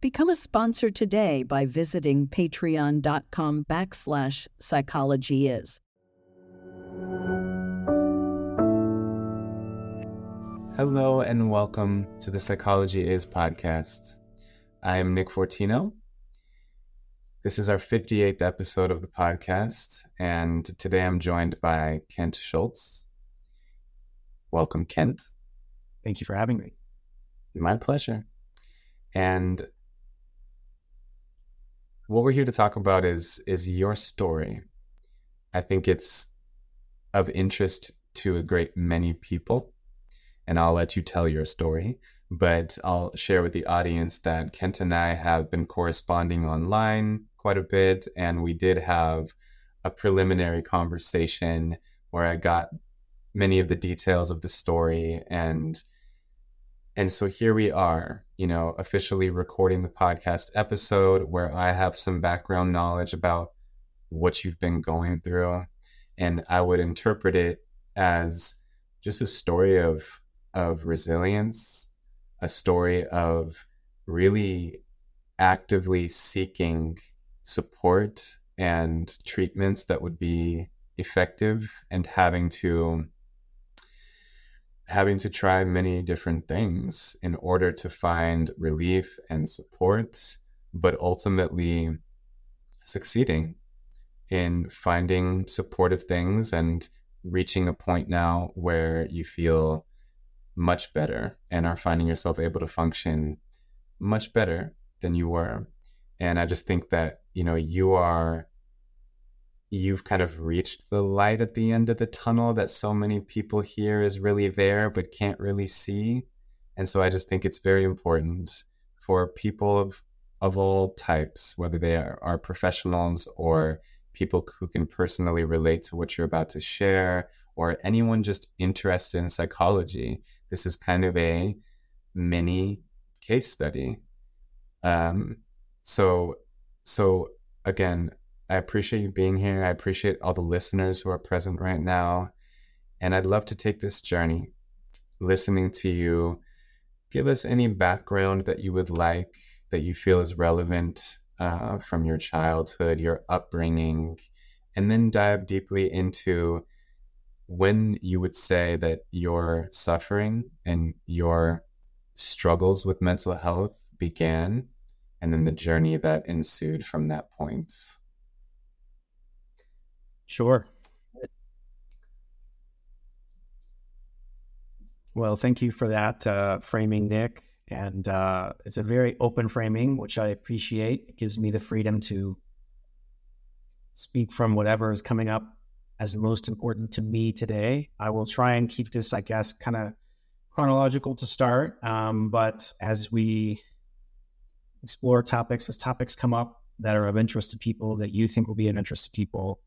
Become a sponsor today by visiting patreon.com backslash psychology is. Hello and welcome to the Psychology Is podcast. I am Nick Fortino. This is our 58th episode of the podcast, and today I'm joined by Kent Shultz. Welcome, Kent. Thank you for having me. My pleasure. And what we're here to talk about is is your story. I think it's of interest to a great many people, and I'll let you tell your story. But I'll share with the audience that Kent and I have been corresponding online quite a bit, and we did have a preliminary conversation where I got many of the details of the story and and so here we are, you know, officially recording the podcast episode where I have some background knowledge about what you've been going through. And I would interpret it as just a story of, of resilience, a story of really actively seeking support and treatments that would be effective and having to having to try many different things in order to find relief and support, but ultimately succeeding in finding supportive things and reaching a point now where you feel much better and are finding yourself able to function much better than you were. And I just think that, you know, you are you've kind of reached the light at the end of the tunnel that so many people here is really there but can't really see. And so I just think it's very important for people of of all types, whether they are, are professionals or people who can personally relate to what you're about to share, or anyone just interested in psychology. This is kind of a mini case study. Um, so, so again, I appreciate you being here. I appreciate all the listeners who are present right now. And I'd love to take this journey listening to you. Give us any background that you would like, that you feel is relevant uh, from your childhood, your upbringing, and then dive deeply into when you would say that your suffering and your struggles with mental health began, and then the journey that ensued from that point. Sure. Well, thank you for that uh, framing, Nick. And uh, it's a very open framing, which I appreciate. It gives me the freedom to speak from whatever is coming up as most important to me today. I will try and keep this, I guess, kind of chronological to start. Um, but as we explore topics, as topics come up that are of interest to people that you think will be of interest to people,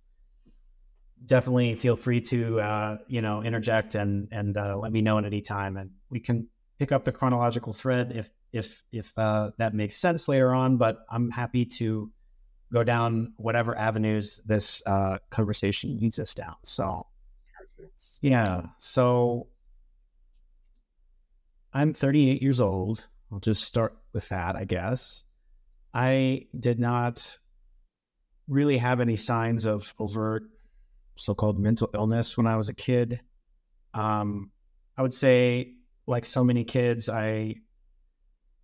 definitely feel free to uh, you know interject and and uh, let me know at any time, and we can pick up the chronological thread if if if uh, that makes sense later on. But I'm happy to go down whatever avenues this uh, conversation leads us down. So, yeah. So I'm 38 years old. I'll just start with that, I guess. I did not really have any signs of overt so-called mental illness when I was a kid. Um, I would say, like so many kids, I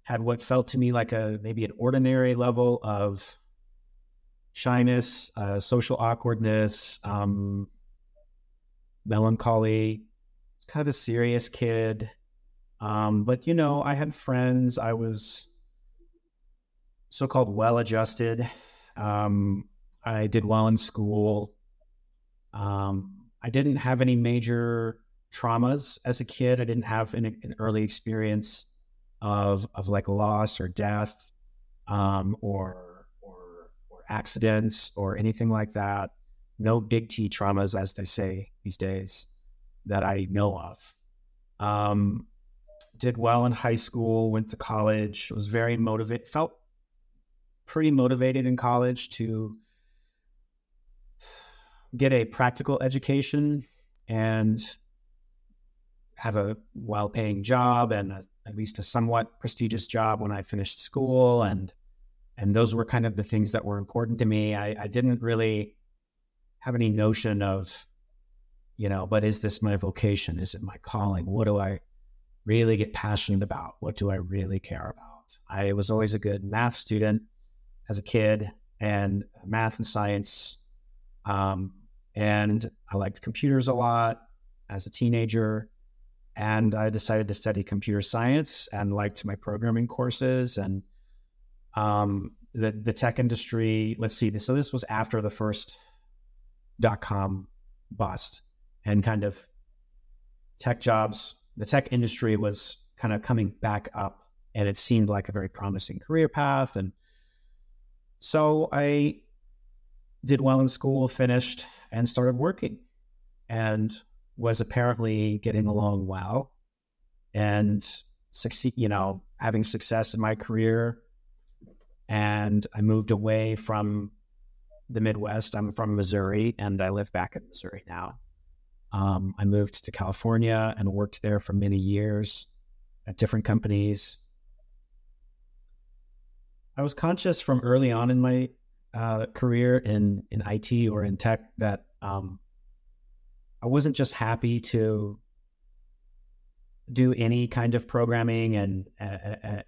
had what felt to me like a maybe an ordinary level of shyness, uh, social awkwardness, um, melancholy. Kind of a serious kid, um, but you know, I had friends. I was so-called well-adjusted. Um, I did well in school. Um, I didn't have any major traumas as a kid. I didn't have an, an early experience of of like loss or death, um, or or or accidents or anything like that. No big T traumas, as they say these days, that I know of. Um, did well in high school. Went to college. Was very motivated. Felt pretty motivated in college to get a practical education and have a well paying job and a, at least a somewhat prestigious job when I finished school. And, and those were kind of the things that were important to me. I, I didn't really have any notion of, you know, but is this my vocation? Is it my calling? What do I really get passionate about? What do I really care about? I was always a good math student as a kid and math and science. Um, and I liked computers a lot as a teenager. And I decided to study computer science and liked my programming courses and um, the the tech industry. Let's see. So this was after the first dot com bust, and kind of tech jobs. The tech industry was kind of coming back up, and it seemed like a very promising career path. And so I did well in school, finished, and started working, and was apparently getting along well and succeed, you know, having success in my career. And I moved away from the Midwest. I'm from Missouri and I live back in Missouri now. Um, I moved to California and worked there for many years at different companies. I was conscious from early on in my uh, career in, in IT or in tech that um, I wasn't just happy to do any kind of programming and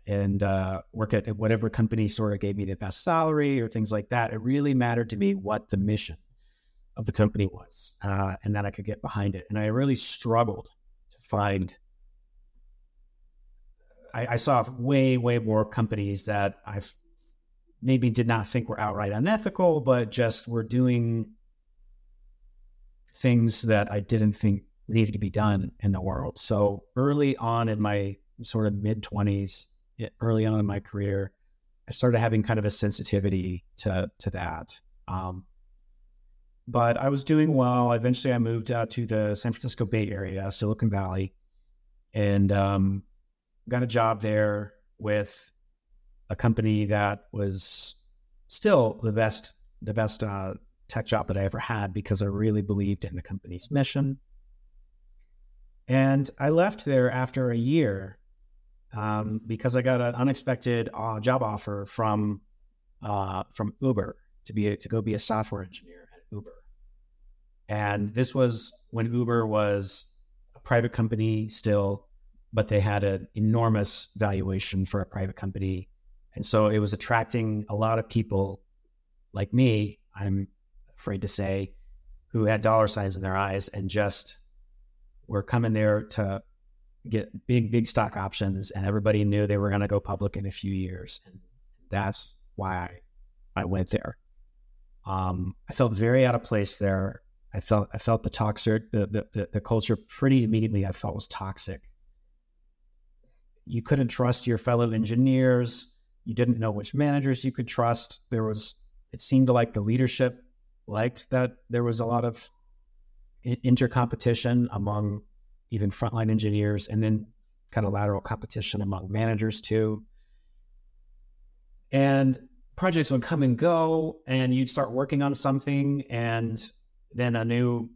and uh, work at whatever company sort of gave me the best salary or things like that. It really mattered to me what the mission of the company was, uh, and that I could get behind it. And I really struggled to find. I, I saw way way more companies that I maybe did not think were outright unethical, but just were doing things that I didn't think needed to be done in the world. So early on in my sort of mid 20s, early on in my career, I started having kind of a sensitivity to to that. Um, but I was doing well. Eventually, I moved out to the San Francisco Bay Area, Silicon Valley, and um, got a job there with a company that was still the best the best uh, tech job that I ever had because I really believed in the company's mission. And I left there after a year um, because I got an unexpected uh, job offer from uh, from Uber to be to go be a software engineer at Uber. And this was when Uber was a private company still, but they had an enormous valuation for a private company. And so it was attracting a lot of people like me. I'm afraid to say, who had dollar signs in their eyes and just were coming there to get big, big stock options. And everybody knew they were going to go public in a few years. And that's why I, went there. Um, I felt very out of place there. I felt I felt the toxic the, the the culture pretty immediately. I felt was toxic. You couldn't trust your fellow engineers. You didn't know which managers you could trust. There was it seemed like the leadership liked that there was a lot of intercompetition among even frontline engineers and then kind of lateral competition among managers too. And projects would come and go, and you'd start working on something, and then a new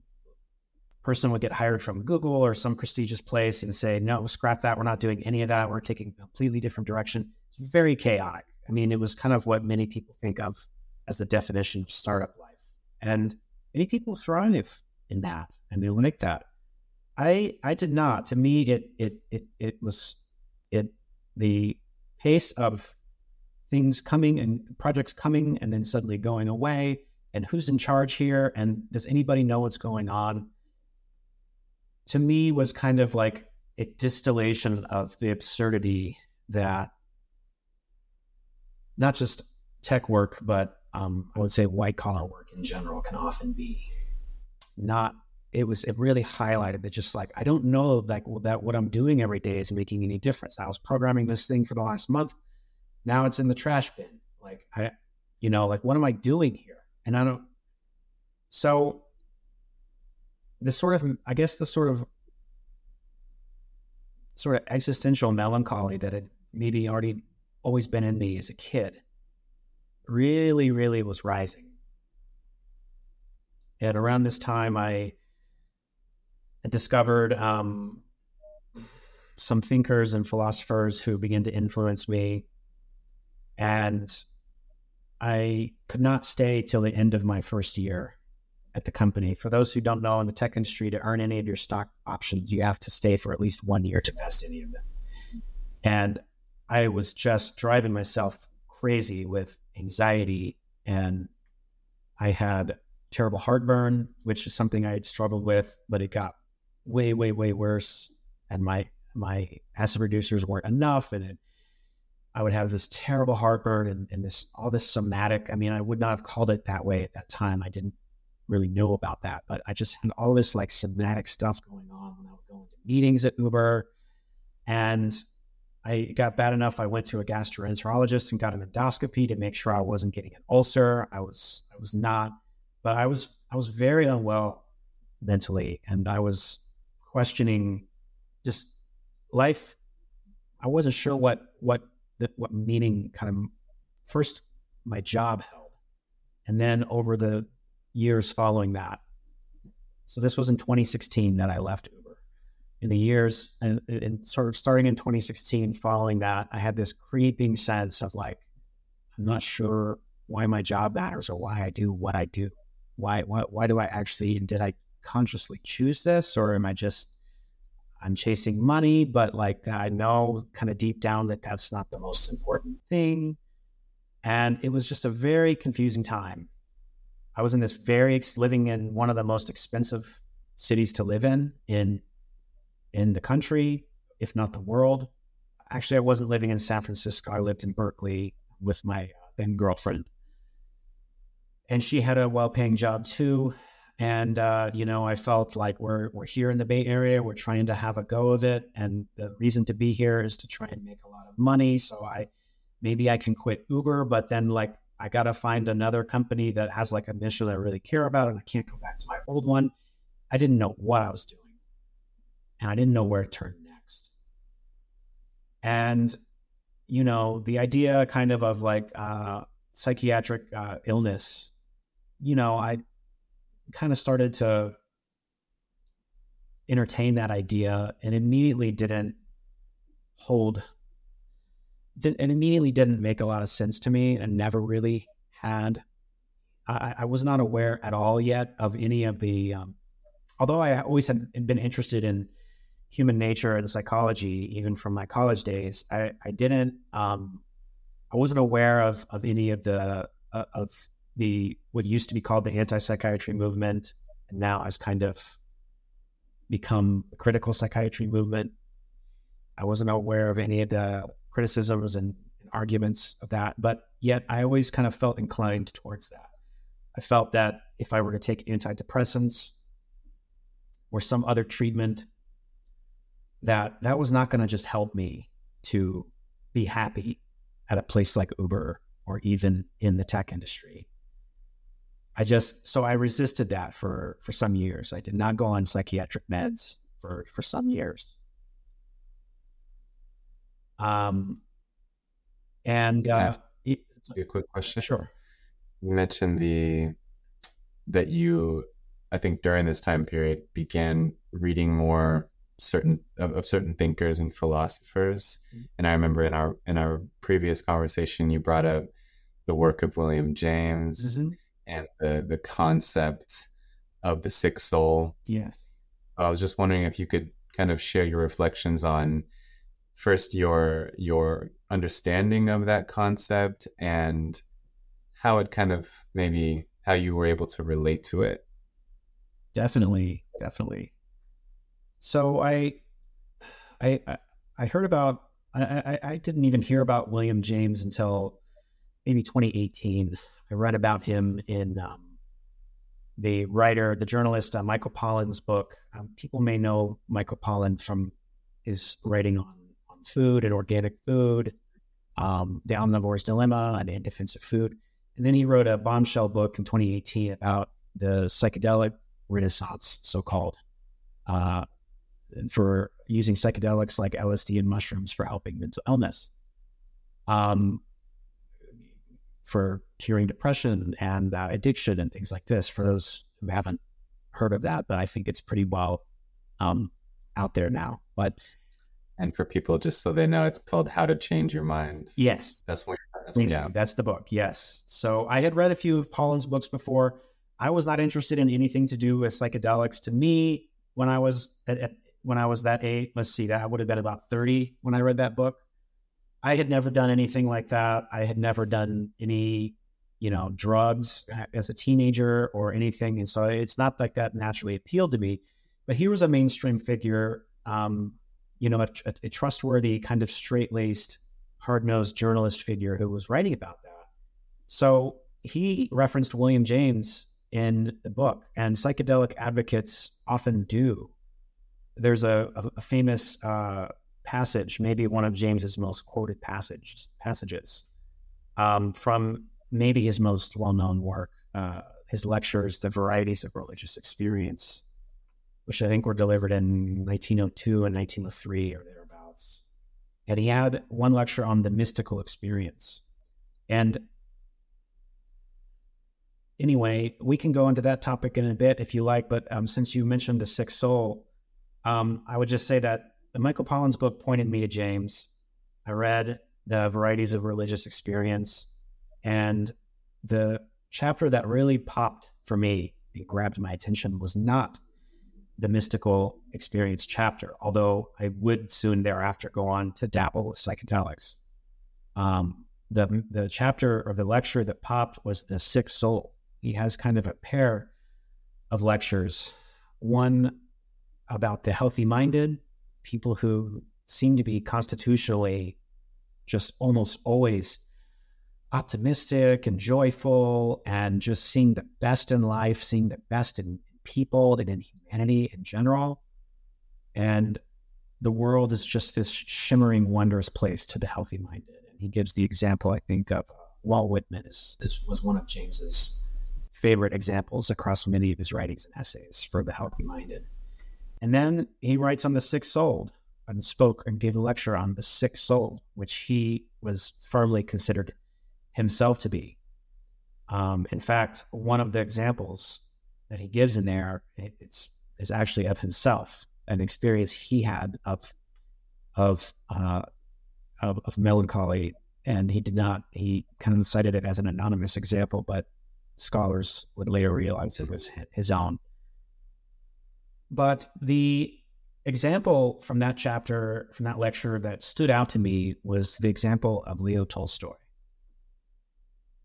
person would get hired from Google or some prestigious place and say, No, scrap that. We're not doing any of that. We're taking a completely different direction. Very chaotic. I mean, it was kind of what many people think of as the definition of startup life. And many people thrive in that and they like that. I I did not. To me, it it it it was it the pace of things coming and projects coming and then suddenly going away and who's in charge here and does anybody know what's going on to me was kind of like a distillation of the absurdity that not just tech work but um, I would say white collar work in general can often be not. It was it really highlighted that just like I don't know like that what I'm doing every day is making any difference. I was programming this thing for the last month, now it's in the trash bin. Like I, you know, like what am I doing here? And I don't. So the sort of I guess the sort of sort of existential melancholy that had maybe already always been in me as a kid really, really was rising. And around this time, I discovered um, some thinkers and philosophers who began to influence me. And I could not stay till the end of my first year at the company. For those who don't know, in the tech industry, to earn any of your stock options, you have to stay for at least one year to vest any of them. And I was just driving myself crazy with anxiety. And I had terrible heartburn, which is something I had struggled with, but it got way, way, way worse. And my my acid reducers weren't enough, and it, I would have this terrible heartburn and, and this all this somatic. I mean, I would not have called it that way at that time. I didn't really know about that, but I just had all this like somatic stuff going on when I would go into meetings at Uber, and I got bad enough. I went to a gastroenterologist and got an endoscopy to make sure I wasn't getting an ulcer. I was I was not, but I was I was very unwell mentally, and I was questioning just life. I wasn't sure what what the, what meaning kind of first my job held, and then over the years following that. So this was in 2016 that I left Uber. In the years and, and sort of starting in 2016, following that, I had this creeping sense of like, I'm not sure why my job matters or why I do what I do. Why why why do I actually did I consciously choose this or am I just I'm chasing money, but like I know kind of deep down that that's not the most important thing. And it was just a very confusing time. I was in this very living in one of the most expensive cities to live in in in the country, if not the world. Actually, I wasn't living in San Francisco. I lived in Berkeley with my uh, then girlfriend, and she had a well-paying job too. And uh, you know, I felt like we're we're here in the Bay Area. We're trying to have a go of it, and the reason to be here is to try and make a lot of money. So I maybe I can quit Uber, but then like I got to find another company that has like a mission that I really care about, and I can't go back to my old one. I didn't know what I was doing, and I didn't know where to turn next. And you know, the idea kind of of like uh, psychiatric uh, illness. You know, I kind of started to entertain that idea and immediately didn't hold did, and immediately didn't make a lot of sense to me and never really had I, I was not aware at all yet of any of the um, although i always had been interested in human nature and psychology even from my college days i, I didn't um, i wasn't aware of of any of the uh, of the what used to be called the anti-psychiatry movement and now has kind of become the critical psychiatry movement. I wasn't aware of any of the criticisms and arguments of that, but yet I always kind of felt inclined towards that. I felt that if I were to take antidepressants or some other treatment, that that was not going to just help me to be happy at a place like Uber or even in the tech industry. I just so I resisted that for for some years. I did not go on psychiatric meds for for some years. Um, and uh, it, a quick question. Sure. You mentioned the that you, I think, during this time period began reading more certain of, of certain thinkers and philosophers. Mm-hmm. And I remember in our in our previous conversation, you brought up the work of William James. Mm-hmm and the the concept of the sick soul. Yes. So I was just wondering if you could kind of share your reflections on first your your understanding of that concept and how it kind of maybe how you were able to relate to it. Definitely, definitely. So I I I heard about I, I, didn't even hear about William James until maybe 2018. I read about him in um, the writer, the journalist uh, Michael Pollan's book. Um, people may know Michael Pollan from his writing on, on food and organic food, um, The Omnivore's Dilemma, and In Defense of Food. And then he wrote a bombshell book in 2018 about the psychedelic renaissance, so called, uh, for using psychedelics like LSD and mushrooms for helping mental illness. Um, for curing depression and uh, addiction and things like this. For those who haven't heard of that, but I think it's pretty well um, out there now. But And for people, just so they know, it's called How to Change Your Mind. Yes. That's what that's, yeah. That's the book. Yes. So I had read a few of Pollan's books before. I was not interested in anything to do with psychedelics. To me, when I was at, at, when I was that age, let's see, that would have been about 30 when I read that book. I had never done anything like that. I had never done any, you know, drugs as a teenager or anything. And so it's not like that naturally appealed to me. But he was a mainstream figure, um, you know, a, a, a trustworthy, kind of straight laced, hard nosed journalist figure who was writing about that. So he referenced William James in the book, and psychedelic advocates often do. There's a, a, famous uh, passage, maybe one of James's most quoted passages, passages um, from maybe his most well-known work, uh, his lectures, "The Varieties of Religious Experience," which I think were delivered in 1902 and 1903 or thereabouts. And he had one lecture on the mystical experience, and anyway, we can go into that topic in a bit if you like. But um, since you mentioned the sick soul, um, I would just say that Michael Pollan's book pointed me to James. I read the varieties of religious experience, and the chapter that really popped for me and grabbed my attention was not the mystical experience chapter, although I would soon thereafter go on to dabble with psychedelics. Um, the the chapter or the lecture that popped was the sick soul, he has kind of a pair of lectures one about the healthy minded, people who seem to be constitutionally just almost always optimistic and joyful and just seeing the best in life, seeing the best in people and in humanity in general. And the world is just this shimmering, wondrous place to the healthy minded. And he gives the example, I think, of Walt Whitman is, is was one of James's favorite examples across many of his writings and essays for the healthy minded. And then he writes on the sick soul and spoke and gave a lecture on the sick soul, which he was firmly considered himself to be. Um, in fact, one of the examples that he gives in there it's is actually of himself, an experience he had of of uh, of, of melancholy, and he did not. He kind of cited it as an anonymous example, but scholars would later realize it was his own. But the example from that chapter, from that lecture that stood out to me was the example of Leo Tolstoy.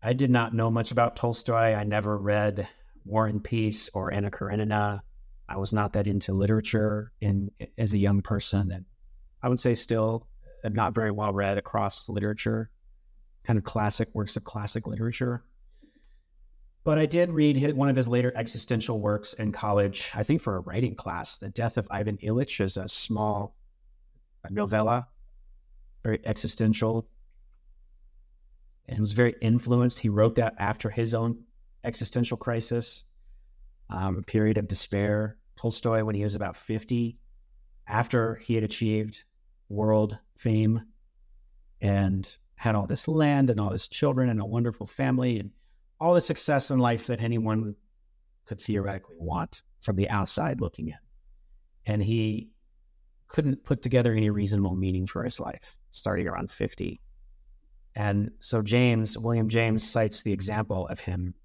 I did not know much about Tolstoy. I never read War and Peace or Anna Karenina. I was not that into literature in as a young person, and I would say still uh, not very well read across literature, kind of classic works of classic literature. But I did read one of his later existential works in college, I think for a writing class. The Death of Ivan Ilyich is a small novella, very existential, and was very influenced. He wrote that after his own existential crisis, um, a period of despair. Tolstoy, when he was about 50, after he had achieved world fame and had all this land and all his children and a wonderful family and all the success in life that anyone could theoretically want from the outside looking in. And he couldn't put together any reasonable meaning for his life starting around 50. And so James, William James, cites the example of him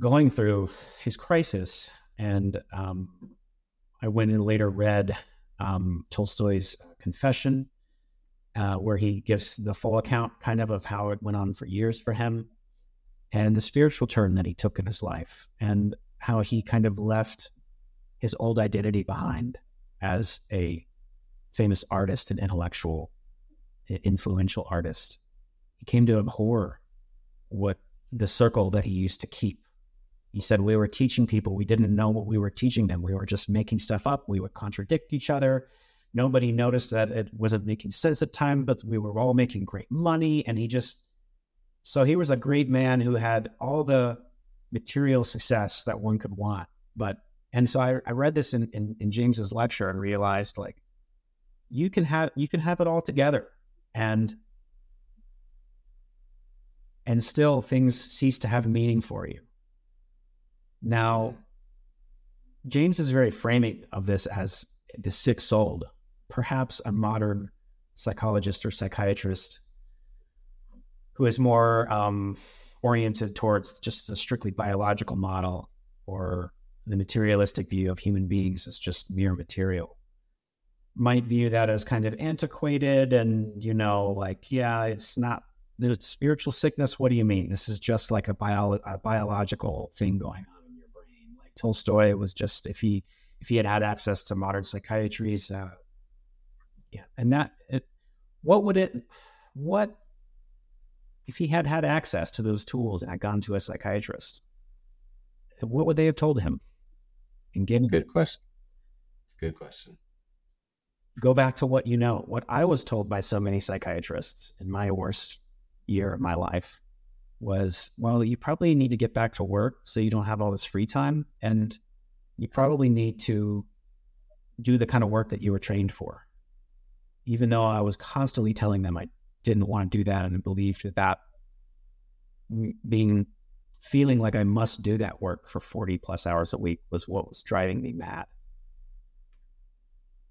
going through his crisis. And um, I went and later read um, Tolstoy's Confession, uh, where he gives the full account kind of of how it went on for years for him and the spiritual turn that he took in his life and how he kind of left his old identity behind as a famous artist and intellectual, influential artist. He came to abhor what the circle that he used to keep. He said, We were teaching people, we didn't know what we were teaching them. We were just making stuff up. We would contradict each other. Nobody noticed that it wasn't making sense at time, but we were all making great money. And he just so he was a great man who had all the material success that one could want. But and so I, I read this in, in, in James's lecture and realized like you can have you can have it all together and and still things cease to have meaning for you. Now, James is very framing of this as the sick soul, perhaps a modern psychologist or psychiatrist who is more um, oriented towards just a strictly biological model or the materialistic view of human beings as just mere material. Might view that as kind of antiquated and you know like yeah it's not it's spiritual sickness. What do you mean? This is just like a, bio, a biological thing going on in your brain. Like tolstoy was just if he if he had had access to modern psychiatries uh, yeah and that it, what would it what if he had had access to those tools and had gone to a psychiatrist what would they have told him and give good question it's a good question go back to what you know. What I was told by so many psychiatrists in my worst year of my life was, well, you probably need to get back to work so you don't have all this free time. And you probably need to do the kind of work that you were trained for. Even though I was constantly telling them I didn't want to do that and believed that that being feeling like I must do that work for 40 plus hours a week was what was driving me mad.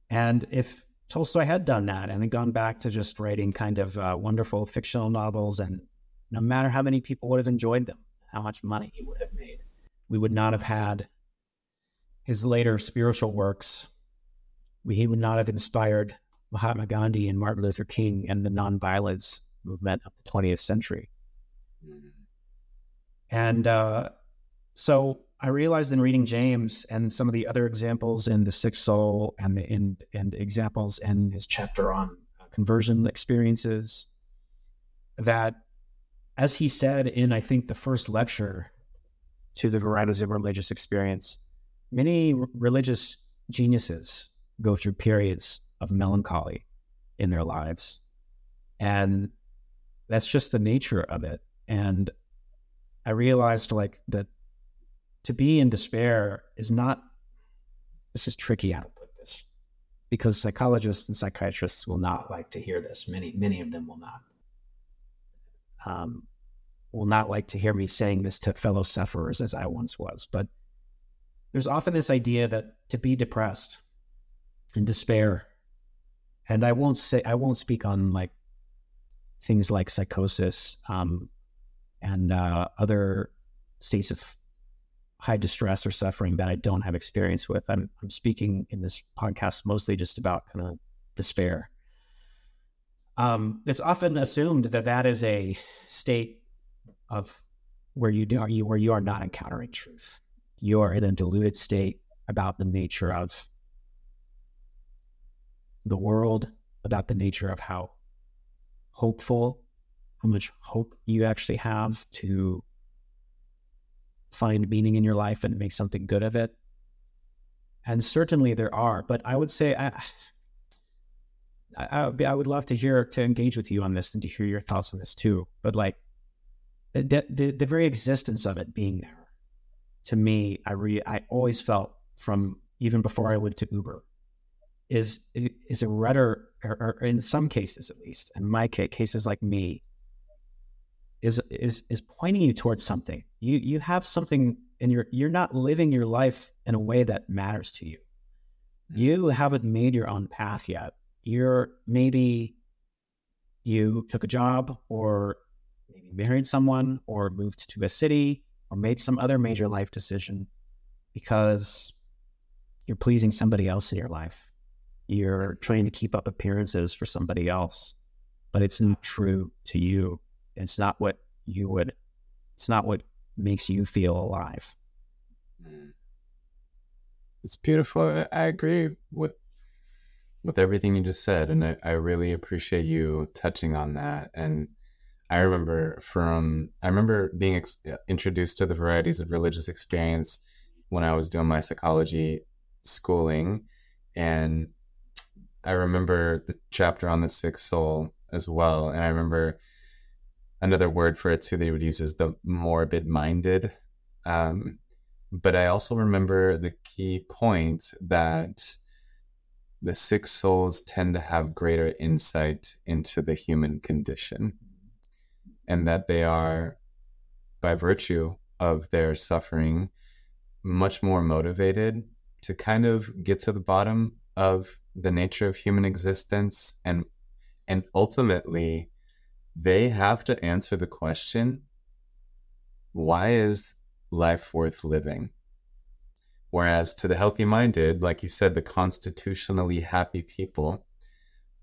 And if Tolstoy had done that and had gone back to just writing kind of uh, wonderful fictional novels, and no matter how many people would have enjoyed them, how much money he would have made, we would not have had his later spiritual works. We, he would not have inspired Mahatma Gandhi and Martin Luther King and the nonviolence movement of the 20th century. Mm-hmm. And uh, so I realized in reading James and some of the other examples in the Sick Soul and the in, and examples in his chapter on conversion experiences that, as he said in I think the first lecture to the varieties of religious experience, many r- religious geniuses go through periods of melancholy in their lives, and that's just the nature of it. And I realized like that to be in despair is not, this is tricky how to put this, because psychologists and psychiatrists will not like to hear this. Many, many of them will not. Um, will not like to hear me saying this to fellow sufferers as I once was. But there's often this idea that to be depressed and despair, and I won't say I won't speak on like things like psychosis um, and uh, other states of high distress or suffering that I don't have experience with. I'm, I'm speaking in this podcast mostly just about kind of despair. Um, it's often assumed that that is a state of where you are you where you are not encountering truth. You are in a deluded state about the nature of the world, about the nature of how hopeful, how much hope you actually have to find meaning in your life and make something good of it. And certainly there are, but I would say I, I, I would love to hear to engage with you on this and to hear your thoughts on this too. But like the the, the very existence of it being there, to me, I re, I always felt from even before I went to Uber, is is a rudder, or, or in some cases at least, in my case, cases like me, is is is pointing you towards something. You you have something and you're you're not living your life in a way that matters to you. Hmm. You haven't made your own path yet. You're maybe you took a job or maybe married someone or moved to a city or made some other major life decision because you're pleasing somebody else in your life. You're trying to keep up appearances for somebody else, but it's not true to you. It's not what you would, it's not what makes you feel alive. Mm. It's beautiful. I agree with with everything you just said, and I, I really appreciate you touching on that. And I remember from I remember being ex- introduced to the varieties of religious experience when I was doing my psychology schooling, and I remember the chapter on the sick soul as well. And I remember another word for it too they would use is the morbid minded. Um, but I also remember the key point that the sick souls tend to have greater insight into the human condition and that they are, by virtue of their suffering, much more motivated to kind of get to the bottom of the nature of human existence and and ultimately they have to answer the question why is life worth living? Whereas to the healthy minded like you said the constitutionally happy people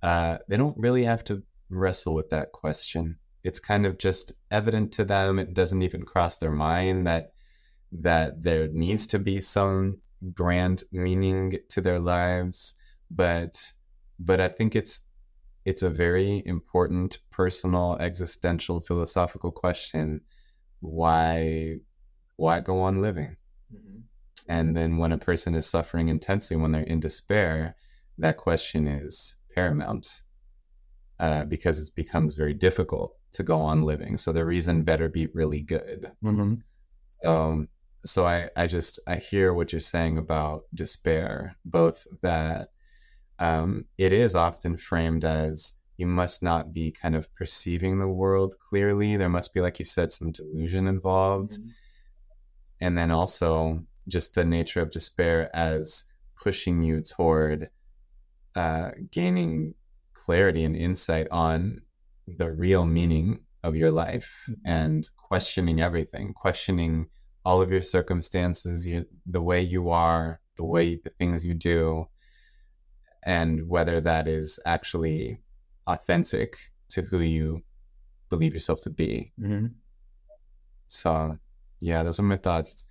uh, they don't really have to wrestle with that question. It's kind of just evident to them. It doesn't even cross their mind that that there needs to be some grand meaning to their lives but but i think it's it's a very important personal existential philosophical question why why go on living mm-hmm. and then when a person is suffering intensely when they're in despair that question is paramount uh, because it becomes very difficult to go on living so the reason better be really good mm-hmm. so so I, I just i hear what you're saying about despair both that um, it is often framed as you must not be kind of perceiving the world clearly. There must be, like you said, some delusion involved. Mm-hmm. And then also just the nature of despair as pushing you toward uh, gaining clarity and insight on the real meaning of your life mm-hmm. and questioning everything, questioning all of your circumstances, you, the way you are, the way the things you do, and whether that is actually authentic to who you believe yourself to be. Mm-hmm. So, yeah, those are my thoughts.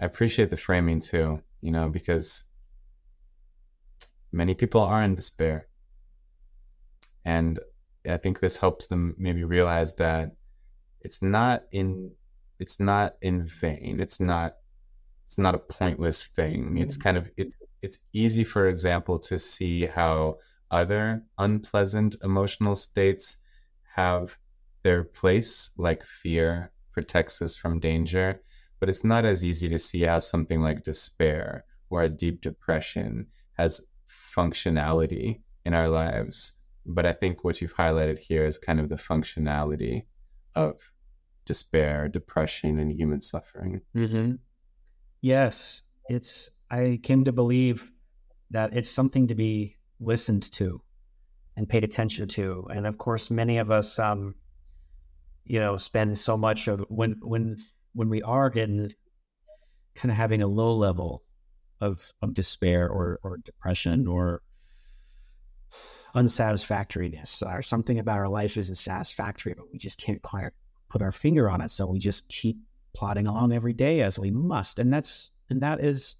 I appreciate the framing too, you know, because many people are in despair. And I think this helps them maybe realize that it's not in it's not in vain. It's not it's not a pointless thing. It's mm-hmm. kind of it's it's easy, for example, to see how other unpleasant emotional states have their place, like fear protects us from danger. But it's not as easy to see how something like despair or a deep depression has functionality in our lives. But I think what you've highlighted here is kind of the functionality of despair, depression, and human suffering. Mm-hmm. Yes, it's I came to believe that it's something to be listened to and paid attention to. And of course, many of us, um, you know, spend so much of when when when we are in kind of having a low level of of despair or or depression or unsatisfactoriness or something about our life isn't satisfactory, but we just can't quite put our finger on it. So we just keep plodding along every day as we must, and that's and that is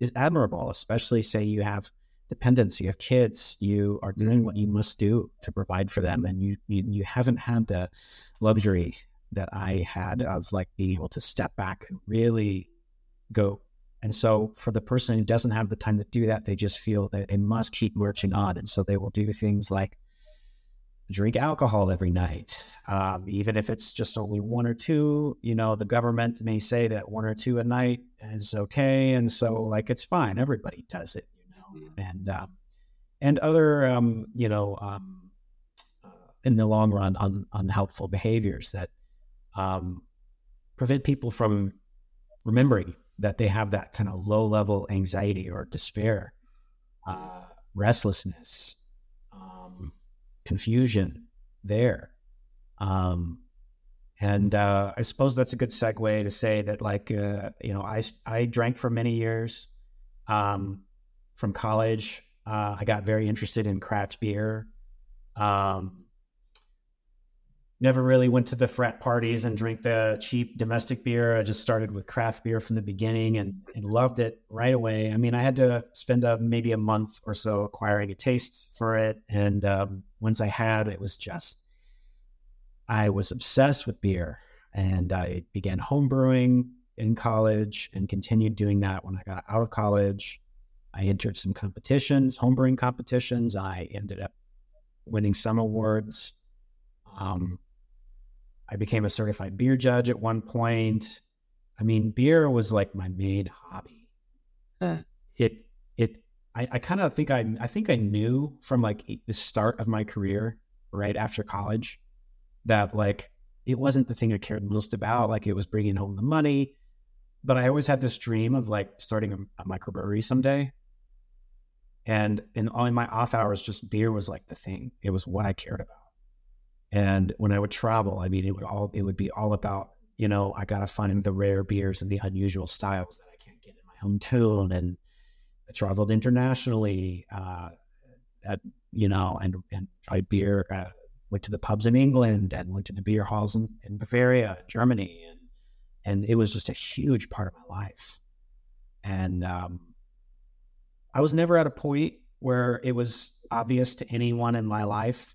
is admirable, especially say you have dependents, you have kids, you are doing mm-hmm. what you must do to provide for them, and you you, you haven't had the luxury that I had of like being able to step back and really go. And so for the person who doesn't have the time to do that, they just feel that they must keep marching on, and so they will do things like drink alcohol every night, um, even if it's just only one or two. You know, the government may say that one or two a night is okay, and so like it's fine. Everybody does it, you know, mm-hmm. and um, and other um, you know um, uh, in the long run un- unhelpful behaviors that um, prevent people from remembering that they have that kind of low level anxiety or despair, uh, restlessness confusion there. Um, and uh, I suppose that's a good segue to say that, like, uh, you know, I, I drank for many years um, from college. Uh, I got very interested in craft beer. Um, never really went to the frat parties and drink the cheap domestic beer. I just started with craft beer from the beginning and, and loved it right away. I mean, I had to spend a, maybe a month or so acquiring a taste for it. And um, once I had, it was just, I was obsessed with beer. And I began homebrewing in college and continued doing that when I got out of college. I entered some competitions, homebrewing competitions. I ended up winning some awards. Um, I became a certified beer judge at one point. I mean, beer was like my main hobby. It it I, I kind of think I I think I knew from like the start of my career, right after college, that like it wasn't the thing I cared most about. Like it was bringing home the money, but I always had this dream of like starting a, a microbrewery someday. And in all in my off hours, just beer was like the thing. It was what I cared about. And when I would travel, I mean, it would all it would be all about you know I gotta find the rare beers and the unusual styles that I can't get in my hometown. And I traveled internationally, uh, at you know, and and tried beer. Uh, went to the pubs in England and went to the beer halls in, in Bavaria, Germany, and and it was just a huge part of my life. And um, I was never at a point where it was obvious to anyone in my life,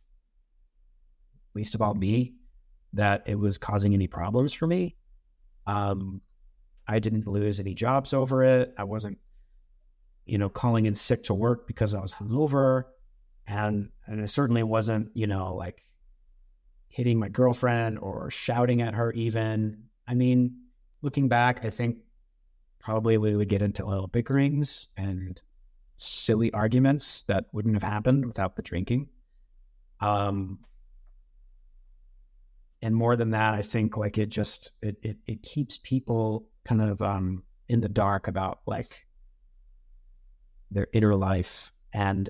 least about me, that it was causing any problems for me. Um, I didn't lose any jobs over it. I wasn't, you know, calling in sick to work because I was hungover, and and it certainly wasn't, you know, like hitting my girlfriend or shouting at her. Even I mean, looking back, I think probably we would get into little bickerings and silly arguments that wouldn't have happened without the drinking. Um, and more than that, I think like it just it it, it keeps people kind of um, in the dark about like their inner life, and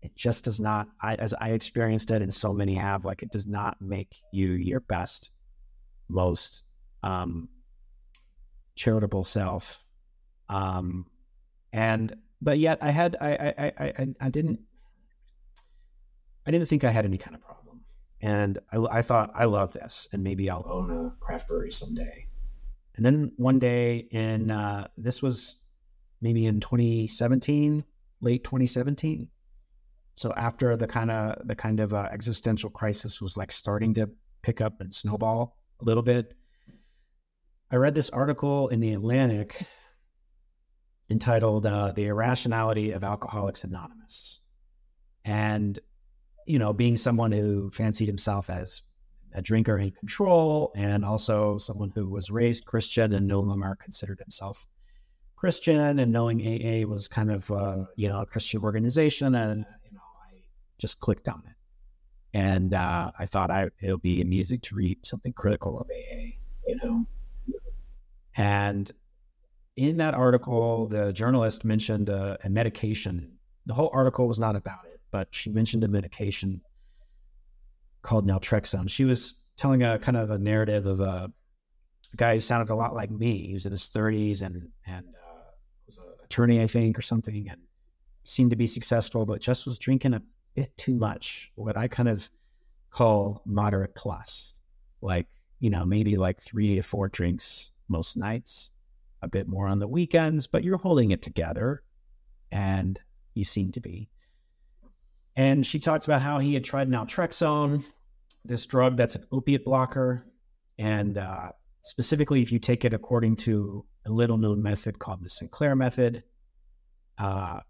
it just does not. I as I experienced it, and so many have, like it does not make you your best, most um, charitable self. Um, and but yet I had I I I I didn't I didn't think I had any kind of problem, and I, I thought I love this, and maybe I'll own a craft brewery someday. And then one day in uh, this was maybe in 2017, late 2017. So after the kind of the kind of uh, existential crisis was like starting to pick up and snowball a little bit, I read this article in the Atlantic entitled uh, The Irrationality of Alcoholics Anonymous. And, you know, being someone who fancied himself as a drinker in control and also someone who was raised Christian and no longer considered himself Christian and knowing AA was kind of, uh, you know, a Christian organization. And, you know, I just clicked on it. And uh, I thought I, it'll be amusing to read something critical of AA, you know. And in that article, the journalist mentioned a, a, medication. The whole article was not about it, but she mentioned a medication called naltrexone. She was telling a kind of a narrative of a, a guy who sounded a lot like me. He was in his 30s and and uh, was an attorney, I think, or something, and seemed to be successful, but just was drinking a bit too much. What I kind of call moderate plus, like you know, maybe like three to four drinks most nights a bit more on the weekends, but you're holding it together and you seem to be. And she talks about how he had tried naltrexone, this drug that's an opiate blocker. And uh, specifically, if you take it according to a little known method called the Sinclair method, uh,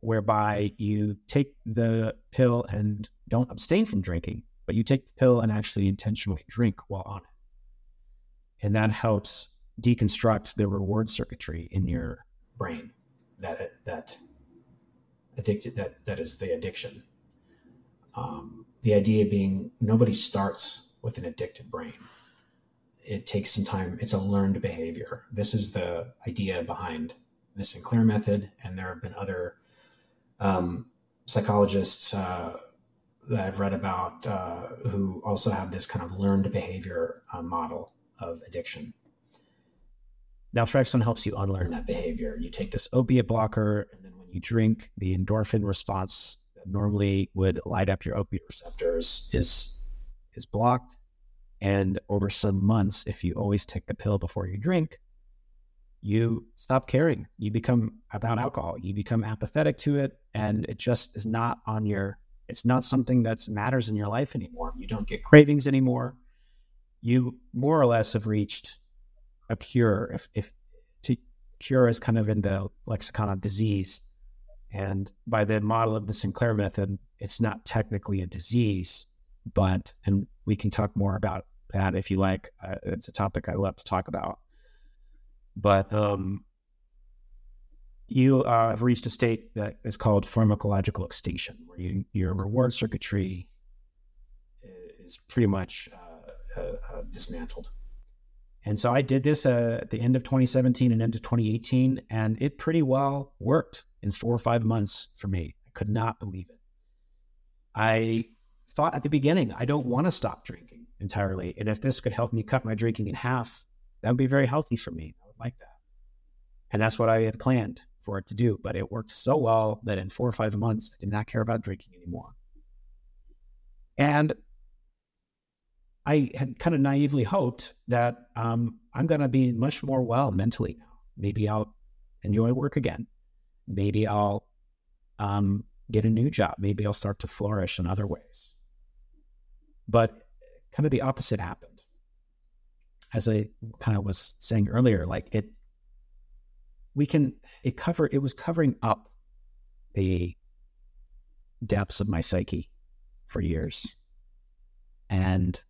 whereby you take the pill and don't abstain from drinking, but you take the pill and actually intentionally drink while on it. And that helps deconstruct the reward circuitry in your brain that that addicted that that is the addiction. Um, the idea being nobody starts with an addicted brain. It takes some time. It's a learned behavior. This is the idea behind the Sinclair method, and there have been other um, psychologists uh, that I've read about uh, who also have this kind of learned behavior uh, model of addiction. Now, Naltrexone helps you unlearn that behavior. You take this opiate blocker, and you drink, the endorphin response that normally would light up your opiate receptors is is blocked. And over some months, if you always take the pill before you drink, you stop caring. You become about alcohol. You become apathetic to it, and it just is not on your. It's not something that matters in your life anymore. You don't get cravings anymore. You more or less have reached a cure if, if to cure is kind of in the lexicon of disease and by the model of the sinclair method it's not technically a disease but and we can talk more about that if you like. Uh, it's a topic i love to talk about. But um, you uh, have reached a state that is called pharmacological extinction where you, your reward circuitry is pretty much uh, uh, dismantled and so I did this uh, at the end of 2017 and into 2018, and it pretty well worked in four or five months for me. I could not believe it. I thought at the beginning, I don't want to stop drinking entirely. And if this could help me cut my drinking in half, that would be very healthy for me. I would like that. And that's what I had planned for it to do. But it worked so well that in four or five months, I did not care about drinking anymore. And I had kind of naively hoped that um, I'm going to be much more well mentally. Maybe I'll enjoy work again. Maybe I'll um, get a new job. Maybe I'll start to flourish in other ways. But kind of the opposite happened. As I kind of was saying earlier, like it, we can, it cover, it was covering up the depths of my psyche for years. And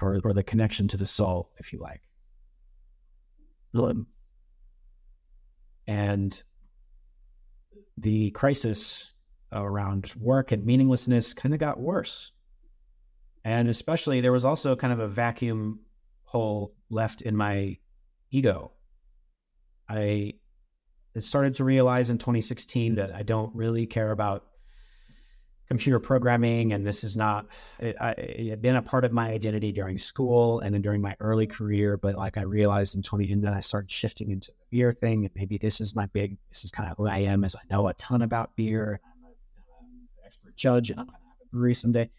or, or the connection to the soul, if you like. And the crisis around work and meaninglessness kind of got worse. And especially, there was also kind of a vacuum hole left in my ego. I started to realize in 2016 that I don't really care about computer programming, and this is not. It, I, it, had been a part of my identity during school and then during my early career, but like I realized in twenty, and then I started shifting into the beer thing, and maybe this is my big. This is kind of who I am, as I know a ton about beer. I'm, an expert judge, and I'm going to have a brewery someday.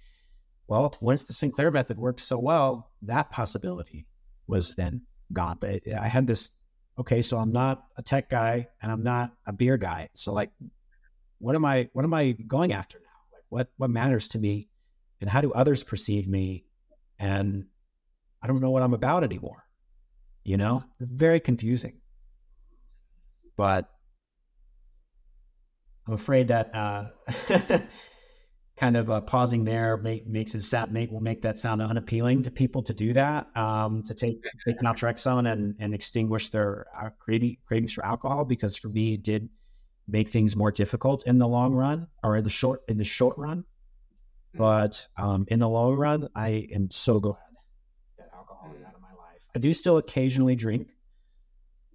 Well, once the Sinclair method worked so well, that possibility was then gone. But I had this. Okay, so I'm not a tech guy, and I'm not a beer guy. So like, what am I? What am I going after now? What what matters to me and how do others perceive me? And i don't know what i'm about anymore you know? It's very confusing. But i'm afraid that uh kind of uh, pausing there make, makes it sound make will make that sound unappealing to people to do that um, to take take naltrexone and and extinguish their uh, cravings for alcohol because for me it did make things more difficult in the long run or in the short in the short run. Hmm. But um, in the long run, I am so glad that alcohol is out of my life. I do still occasionally drink,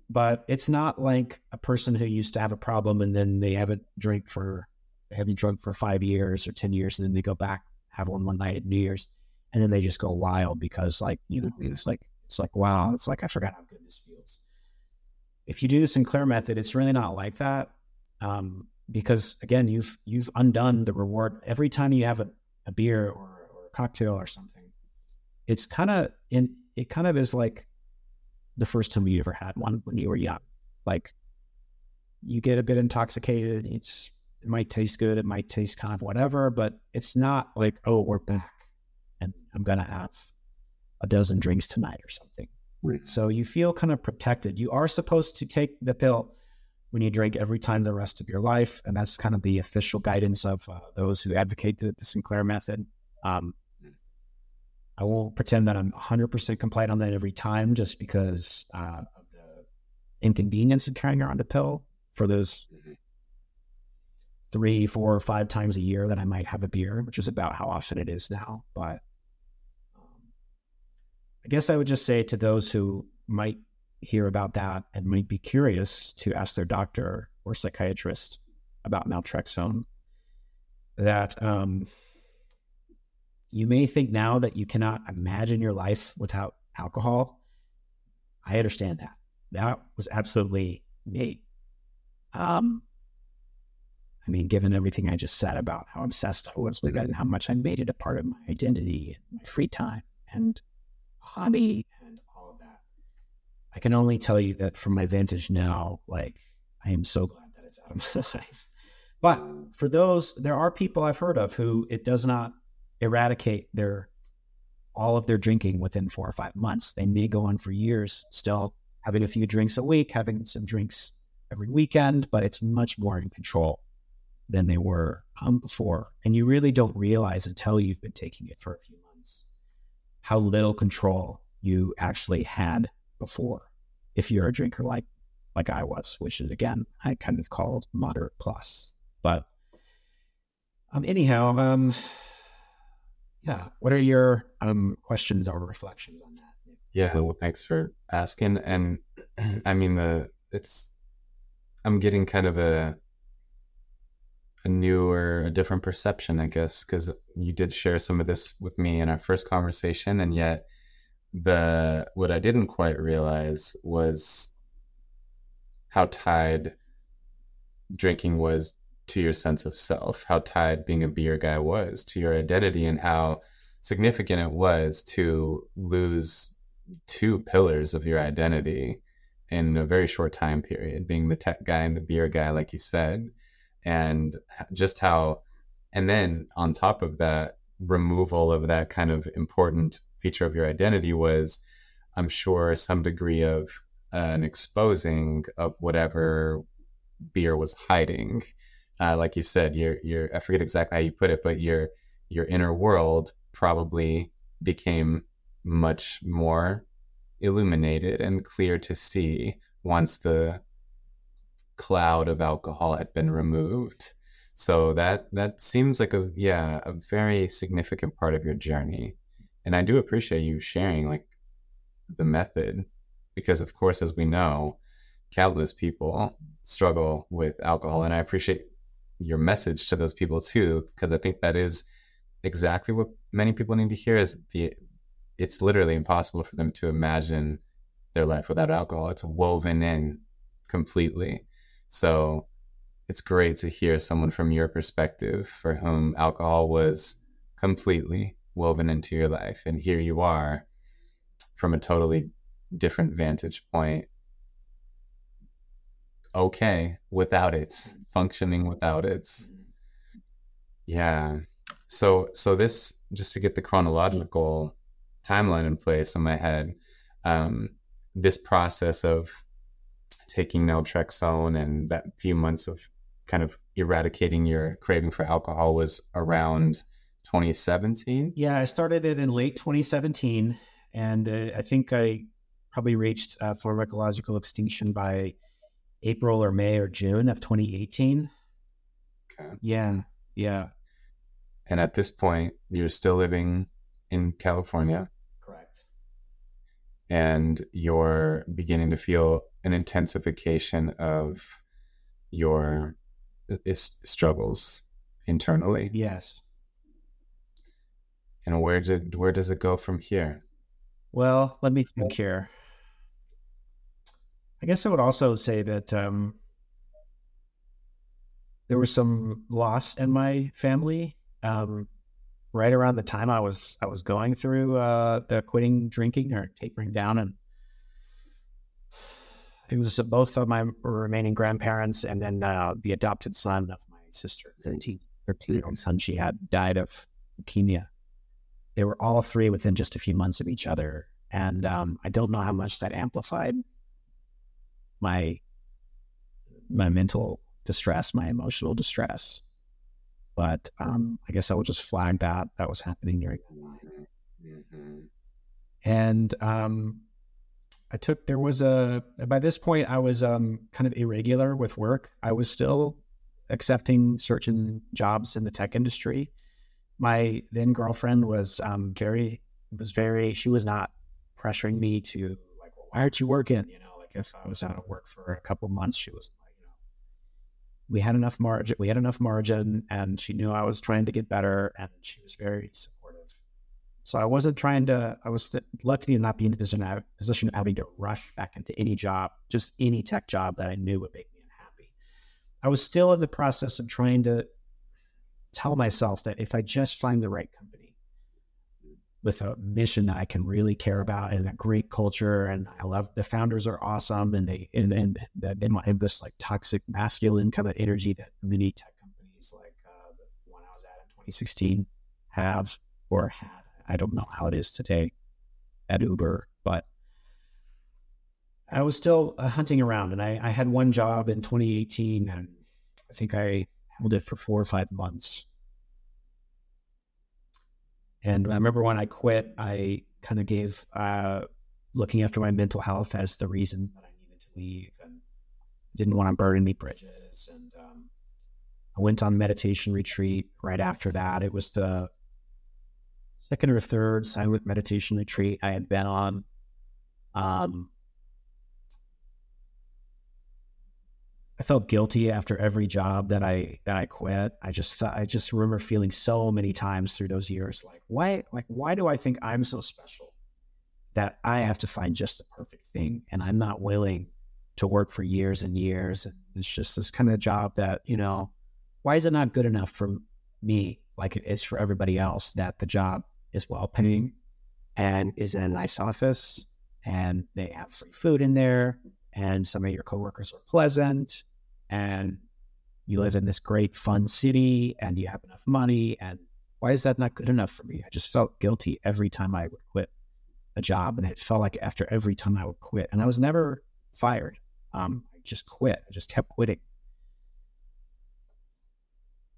but it's not like a person who used to have a problem and then they haven't drink for they haven't drunk for five years or ten years, and then they go back have one one night at New Year's, and then they just go wild because like you know it's like it's like wow, it's like I forgot how good this feels. If you do the Sinclair method, it's really not like that um, because again, you've you've undone the reward every time you have a, a beer or, or, a cocktail or something. It's kind of in it kind of is like the first time you ever had one when you were young. Like you get a bit intoxicated. It's it might taste good. It might taste kind of whatever, but it's not like oh we're back and I'm gonna have a dozen drinks tonight or something. Right. So you feel kind of protected. You are supposed to take the pill when you drink every time the rest of your life. And that's kind of the official guidance of uh, those who advocate the, the Sinclair method. Um, I won't pretend that I'm 100% compliant on that every time just because uh, of the inconvenience of carrying around a pill for those mm-hmm. three, four, or five times a year that I might have a beer, which is about how often it is now. But um, I guess I would just say to those who might hear about that and might be curious to ask their doctor or psychiatrist about naltrexone, that um, you may think now that you cannot imagine your life without alcohol. I understand that. That was absolutely me. Um, I mean, given everything I just said about how obsessed I was with it and how much I made it a part of my identity my free time and hobby I can only tell you that from my vantage now, like I am so glad that it's out of my life. But for those, there are people I've heard of who it does not eradicate their all of their drinking within four or five months. They may go on for years, still having a few drinks a week, having some drinks every weekend, but it's much more in control than they were um, before. And you really don't realize until you've been taking it for a few months how little control you actually had before if you're a drinker like like I was, which is again I kind of called moderate plus. But um anyhow, um yeah, what are your um questions or reflections on that? Yeah, well, thanks for asking. And I mean the it's I'm getting kind of a a new or a different perception, I guess, because you did share some of this with me in our first conversation, and yet the what I didn't quite realize was how tied drinking was to your sense of self, how tied being a beer guy was to your identity, and how significant it was to lose two pillars of your identity in a very short time period, being the tech guy and the beer guy, like you said, and just how, and then on top of that, removal of that kind of important feature of your identity was, I'm sure, some degree of uh, an exposing of whatever beer was hiding. Uh, like you said, your your I forget exactly how you put it, but your your inner world probably became much more illuminated and clear to see once the cloud of alcohol had been removed. So that that seems like a yeah, a very significant part of your journey. And I do appreciate you sharing like the method because of course as we know, countless people struggle with alcohol and I appreciate your message to those people too because I think that is exactly what many people need to hear is the it's literally impossible for them to imagine their life without alcohol. It's woven in completely. So it's great to hear someone from your perspective for whom alcohol was completely woven into your life. And here you are from a totally different vantage point. Okay, without it, functioning without it. Yeah. So so this just to get the chronological timeline in place in my head, um, this process of taking naltrexone and that few months of kind of eradicating your craving for alcohol was around 2017. Yeah, I started it in late 2017, and uh, I think I probably reached uh, pharmacological extinction by April or May or June of 2018. Okay. Yeah, yeah. And at this point, you're still living in California Correct. and you're beginning to feel an intensification of your struggles internally. Yes. And where did where does it go from here? Well, let me think here. I guess I would also say that um, there was some loss in my family. Um, right around the time I was I was going through uh, the quitting drinking or tapering down, and it was both of my remaining grandparents and then uh, the adopted son of my sister, 13, 13 year old son she had died of leukemia. They were all three within just a few months of each other, and um, I don't know how much that amplified my my mental distress, my emotional distress. But um, I guess I will just flag that that was happening during. Mm-hmm. And um, I took there was a by this point I was um, kind of irregular with work. I was still accepting certain jobs in the tech industry. My then girlfriend was um, very was very she was not pressuring me to like well, why aren't you working you know like if I was out of work for a couple months she was like, you know we had enough margin. We had enough margin, and she knew I was trying to get better, and she was very supportive. So I wasn't trying to. I was lucky to not be in the position, position of having to rush back into any job, just any tech job that I knew would make me unhappy. I was still in the process of trying to tell myself that if I just find the right company with a mission that I can really care about and a great culture. And I love the founders are awesome and they and, and they have this like toxic masculine kind of energy that many tech companies like uh, the one I was at in 2016 have or had. I don't know how it is today at Uber, but I was still uh, hunting around and I, I had one job in 2018 and I think I held it for four or five months and I remember when I quit, I kind of gave uh, looking after my mental health as the reason that I needed to leave and didn't want to burn any bridges. And um, I went on meditation retreat right after that. It was the second or third silent meditation retreat I had been on. Um, I felt guilty after every job that I that I quit. I just I just remember feeling so many times through those years like why like why do I think I'm so special that I have to find just the perfect thing and I'm not willing to work for years and years and it's just this kind of job that, you know, why is it not good enough for me like it is for everybody else that the job is well paying and is in a nice office and they have free food in there and some of your coworkers are pleasant and you live in this great fun city and you have enough money and why is that not good enough for me? I just felt guilty every time i would quit a job and it felt like after every time i would quit and i was never fired. Um, i just quit. I just kept quitting.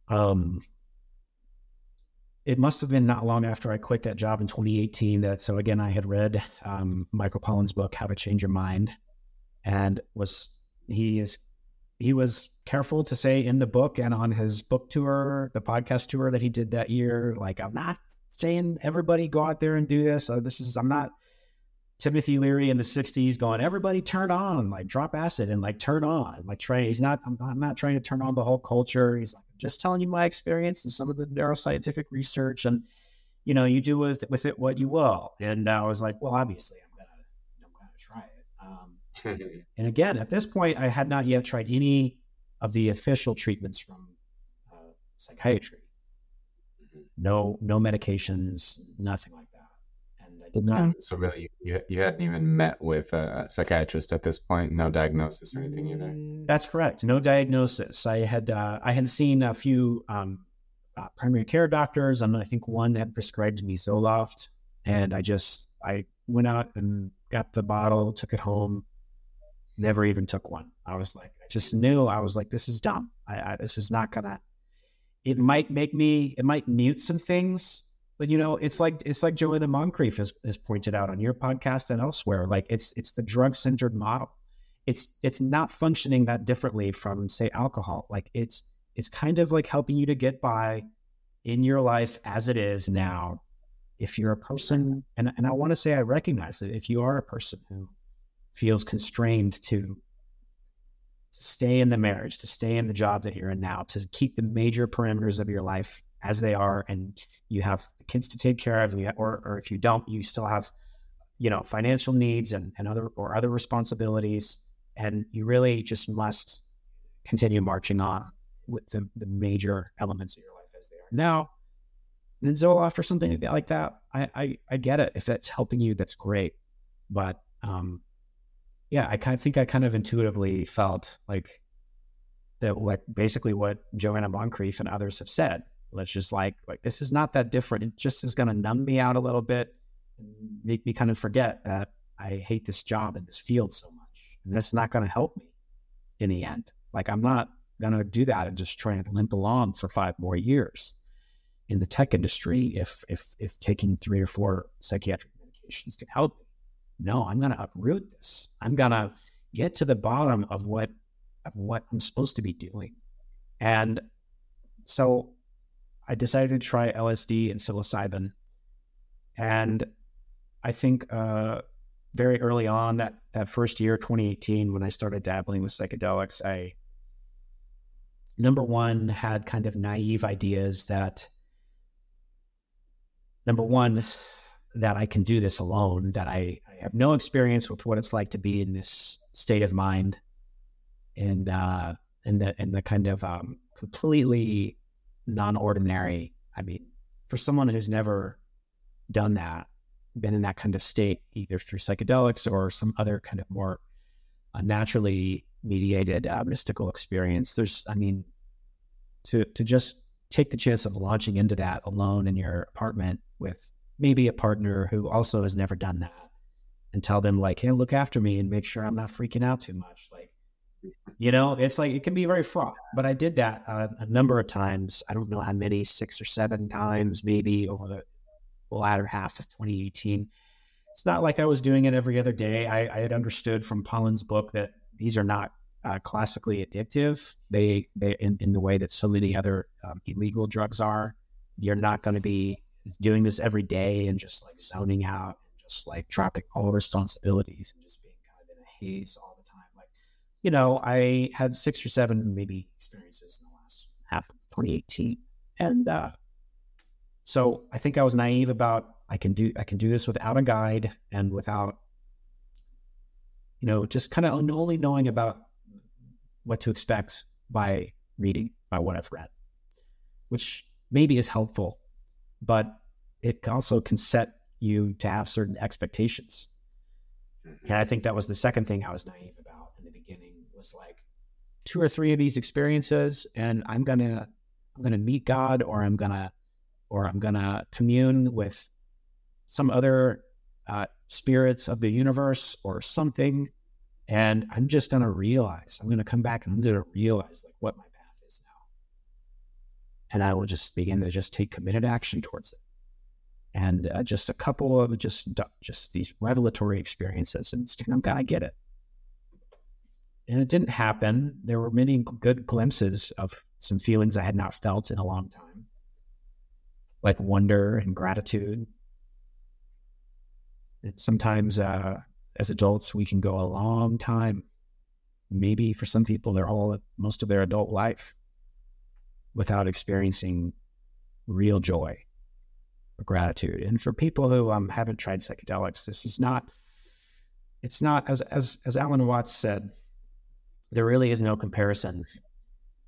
Um, it must have been not long after I quit that job in 2018 that so again I had read um, Michael Pollan's book How to Change Your Mind and was he is he was careful to say in the book and on his book tour the podcast tour that he did that year like I'm not saying everybody go out there and do this. Uh, this is I'm not Timothy Leary in the 60s going everybody turn on like drop acid and like turn on like try he's not I'm, I'm not trying to turn on the whole culture. He's like just telling you my experience and some of the neuroscientific research and you know you do with with it what you will. And i was like well obviously i'm gonna i'm gonna try it and again at this point i had not yet tried any of the official treatments from uh, psychiatry mm-hmm. no no medications nothing like that. And I did not. So really, you, you hadn't even met with a psychiatrist at this point. No diagnosis or anything either. That's correct. No diagnosis. I had uh, I had seen a few um, uh, primary care doctors, and I think one had prescribed me Zoloft, and I just I went out and got the bottle, took it home, never even took one. I was like, I just knew I was like, this is dumb. I, I this is not gonna. It might make me. It might mute some things but you know, it's like it's like Joanna Moncrieff has, has pointed out on your podcast and elsewhere. Like it's it's the drug centered model. It's it's not functioning that differently from say alcohol. Like it's it's kind of like helping you to get by in your life as it is now. If you're a person, and and I want to say I recognize that if you are a person who feels constrained to to stay in the marriage, to stay in the job that you're in now, to keep the major parameters of your life as they are, and you have the kids to take care of, or or if you don't, you still have, you know, financial needs and, and other or other responsibilities, and you really just must continue marching on with the, the major elements of your life as they are now. Then Zoloft or something like that, I, I I get it. If that's helping you, that's great. But um, yeah, I kind of think I kind of intuitively felt like that, like basically what Joanna Moncrieff and others have said let's just like like this is not that different. It just is going to numb me out a little bit make me kind of forget that I hate this job and this field so much, and that's not going to help me in the end. Like I'm not going to do that and just try and limp along for five more years in the tech industry if if if taking three or four psychiatric medications can help me. No, I'm going to uproot this. I'm going to get to the bottom of what of what I'm supposed to be doing. And so I decided to try LSD and psilocybin. And I think uh, very early on that that first year, 2018, when I started dabbling with psychedelics, I number one had kind of naive ideas that number one that I can do this alone, that I, I have no experience with what it's like to be in this state of mind, and uh, and the and the kind of um, completely non-ordinary. I mean, for someone who's never done that, been in that kind of state, either through psychedelics or some other kind of more uh, naturally mediated uh, mystical experience, there's, I mean, to to just take the chance of launching into that alone in your apartment with maybe a partner who also has never done that, and tell them like, "Hey, look after me and make sure I'm not freaking out too much." Like, you know, it's like it can be very fraught. But I did that uh, a number of times. I don't know how many, six or seven times, maybe over the latter half of 2018. It's not like I was doing it every other day. I, I had understood from Pollan's book that these are not uh, classically addictive. They, they in, in the way that so many other um, illegal drugs are. You're not going to be doing this every day and just like zoning out just like dropping all responsibilities and just being kind of in a haze all the time. Like, you know, I had six or seven maybe experiences in the last half of 2018. And uh, so I think I was naive about I can do I can do this without a guide and without you know just kind of only knowing about what to expect by reading by what I've read, which maybe is helpful, but it also can set you to have certain expectations. And I think that was the second thing I was naive about in the beginning was like two or three of these experiences and I'm gonna I'm gonna meet God or I'm gonna or I'm gonna commune with some other uh, spirits of the universe or something. And I'm just gonna realize I'm gonna come back and I'm gonna realize like what my path is now. And I will just begin to just take committed action towards it and uh, just a couple of just just these revelatory experiences, and I'm gonna get it. And it didn't happen. There were many good glimpses of some feelings I had not felt in a long time, like wonder and gratitude. And sometimes, uh, as adults, we can go a long time. Maybe for some people, they're all most of their adult life without experiencing real joy gratitude. And for people who um, haven't tried psychedelics, this is not. It's not as as as Alan Watts said. There really is no comparison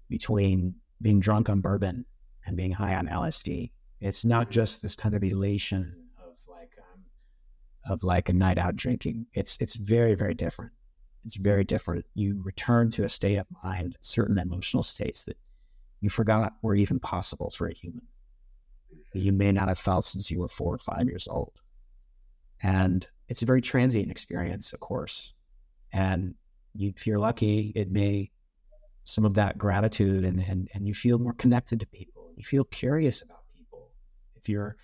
between being drunk on bourbon and being high on LSD. It's not just this kind of elation of like um, of like a night out drinking. It's it's very very different. It's very different. You return to a state of mind, certain emotional states that you forgot were even possible for a human you may not have felt since you were four or five years old. And it's a very transient experience, of course. And you, if you're lucky, it may some of that gratitude and, and and you feel more connected to people. You feel curious about people. If you're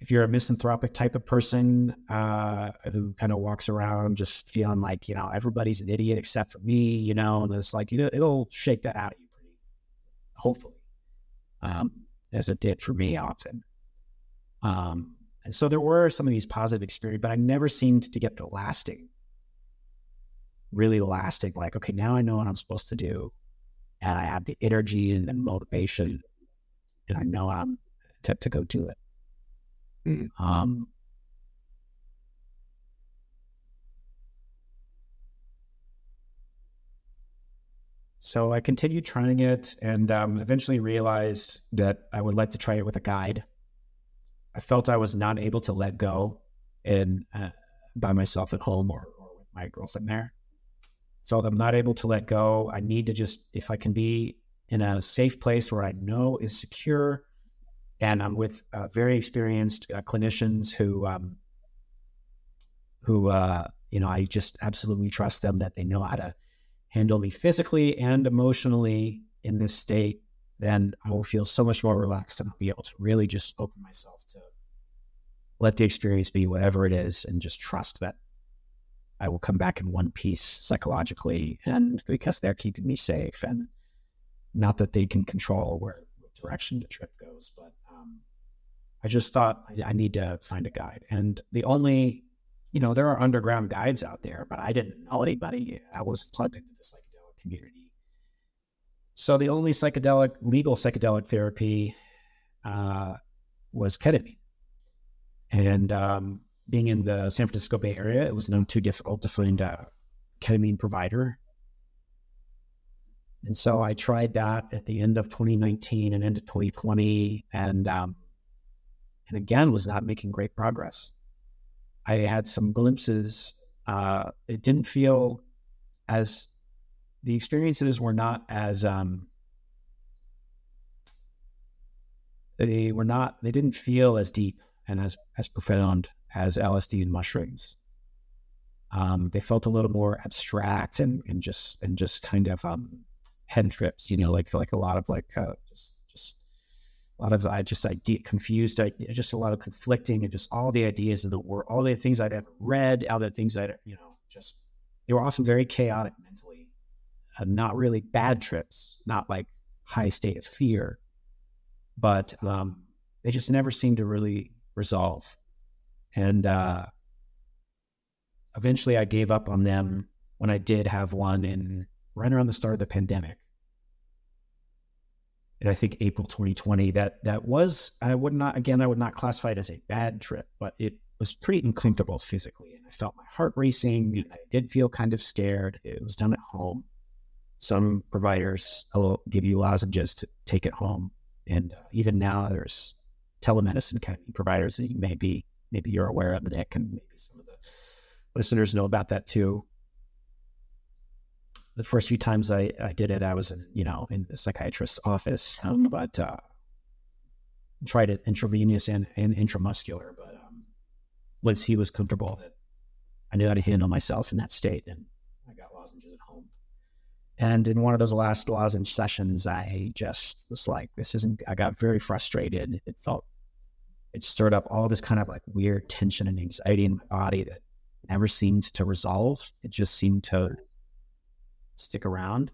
if you're a misanthropic type of person uh, who kind of walks around just feeling like you know everybody's an idiot except for me, you know, and it's like you know it'll shake that out of you pretty, hopefully. Um, as it did for me often. Um, and so there were some of these positive experiences, but I never seemed to get the lasting, really lasting, like, okay, now I know what I'm supposed to do. And I have the energy and the motivation, and I know I'm to, to go do it. Mm. Um, So I continued trying it and um, eventually realized that I would like to try it with a guide. I felt I was not able to let go in uh, by myself at home or, or with my girlfriend there. Felt I'm not able to let go. I need to just, if I can be in a safe place where I know is secure, and I'm with uh, very experienced uh, clinicians who, um, who uh, you know, I just absolutely trust them that they know how to handle me physically and emotionally in this state, then I will feel so much more relaxed and I'll be able to really just open myself to let the experience be whatever it is and just trust that I will come back in one piece psychologically and because they're keeping me safe and not that they can control where direction the trip goes, but um, I just thought I, I need to find a guide. And the only you know, there are underground guides out there, but I didn't know anybody. I was plugged into the psychedelic community. So the only psychedelic, legal psychedelic therapy uh, was ketamine. And um, being in the San Francisco Bay Area, it was not too difficult to find a ketamine provider. And so I tried that at the end of 2019 and into 2020, and um, and again was not making great progress. I had some glimpses. Uh, it didn't feel as the experiences were not as um, they were not they didn't feel as deep and as as profound as LSD and mushrooms. Um, they felt a little more abstract and, and just and just kind of um, head trips, you know, like like a lot of like uh, a lot of I just idea confused, I, just a lot of conflicting, and just all the ideas of the world, all the things I'd ever read, all the things I'd you know just they were often very chaotic mentally, uh, not really bad trips, not like high state of fear, but um, they just never seemed to really resolve, and uh, eventually I gave up on them when I did have one in right around the start of the pandemic. And I think April 2020, that that was I would not again I would not classify it as a bad trip, but it was pretty uncomfortable physically. And I felt my heart racing and I did feel kind of scared. It was done at home. Some providers will give you lozenges to take it home. And uh, even now there's telemedicine kind of providers that you may be, maybe you're aware of, Nick, and maybe some of the listeners know about that too. The first few times I, I did it, I was in, you know, in the psychiatrist's office, um, but uh, tried it intravenous and, and intramuscular. But um, once he was comfortable that I knew how to handle myself in that state, and I got lozenges at home. And in one of those last lozenge sessions, I just was like, this isn't, I got very frustrated. It felt it stirred up all this kind of like weird tension and anxiety in my body that never seemed to resolve. It just seemed to stick around.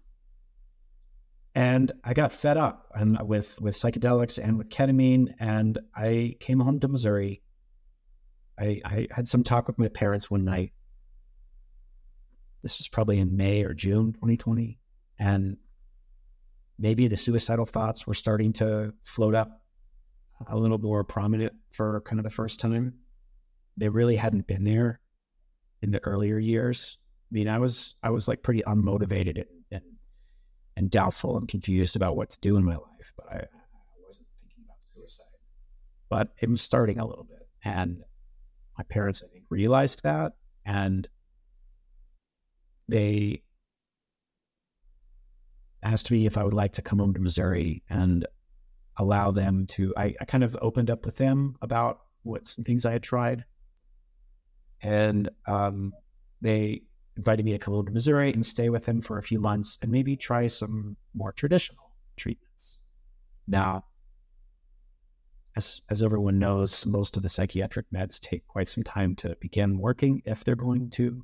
And I got fed up and with with psychedelics and with ketamine, and I came home to Missouri. I, I had some talk with my parents one night. This was probably in May or June 2020, and maybe the suicidal thoughts were starting to float up a little more prominent for kind of the first time. They really hadn't been there in the earlier years. I mean, I was I was like pretty unmotivated and and, doubtful and confused about what to do in my life, but I, I wasn't thinking about suicide. But it was starting a little bit, and my parents, I think, realized that, and they asked me if I would like to come home to Missouri, and allow them to I, I kind of opened up with them about what some things I had tried. And um, they invited me to come over to Missouri and stay with him for a few months and maybe try some more traditional treatments. Now, as, as everyone knows, most of the psychiatric meds take quite some time to begin working if they're going to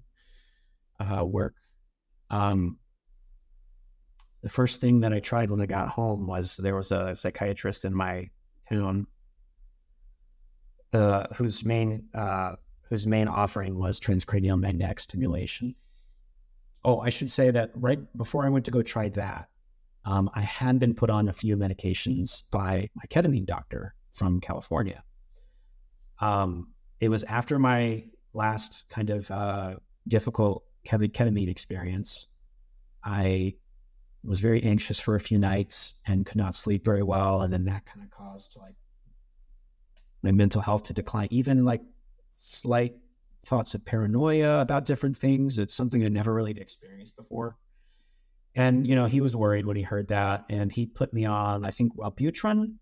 uh, work. Um, the first thing that I tried when I got home was there was a psychiatrist in my town uh, whose main uh, whose main offering was transcranial magnetic stimulation. Oh, I should say that right before I went to go try that, um, I had been put on a few medications by my ketamine doctor from California. Um, it was after my last kind of uh, difficult ketamine experience. I was very anxious for a few nights and could not sleep very well. And then that kind of caused like my mental health to decline, even like slight thoughts of paranoia about different things. It's something I never really experienced before. And, you know, he was worried when he heard that. And he put me on, I think, Wellbutrin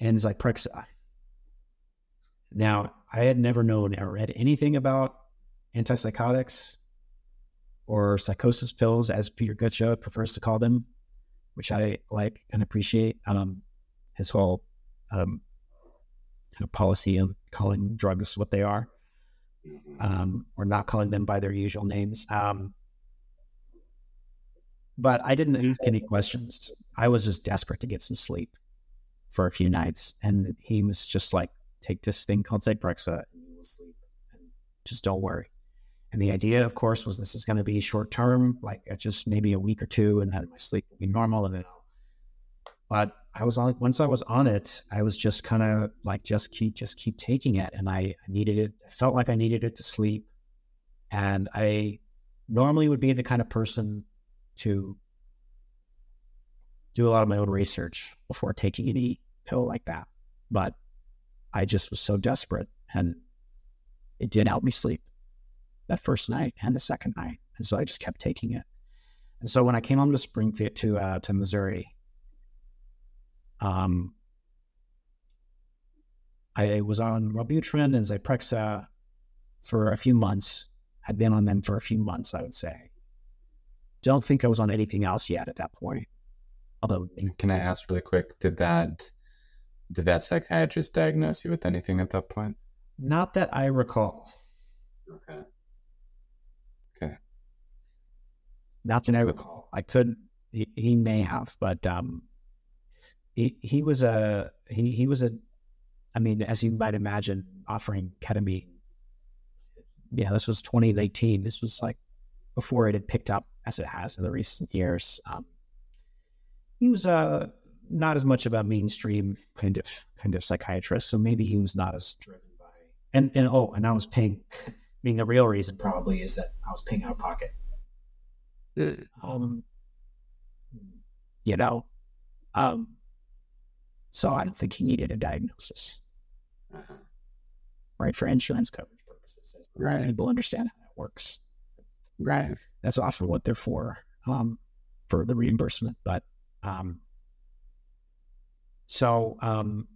and Zyprexa. Now, I had never known or read anything about antipsychotics or psychosis pills, as Peter Gøtzsche prefers to call them, which I like and appreciate. Um, his whole um, policy of calling drugs what they are, mm-hmm. um, or not calling them by their usual names. Um, but I didn't ask any questions. I was just desperate to get some sleep for a few nights, and he was just like, "Take this thing called Zyprexa, and you will sleep, and just don't worry." And the idea, of course, was this is going to be short term, like just maybe a week or two, and then my sleep will be normal. And then, I'll... but I was on once I was on it, I was just kind of like just keep just keep taking it, and I, needed it. I felt like I needed it to sleep, and I normally would be the kind of person to do a lot of my own research before taking any pill like that. But I just was so desperate, and it did help me sleep that first night and the second night. And so I just kept taking it. And so when I came home to Springfield to uh, to Missouri, um, I was on Wellbutrin and Zyprexa for a few months. Had been on them for a few months, I would say. Don't think I was on anything else yet at that point. Although, can I ask really quick? Did that did that psychiatrist diagnose you with anything at that point? Not that I recall. Okay. Not that I recall. I could. He, he may have, but um, he he was a he he was a. I mean, as you might imagine, offering ketamine. Yeah, this was 2018. This was like before it had picked up as it has in the recent years. Um, he was uh, not as much of a mainstream kind of kind of psychiatrist, so maybe he was not as driven by. And and oh, and I was paying. I mean, the real reason probably is that I was paying out of pocket. Um, you know, um, so I don't think he needed a diagnosis, Uh-huh. right? For insurance coverage purposes, Right. people understand how that works. Right. That's often what they're for, um, for the reimbursement. But um, so um,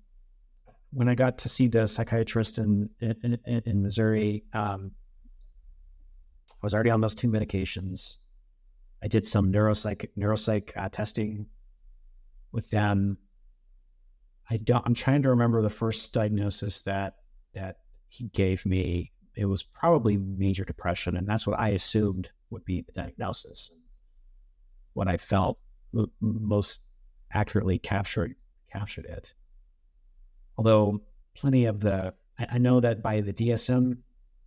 when I got to see the psychiatrist in in, in, in Missouri, um, I was already on those two medications. I did some neuropsych neuropsych uh, testing with them. I don't. I'm trying to remember the first diagnosis that that he gave me. It was probably major depression, and that's what I assumed would be the diagnosis. What I felt most accurately captured captured it. Although plenty of the, I, I know that by the DSM,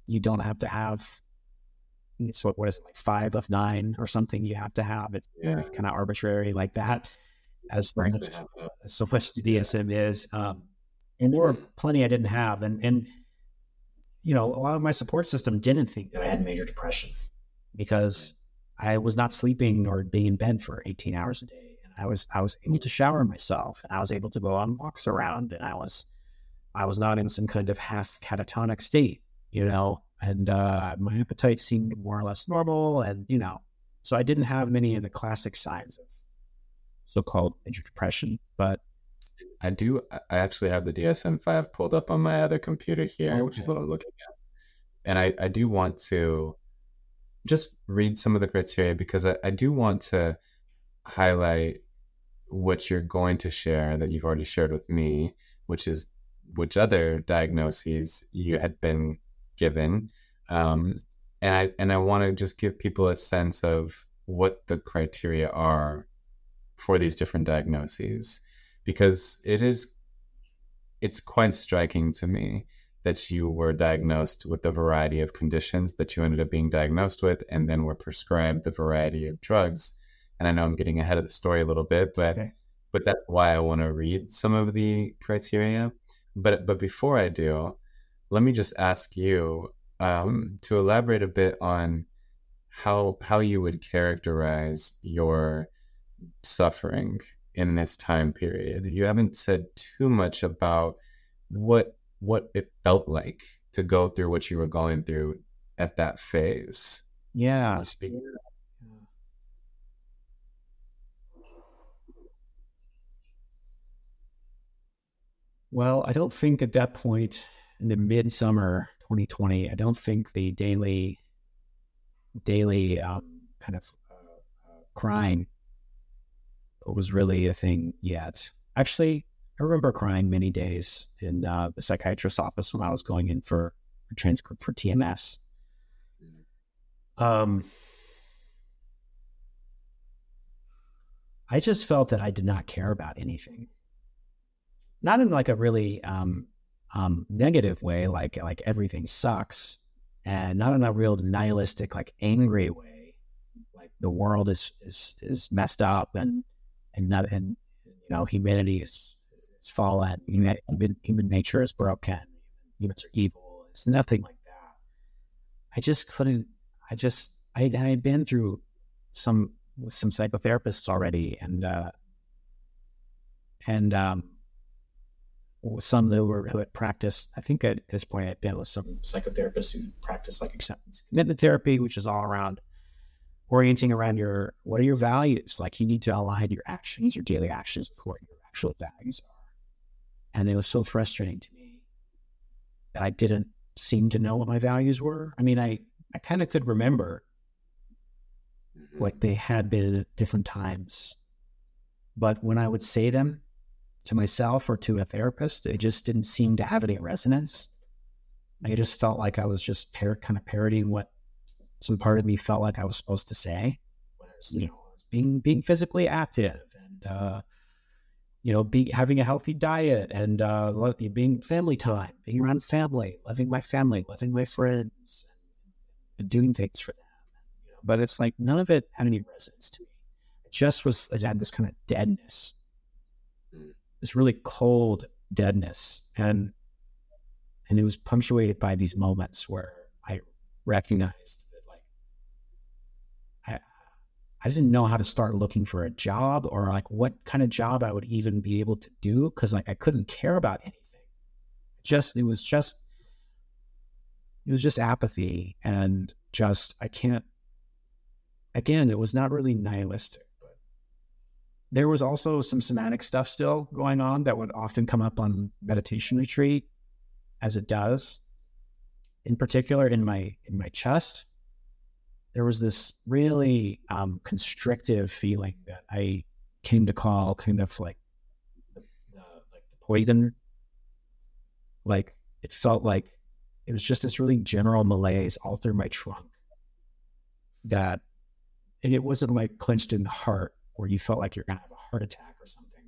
you don't have to have. So what is it like five of nine or something? You have to have it's Yeah. kind of arbitrary like that. As Right. much so much the DSM is. Um, and there were plenty I didn't have. And, and, you know, a lot of my support system didn't think that I had major depression because I was not sleeping or being in bed for 18 hours a day. And I was, I was able to shower myself and I was able to go on walks around and I was, I was not in some kind of half catatonic state, you know, and uh, my appetite seemed more or less normal. And, you know, so I didn't have many of the classic signs of so-called major depression, but I do. I- actually have the DSM five pulled up on my other computer here, which is what I'm looking at. And I, I do want to just read some of the criteria because I, I do want to highlight what you're going to share that you've already shared with me, which is which other diagnoses you had been given. Um, and I and I want to just give people a sense of what the criteria are for these different diagnoses because it is it's quite striking to me that you were diagnosed with a variety of conditions that you ended up being diagnosed with and then were prescribed the variety of drugs and i know i'm getting ahead of the story a little bit but Okay. but that's why i want to read some of the criteria but but before i do let me just ask you um, to elaborate a bit on how how you would characterize your suffering in this time period. You haven't said too much about what what it felt like to go through what you were going through at that phase. yeah, speak that? Well, I don't think at that point in the midsummer 2020, I don't think the daily, daily um, kind of uh, uh, crying was really a thing yet. Actually, I remember crying many days in uh, the psychiatrist's office when I was going in for for transcript for TMS. Um, I just felt that I did not care about anything not in like a really um, um, negative way, like like everything sucks, and not in a real nihilistic, like angry way, like the world is is is messed up and and not and you know humanity is is fallen, human, human nature is broken, humans are evil. It's nothing like that. I just couldn't. I just I I had been through some with some psychotherapists already, and uh, and um, some who were who had practiced. I think at this point I'd been with some psychotherapists who practice like acceptance commitment therapy, which is all around orienting around your what are your values. Like you need to align your actions, your daily actions, with what your actual values are. And it was so frustrating to me that I didn't seem to know what my values were. I mean, I I kind of could remember mm-hmm. what they had been at different times, but when I would say them to myself or to a therapist, it just didn't seem to have any resonance. I just felt like I was just par- kind of parodying what some part of me felt like I was supposed to say. You know, being being physically active and uh, you know, be having a healthy diet and uh, being family time, being around family, loving my family, loving my friends, and doing things for them. You know, but it's like none of it had any resonance to me. It just was, it had this kind of deadness, Mm. this really cold deadness. And, and it was punctuated by these moments where I recognized that like, I, I didn't know how to start looking for a job or like what kind of job I would even be able to do because like I couldn't care about anything. Just it was just it was just apathy and just I can't again, it was not really nihilistic, but there was also some somatic stuff still going on that would often come up on meditation retreat, as it does. In particular, in my in my chest, there was this really um, constrictive feeling that I came to call kind of like the, the like the poison. Like it felt like it was just this really general malaise all through my trunk. That and it wasn't like clenched in the heart where you felt like you're gonna have a heart attack or something.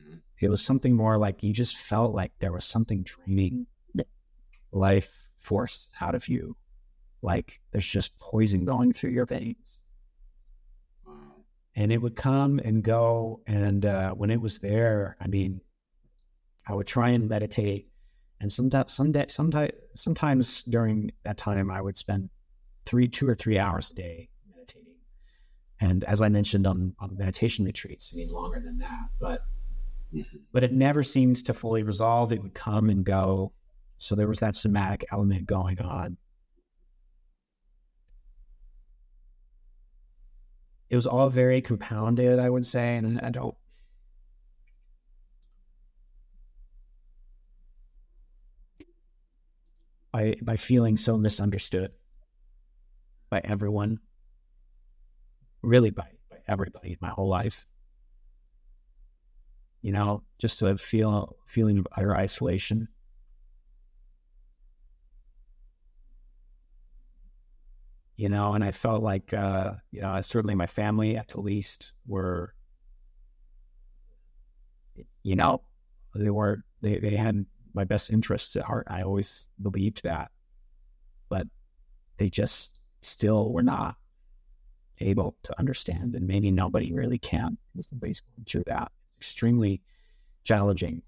Mhm. It was something more like you just felt like there was something draining life force out of you. Like there's just poison going through your veins. And it would come and go. And uh, when it was there, I mean, I would try and meditate. And sometimes, some day, sometimes, sometimes during that time, I would spend three, two or three hours a day meditating. And as I mentioned on, on meditation retreats, I mean, longer than that, but but it never seemed to fully resolve. It would come and go. So there was that somatic element going on. It was all very compounded, I would say, and I don't. By by feeling so misunderstood by everyone, really by by everybody, my whole life you know, just a feel feeling of utter isolation. You know, and I felt like, uh, you know, certainly my family at the least were, you know, they were, they, they had my best interests at heart. I always believed that, but they just still were not able to understand. And maybe nobody really can. Nobody's going through that It's extremely challenging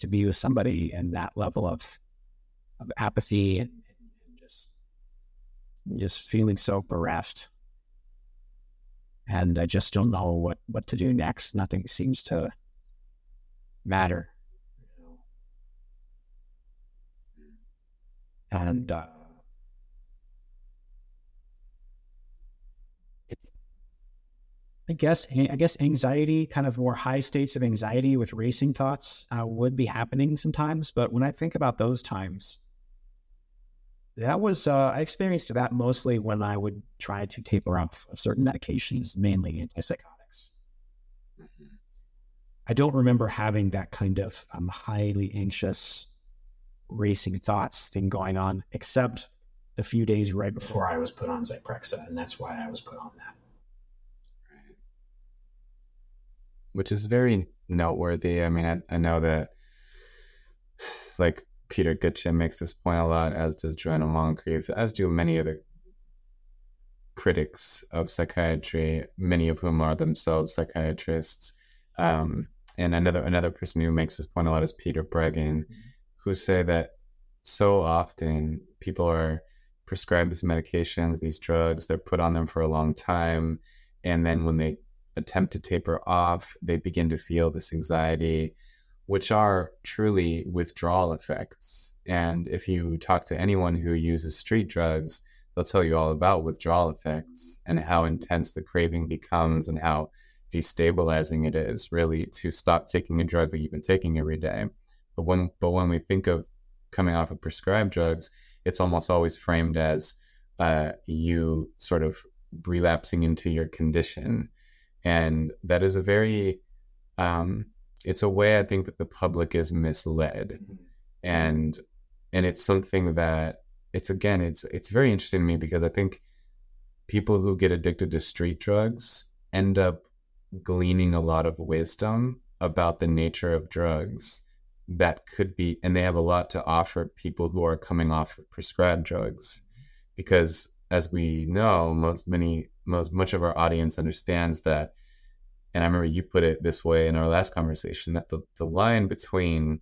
to be with somebody in that level of of apathy and, just feeling so bereft. And I just don't know what what to do next. Nothing seems to matter. And uh, I guess I guess anxiety, kind of more high states of anxiety with racing thoughts, uh, would be happening sometimes. But when I think about those times, that was uh, I experienced that mostly when I would try to taper off of certain medications, mainly antipsychotics. Mhm. I don't remember having that kind of um, highly anxious, racing thoughts thing going on, except the few days right before I was put on Zyprexa, and that's why I was put on that. Right. Which is very noteworthy. I mean, I, I know that like Peter Gøtzsche makes this point a lot, as does Joanna Moncrieff, as do many other critics of psychiatry, many of whom are themselves psychiatrists. Um, and another another person who makes this point a lot is Peter Breggin, who say that so often people are prescribed these medications, these drugs, they're put on them for a long time, and then when they attempt to taper off, they begin to feel this anxiety, which are truly withdrawal effects. And if you talk to anyone who uses street drugs, they'll tell you all about withdrawal effects and how intense the craving becomes and how destabilizing it is really to stop taking a drug that you've been taking every day. But when but when we think of coming off of prescribed drugs, it's almost always framed as uh, you sort of relapsing into your condition and that is a very um, it's a way i think that the public is misled. And and it's something that it's again it's it's very interesting to me because i think people who get addicted to street drugs end up gleaning a lot of wisdom about the nature of drugs that could be and they have a lot to offer people who are coming off of prescribed drugs because as we know, most many most much of our audience understands that and I remember you put it this way in our last conversation that the, the line between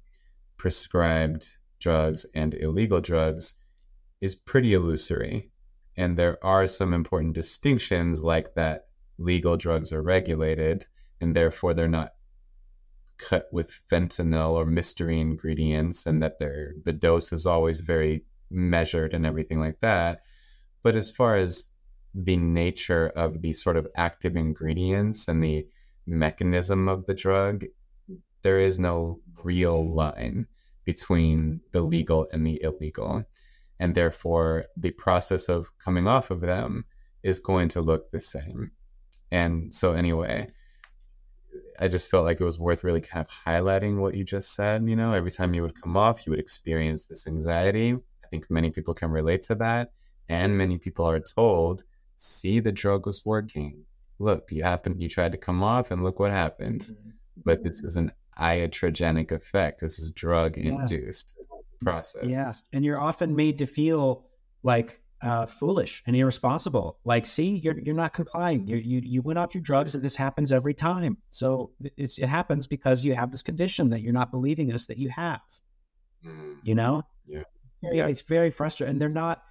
prescribed drugs and illegal drugs is pretty illusory. And there are some important distinctions, like that legal drugs are regulated and therefore they're not cut with fentanyl or mystery ingredients, and that they're, the dose is always very measured and everything like that. But as far as the nature of the sort of active ingredients and the mechanism of the drug, there is no real line between the legal and the illegal. And therefore, the process of coming off of them is going to look the same. And so, anyway, I just felt like it was worth really kind of highlighting what you just said. You know, every time you would come off, you would experience this anxiety. I think many people can relate to that. And many people are told, see, the drug was working look, you happened, you tried to come off, and look what happened. Mm-hmm. But this is an iatrogenic effect. This is drug induced yeah. process. Yeah, and you're often made to feel like uh, foolish and irresponsible. Like, see, you're you're not complying. You you you went off your drugs, and this happens every time. So it's it happens because you have this condition that you're not believing us that you have. Mm. You know. Yeah. Yeah, it's very frustrating. And they're not,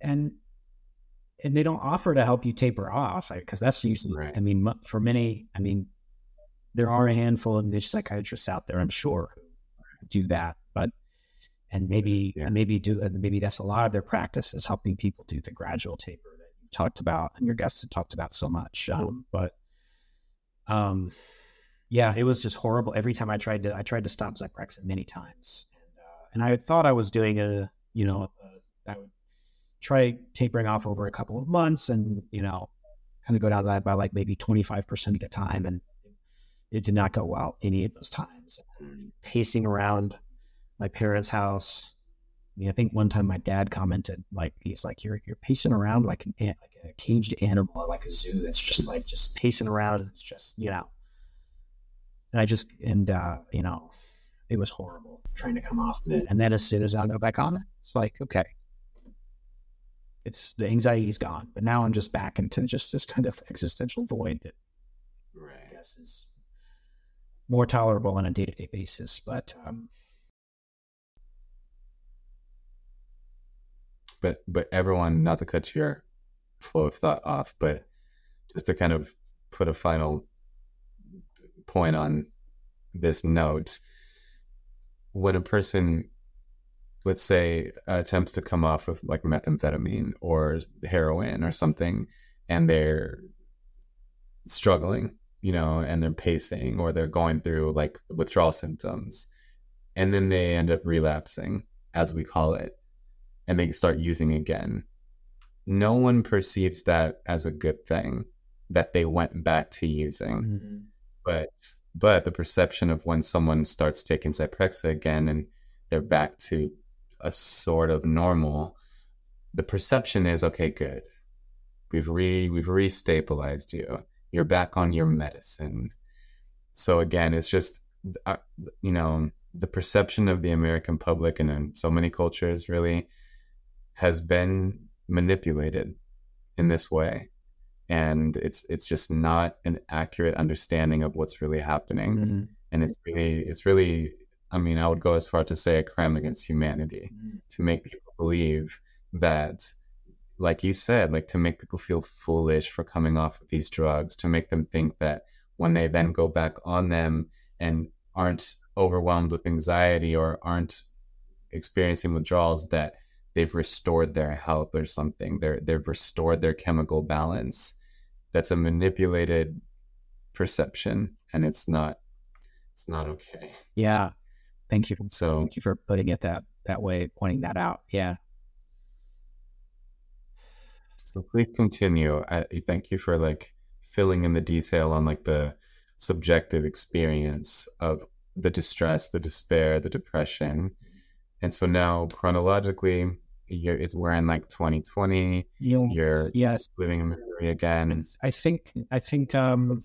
and and they don't offer to help you taper off because that's usually, right. I mean, for many, I mean, there are a handful of niche psychiatrists out there, I'm sure, do that, but and maybe yeah. maybe do maybe that's a lot of their practice is helping people do the gradual taper that you've talked about and your guests have talked about so much. Um, but um, yeah, it was just horrible. Every time I tried to I tried to stop Zyprexa many times, and, uh, and I thought I was doing a you know a, I would try tapering off over a couple of months and, you know, kind of go down that by like maybe 25% at a time. And it did not go well any of those times. Pacing around my parents' house. I mean, I think one time my dad commented, like, he's like, you're, you're pacing around like, an, like a caged animal, like a zoo that's just like, just pacing around. And it's just, you know, and I just, and, uh, you know, it was horrible trying to come off of it. And then as soon as I go back on it, it's like, okay, it's the anxiety is gone. But now I'm just back into just this kind of existential void that right. I guess is more tolerable on a day to day basis. But um, but but everyone, not to cut your flow of thought off, but just to kind of put a final point on this note, when a person let's say attempts to come off of like methamphetamine or heroin or something and they're struggling you know and they're pacing or they're going through like withdrawal symptoms and then they end up relapsing as we call it and they start using again no one perceives that as a good thing that they went back to using mm-hmm. but but the perception of when someone starts taking Zyprexa again and they're back to a sort of normal, the perception is okay, good. We've re we've restabilized you. You're back on your medicine. So again, it's just uh, you know the perception of the American public and in so many cultures really has been manipulated in this way and it's it's just not an accurate understanding of what's really happening mm-hmm. and it's really it's really I mean, I would go as far to say a crime against humanity mm. to make people believe that, like you said, like to make people feel foolish for coming off of these drugs, to make them think that when they then go back on them and aren't overwhelmed with anxiety or aren't experiencing withdrawals, that they've restored their health or something. They're they've restored their chemical balance. That's a manipulated perception, and it's not it's not okay. Yeah. Thank you. So thank you for putting it that that way, pointing that out. Yeah. So please continue. I thank you for like filling in the detail on like the subjective experience of the distress, the despair, the depression. And so now chronologically, you're, it's we're in like 2020. Yeah. You're yes. living in Missouri again. I think I think um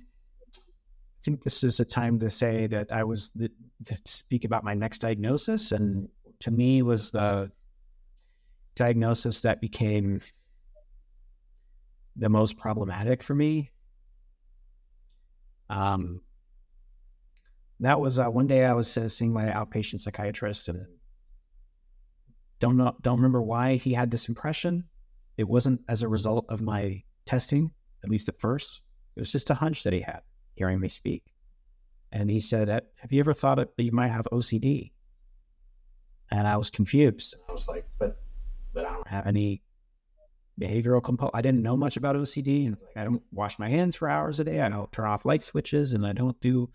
think this is a time to say that I was the, to speak about my next diagnosis, and to me was the diagnosis that became the most problematic for me. Um, that was uh, one day I was uh, seeing my outpatient psychiatrist and don't know, don't remember why he had this impression. It wasn't as a result of my testing, at least at first. It was just a hunch that he had hearing me speak. And he said, Have you ever thought that you might have OCD? And I was confused. I was like, But but I don't have any behavioral compulsion. I didn't know much about OCD. And I don't wash my hands for hours a day. I don't turn off light switches and I don't do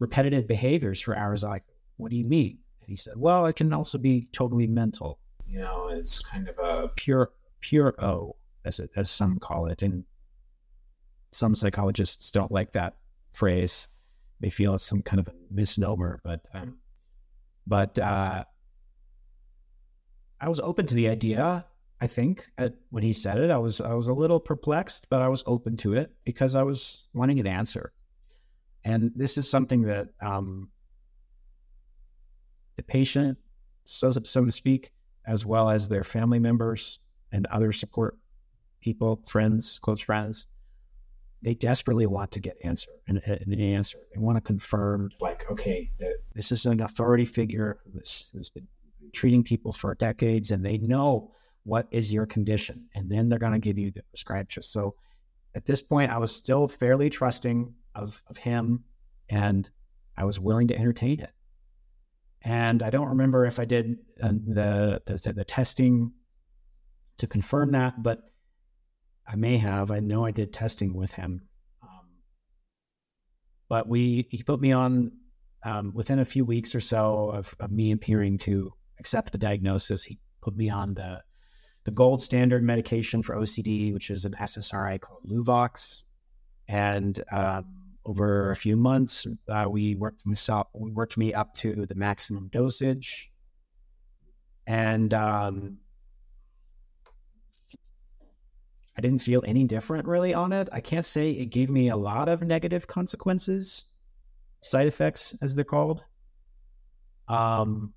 repetitive behaviors for hours. I'm like, what do you mean? And he said, well, it can also be totally mental. You know, it's kind of a pure, pure O, as, it, as some call it. And some psychologists don't like that phrase. They feel it's some kind of misnomer, but, um, but, uh, I was open to the idea. I think at, when he said it, I was I was a little perplexed, but I was open to it because I was wanting an answer. And this is something that um, the patient, so so to speak, as well as their family members and other support people, friends, close friends, they desperately want to get answer an, an answer. They want to confirm, like, okay, this is an authority figure who's, who's been treating people for decades, and they know what is your condition, and then they're going to give you the prescription. So, at this point, I was still fairly trusting of of him, and I was willing to entertain it. And I don't remember if I did uh, the, the the testing to confirm that, but I may have. I know I did testing with him. Um, but we he put me on um, within a few weeks or so of, of, me appearing to accept the diagnosis. He put me on the the gold standard medication for OCD, which is an SSRI called Luvox. And um, over a few months, uh, we worked myself, we worked me up to the maximum dosage. And um, I didn't feel any different really on it. I can't say it gave me a lot of negative consequences, side effects, as they're called. Um,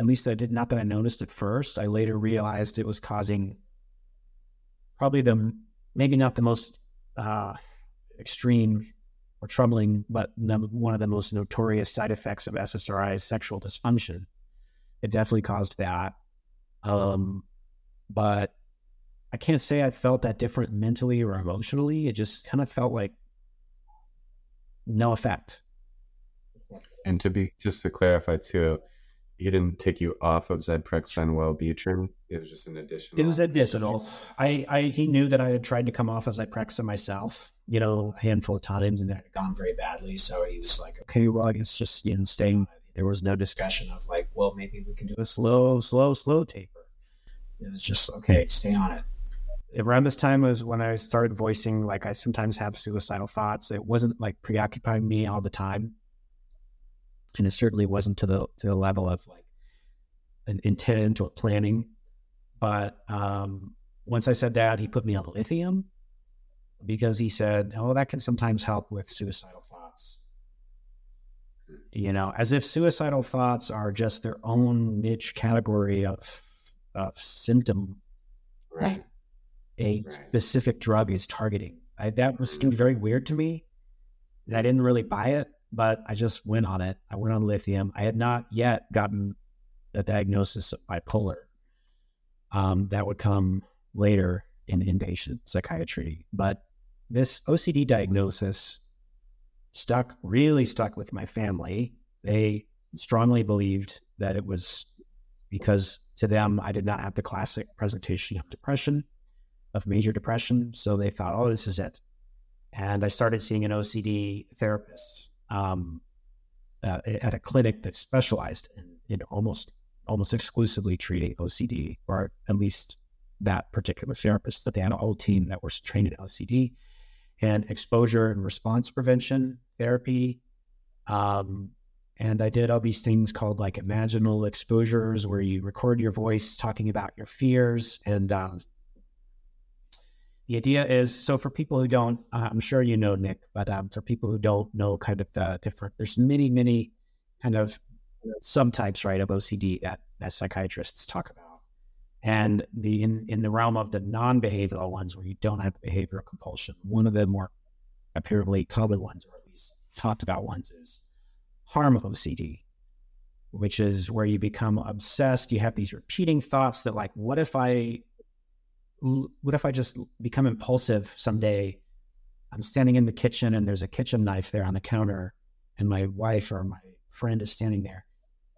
at least I did not that I noticed at first. I later realized it was causing probably the maybe not the most uh, extreme or troubling, but one of the most notorious side effects of SSRI is sexual dysfunction. It definitely caused that. Um, but I can't say I felt that different mentally or emotionally. It just kind of felt like no effect. And to be just to clarify too, he didn't take you off of Zyprexa and Wellbutrin. It was just an additional. It was additional. I, I he knew that I had tried to come off of Zyprexa myself, you know, a handful of times, and that had gone very badly. So he was like, "Okay, well, I guess just you know, staying." There was no discussion of like, "Well, maybe we can do a slow, slow, slow taper." It was just okay, stay on it. Around this time was when I started voicing like I sometimes have suicidal thoughts. It wasn't like preoccupying me all the time and it certainly wasn't to the to the level of like an intent or planning. But um, once I said that, he put me on lithium because he said, "Oh, that can sometimes help with suicidal thoughts." You know, as if suicidal thoughts are just their own niche category of of symptom right. A right. specific drug is targeting. I, that was seemed very weird to me. And I didn't really buy it but I just went on it. I went on lithium. I had not yet gotten a diagnosis of bipolar. Um, that would come later in inpatient psychiatry. But this OCD diagnosis stuck, really stuck with my family. They strongly believed that it was because to them, I did not have the classic presentation of depression, of major depression. So they thought, oh, this is it. And I started seeing an OCD therapist um, uh, at a clinic that specialized in, in almost almost exclusively treating OCD, or at least that particular therapist. But they had a whole team that was trained in OCD and exposure and response prevention therapy. Um, and I did all these things called like imaginal exposures, where you record your voice talking about your fears and um, the idea is so for people who don't, uh, I'm sure you know Nick, but um, for people who don't know, kind of the different, there's many, many kind of subtypes, right, of OCD that that psychiatrists talk about, And the in, in the realm of the non-behavioral ones where you don't have behavioral compulsion, one of the more apparently common ones, or at least talked about ones, is harm OCD, which is where you become obsessed. You have these repeating thoughts that like, what if I what if I just become impulsive someday? I'm standing in the kitchen and there's a kitchen knife there on the counter, and my wife or my friend is standing there.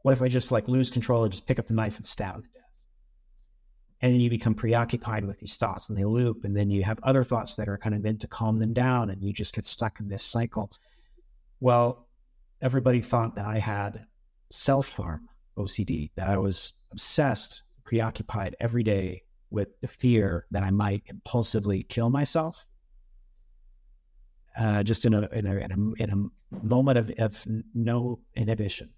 What if I just like lose control and just pick up the knife and stab to death? And then you become preoccupied with these thoughts and they loop. And then you have other thoughts that are kind of meant to calm them down and you just get stuck in this cycle. Well, everybody thought that I had self harm OCD, that I was obsessed, preoccupied every day with the fear that I might impulsively kill myself. Uh, just in a, in a, in a, in a moment of, of no inhibition.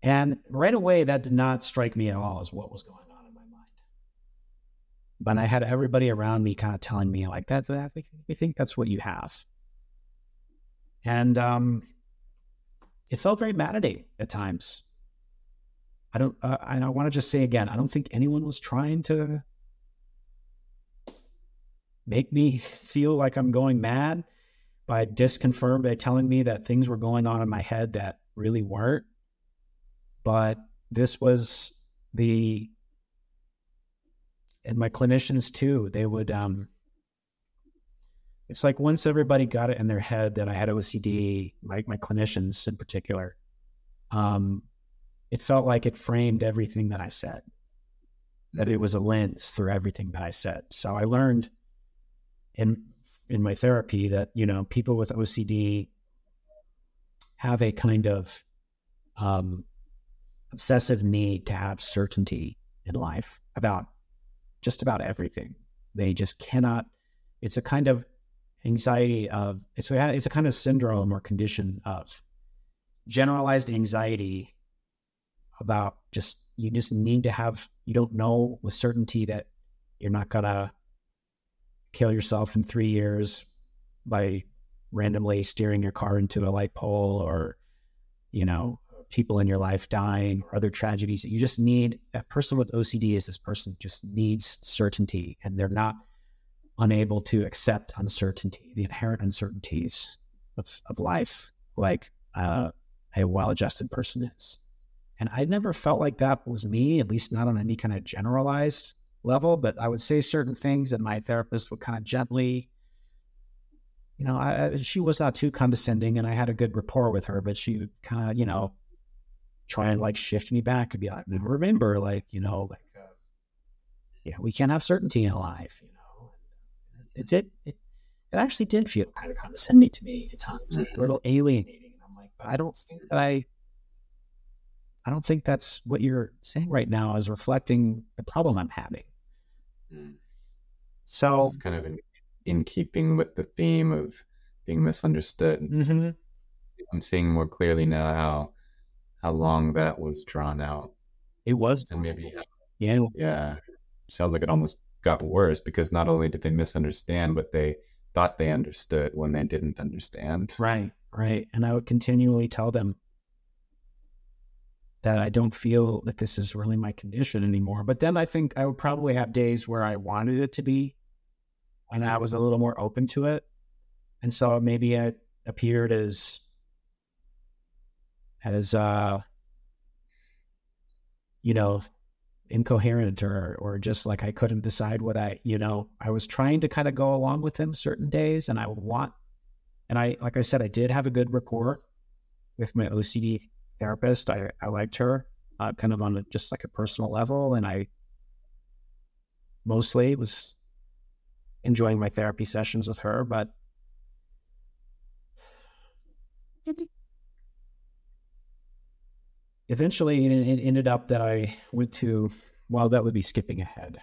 And right away, that did not strike me at all as what was going on in my mind. But I had everybody around me kind of telling me, like, that's that, we think that's what you have. And um, it felt very validating at times. I don't, uh, and I want to just say again, I don't think anyone was trying to make me feel like I'm going mad by disconfirm by telling me that things were going on in my head that really weren't. But this was the and my clinicians too, they would um it's like once everybody got it in their head that I had OCD, my my clinicians in particular, um, it felt like it framed everything that I said. That it was a lens through everything that I said. So I learned in in my therapy that you know people with OCD have a kind of um, obsessive need to have certainty in life about just about everything. They just cannot. It's a kind of anxiety of it's a, it's a kind of syndrome or condition of generalized anxiety about just you just need to have you don't know with certainty that you're not gonna kill yourself in three years by randomly steering your car into a light pole or you know people in your life dying or other tragedies. You just need a person with ocd is this person just needs certainty and they're not unable to accept uncertainty the inherent uncertainties of, of life like uh, a well-adjusted person is and i never felt like that was me at least not on any kind of generalized level, but I would say certain things that my therapist would kind of gently, you know, I, she was not too condescending and I had a good rapport with her, but she would kind of, you know, try and like shift me back and be like, remember, like, you know, like, uh, yeah, we can't have certainty in life, you know. It did, it, it actually did feel kind of condescending to me at times, a little alienating. And I'm like, but I don't think that I, I don't think that's what you're saying right now is reflecting the problem I'm having. Mm. So it's kind of in, in, keeping with the theme of being misunderstood. Mm-hmm. I'm seeing more clearly now how how long that was drawn out. It was, and maybe yeah, yeah. Sounds like it almost got worse because not only did they misunderstand, but they thought they understood when they didn't understand. Right, right. And I would continually tell them, that I don't feel that this is really my condition anymore. But then I think I would probably have days where I wanted it to be and I was a little more open to it. And so maybe it appeared as as uh you know incoherent or or just like I couldn't decide what I you know I was trying to kind of go along with him certain days and I would want and I like I said I did have a good rapport with my OCD therapist. I, I liked her uh, kind of on a, just like a personal level. And I mostly was enjoying my therapy sessions with her. But eventually it, it ended up that I went to, well, that would be skipping ahead.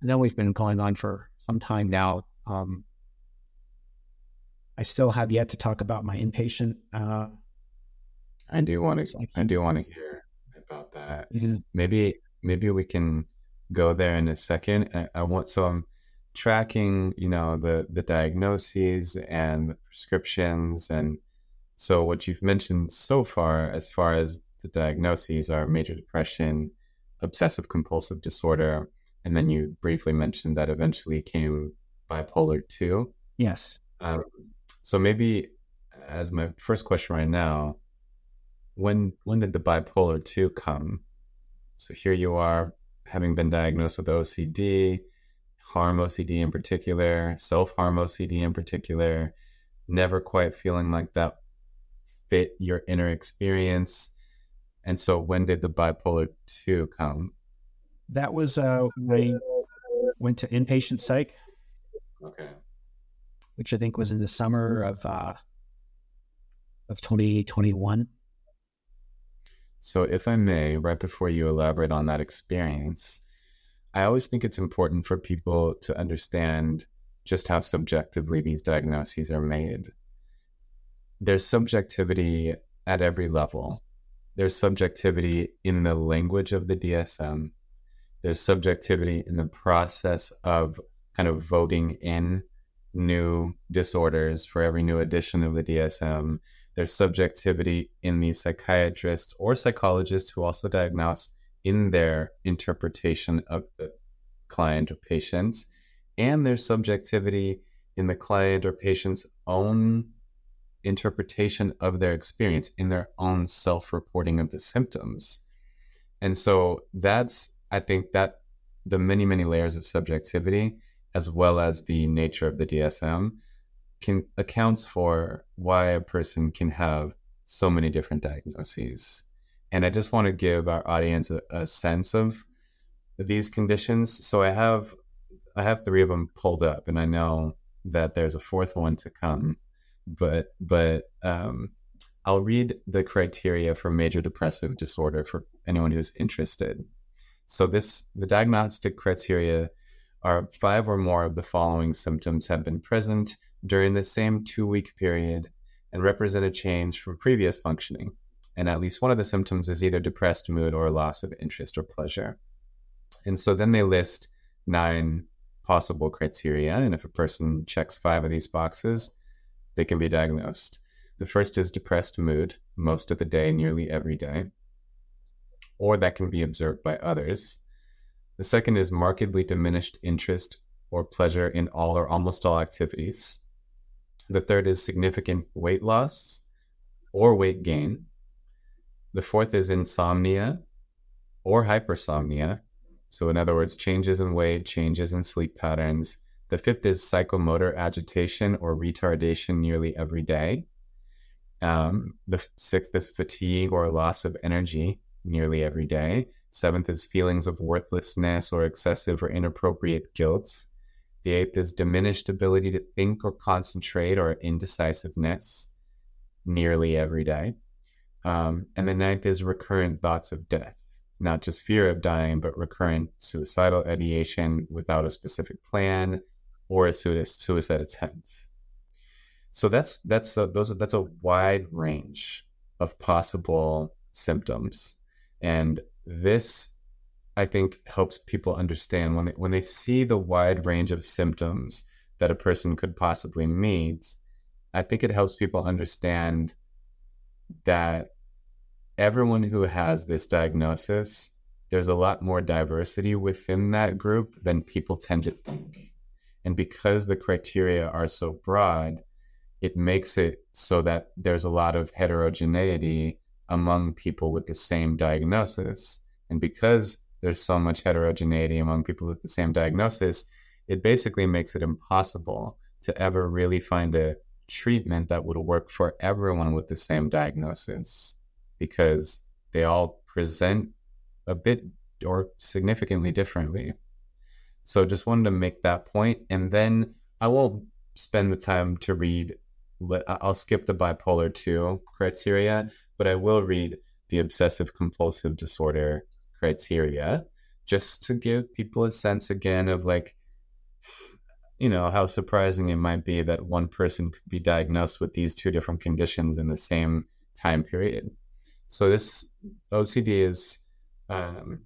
And then we've been going on for some time now. Um, I still have yet to talk about my inpatient uh, I do want to. I do want to hear about that. Yeah. Maybe maybe we can go there in a second. I, I want some tracking. You know the the diagnoses and the prescriptions, and so what you've mentioned so far, as far as the diagnoses, are major depression, obsessive compulsive disorder. And then you briefly mentioned that eventually came bipolar 2. Yes. Um, so maybe as my first question right now, when when did the bipolar 2 come? So here you are having been diagnosed with OCD, harm OCD in particular, self harm OCD in particular, never quite feeling like that fit your inner experience. And so when did the bipolar 2 come? That was uh, when I went to inpatient psych. Okay. Which I think was in the summer of uh, of 2021. So, if I may, right before you elaborate on that experience, I always think it's important for people to understand just how subjectively these diagnoses are made. There's subjectivity at every level. There's subjectivity in the language of the DSM. There's subjectivity in the process of kind of voting in new disorders for every new edition of the DSM. There's subjectivity in the psychiatrist or psychologist who also diagnose in their interpretation of the client or patients. And there's subjectivity in the client or patient's own interpretation of their experience, in their own self reporting of the symptoms. And so that's, I think, that the many, many layers of subjectivity, as well as the nature of the DSM, can accounts for why a person can have so many different diagnoses. And I just want to give our audience a, a sense of these conditions. So I have I have three of them pulled up, and I know that there's a fourth one to come. But but um, I'll read the criteria for major depressive disorder for anyone who's interested. So this the diagnostic criteria are five or more of the following symptoms have been present during the same two week period and represent a change from previous functioning. And at least one of the symptoms is either depressed mood or loss of interest or pleasure. And so then they list nine possible criteria. And if a person checks five of these boxes, they can be diagnosed. The first is depressed mood, most of the day, nearly every day, or that can be observed by others. The second is markedly diminished interest or pleasure in all or almost all activities. The third is significant weight loss or weight gain. The fourth is insomnia or hypersomnia. So, in other words, changes in weight, changes in sleep patterns. The fifth is psychomotor agitation or retardation nearly every day. Um, the sixth is fatigue or loss of energy nearly every day. Seventh is feelings of worthlessness or excessive or inappropriate guilt. The eighth is diminished ability to think or concentrate or indecisiveness nearly every day. Um, and the ninth is recurrent thoughts of death, not just fear of dying, but recurrent suicidal ideation without a specific plan or a suicide attempt. So that's that's a, those that's a wide range of possible symptoms, and this I think helps people understand when they when they see the wide range of symptoms that a person could possibly meet. I think it helps people understand that everyone who has this diagnosis, there's a lot more diversity within that group than people tend to think. And because the criteria are so broad, it makes it so that there's a lot of heterogeneity among people with the same diagnosis. And because there's so much heterogeneity among people with the same diagnosis, it basically makes it impossible to ever really find a treatment that would work for everyone with the same diagnosis because they all present a bit or significantly differently. So just wanted to make that point, and then I won't spend the time to read. I'll skip the bipolar two criteria, but I will read the obsessive compulsive disorder criteria just to give people a sense again of like you know, how surprising it might be that one person could be diagnosed with these two different conditions in the same time period. So, this OCD is um,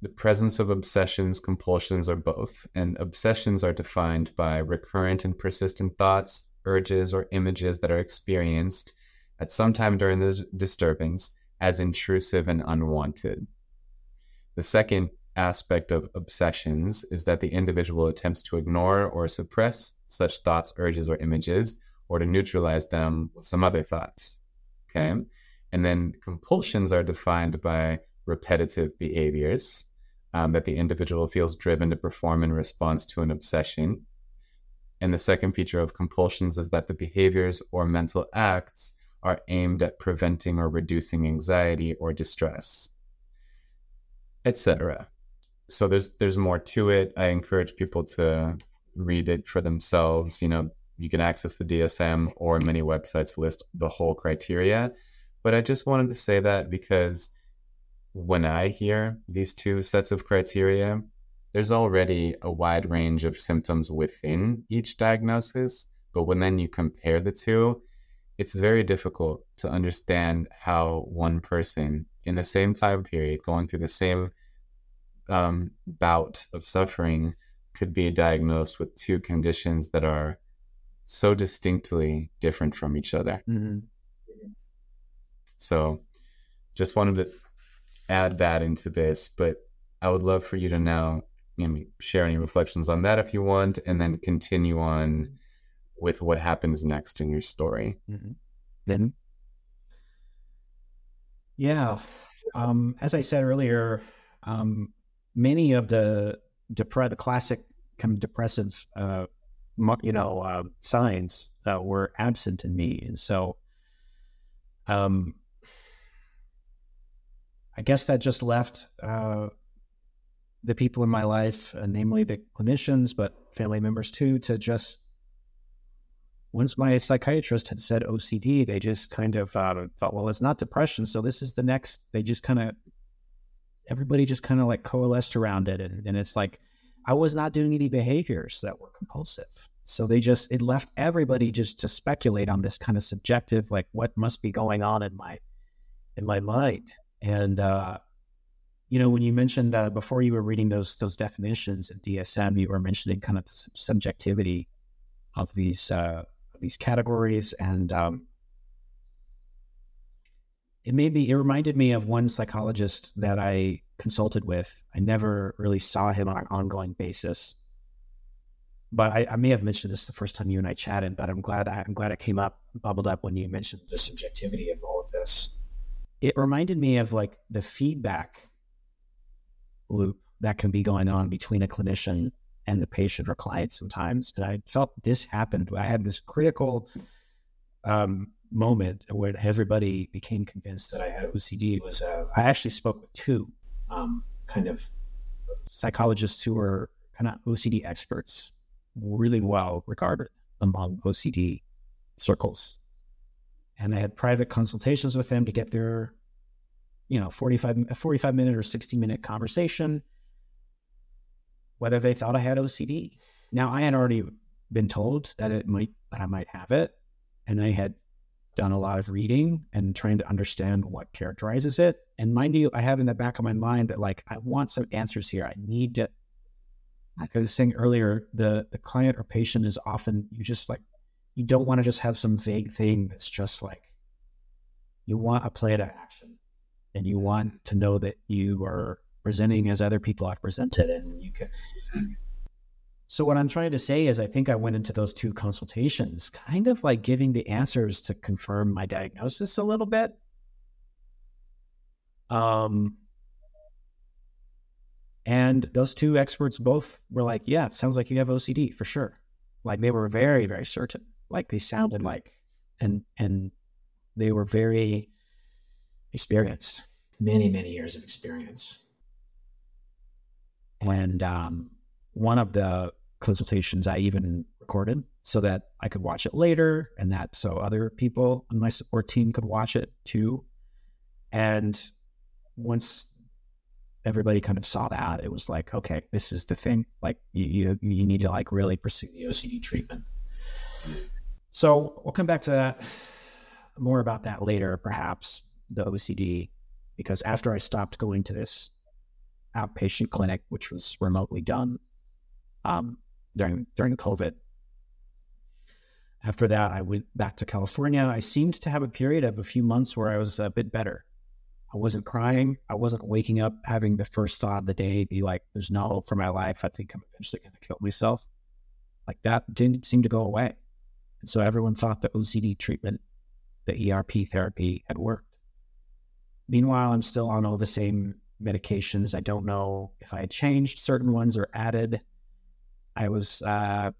the presence of obsessions, compulsions, or both. And obsessions are defined by recurrent and persistent thoughts, urges, or images that are experienced at some time during the disturbance as intrusive and unwanted. The second aspect of obsessions is that the individual attempts to ignore or suppress such thoughts, urges, or images, or to neutralize them with some other thoughts. Okay. And then compulsions are defined by repetitive behaviors um, that the individual feels driven to perform in response to an obsession. And the second feature of compulsions is that the behaviors or mental acts are aimed at preventing or reducing anxiety or distress, etc. So there's there's more to it. I encourage people to read it for themselves. You know, you can access the DSM or many websites list the whole criteria. But I just wanted to say that because when I hear these two sets of criteria, there's already a wide range of symptoms within each diagnosis. But when then you compare the two, it's very difficult to understand how one person in the same time period, going through the same um, bout of suffering, could be diagnosed with two conditions that are so distinctly different from each other. Mm-hmm. So, just wanted to add that into this, but I would love for you to now you know, share any reflections on that if you want, and then continue on with what happens next in your story. Mm-hmm. Then, yeah, um, as I said earlier, um, many of the depre- the classic kind of depressive, uh, you know, uh, signs uh, were absent in me, and so, um, I guess that just left uh, the people in my life, uh, namely the clinicians, but family members too, to just once my psychiatrist had said OCD, they just kind of uh, thought, well, it's not depression, so this is the next. They just kind of everybody just kind of like coalesced around it, and, and it's like I was not doing any behaviors that were compulsive. So they just it left everybody just to speculate on this kind of subjective, like what must be going on in my in my mind. And uh, you know, when you mentioned uh, before you were reading those those definitions of DSM, you were mentioning kind of the subjectivity of these uh, these categories, and um, it made me. It reminded me of one psychologist that I consulted with. I never really saw him on an ongoing basis, but I, I may have mentioned this the first time you and I chatted. But I'm glad I, I'm glad it came up, bubbled up when you mentioned the subjectivity of all of this it reminded me of like the feedback loop that can be going on between a clinician and the patient or client sometimes. And I felt this happened. I had this critical um, moment where everybody became convinced that I had OCD. It was uh, I actually spoke with two um, kind of psychologists who were kind of OCD experts, really well regarded among OCD circles and I had private consultations with them to get their, you know, 45, 45 minute or 60 minute conversation, whether they thought I had OCD. Now I had already been told that it might, that I might have it. And I had done a lot of reading and trying to understand what characterizes it. And mind you, I have in the back of my mind that like, I want some answers here. I need to, like I was saying earlier, the, the client or patient is often, you just like you don't want to just have some vague thing that's just like you want a play to action and you want to know that you are presenting as other people have presented and you can so what i'm trying to say is i think i went into those two consultations kind of like giving the answers to confirm my diagnosis a little bit. Um and those two experts both were like yeah it sounds like you have ocd for sure. Like they were very very certain. Like they sounded like, and and they were very experienced, many many years of experience. And um, one of the consultations I even recorded so that I could watch it later, and that so other people on my support team could watch it too. And once everybody kind of saw that, it was like, okay, this is the thing. Like you, you, you need to like really pursue the OCD treatment. So we'll come back to that more about that later, perhaps the OCD, because after I stopped going to this outpatient clinic, which was remotely done um, during during COVID, after that I went back to California. I seemed to have a period of a few months where I was a bit better. I wasn't crying. I wasn't waking up having the first thought of the day be like, there's no hope for my life. I think I'm eventually going to kill myself. Like that didn't seem to go away. And so everyone thought the OCD treatment, the ERP therapy had worked. Meanwhile, I'm still on all the same medications. I don't know if I had changed certain ones or added. I was, uh,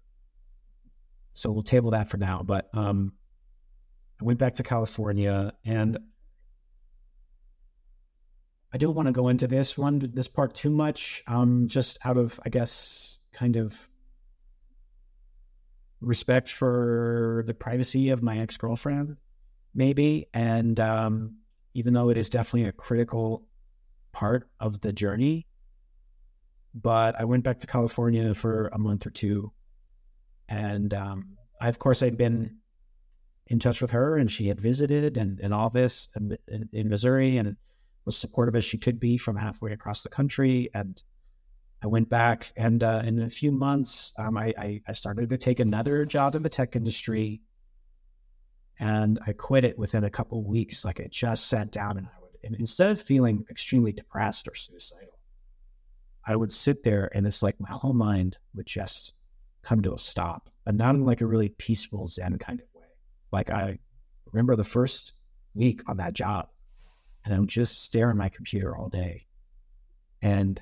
so we'll table that for now. But um, I went back to California and I don't want to go into this one, this part too much. Um, just out of, I guess, kind of respect for the privacy of my ex girlfriend, maybe. And um, even though it is definitely a critical part of the journey, but I went back to California for a month or two. And um, I, of course, I'd been in touch with her and she had visited and, and all this in, in, in Missouri and was supportive as she could be from halfway across the country. And I went back, and uh, in a few months, um, I, I, I, started to take another job in the tech industry, and I quit it within a couple weeks. Like I just sat down, and I and instead of feeling extremely depressed or suicidal, I would sit there, and it's like my whole mind would just come to a stop, but not in like a really peaceful Zen kind of way. Like I remember the first week on that job, and I'm just staring at my computer all day, and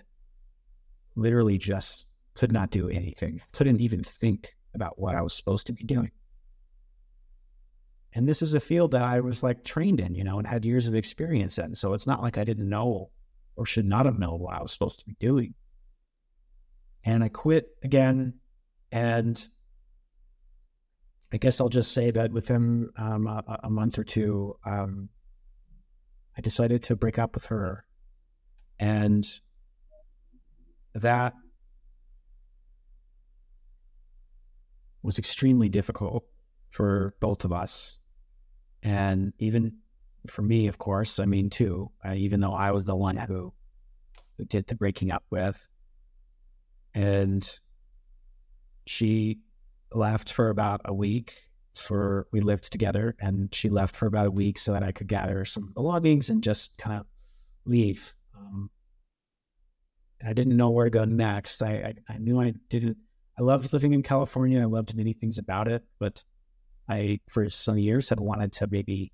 literally just could not do anything, couldn't even think about what I was supposed to be doing. And this is a field that I was like trained in, you know, and had years of experience in. So it's not like I didn't know or should not have known what I was supposed to be doing. And I quit again. And I guess I'll just say that within um, a, a, month or two, um, I decided to break up with her. And that was extremely difficult for both of us. And even for me, of course, I mean, too, uh, even though I was the one who, who did the breaking up with. And she left for about a week for we lived together and she left for about a week so that I could gather some belongings and just kind of leave. Um, I didn't know where to go next. I, I, I knew I didn't. I loved living in California. I loved many things about it, but I, for some years, had wanted to maybe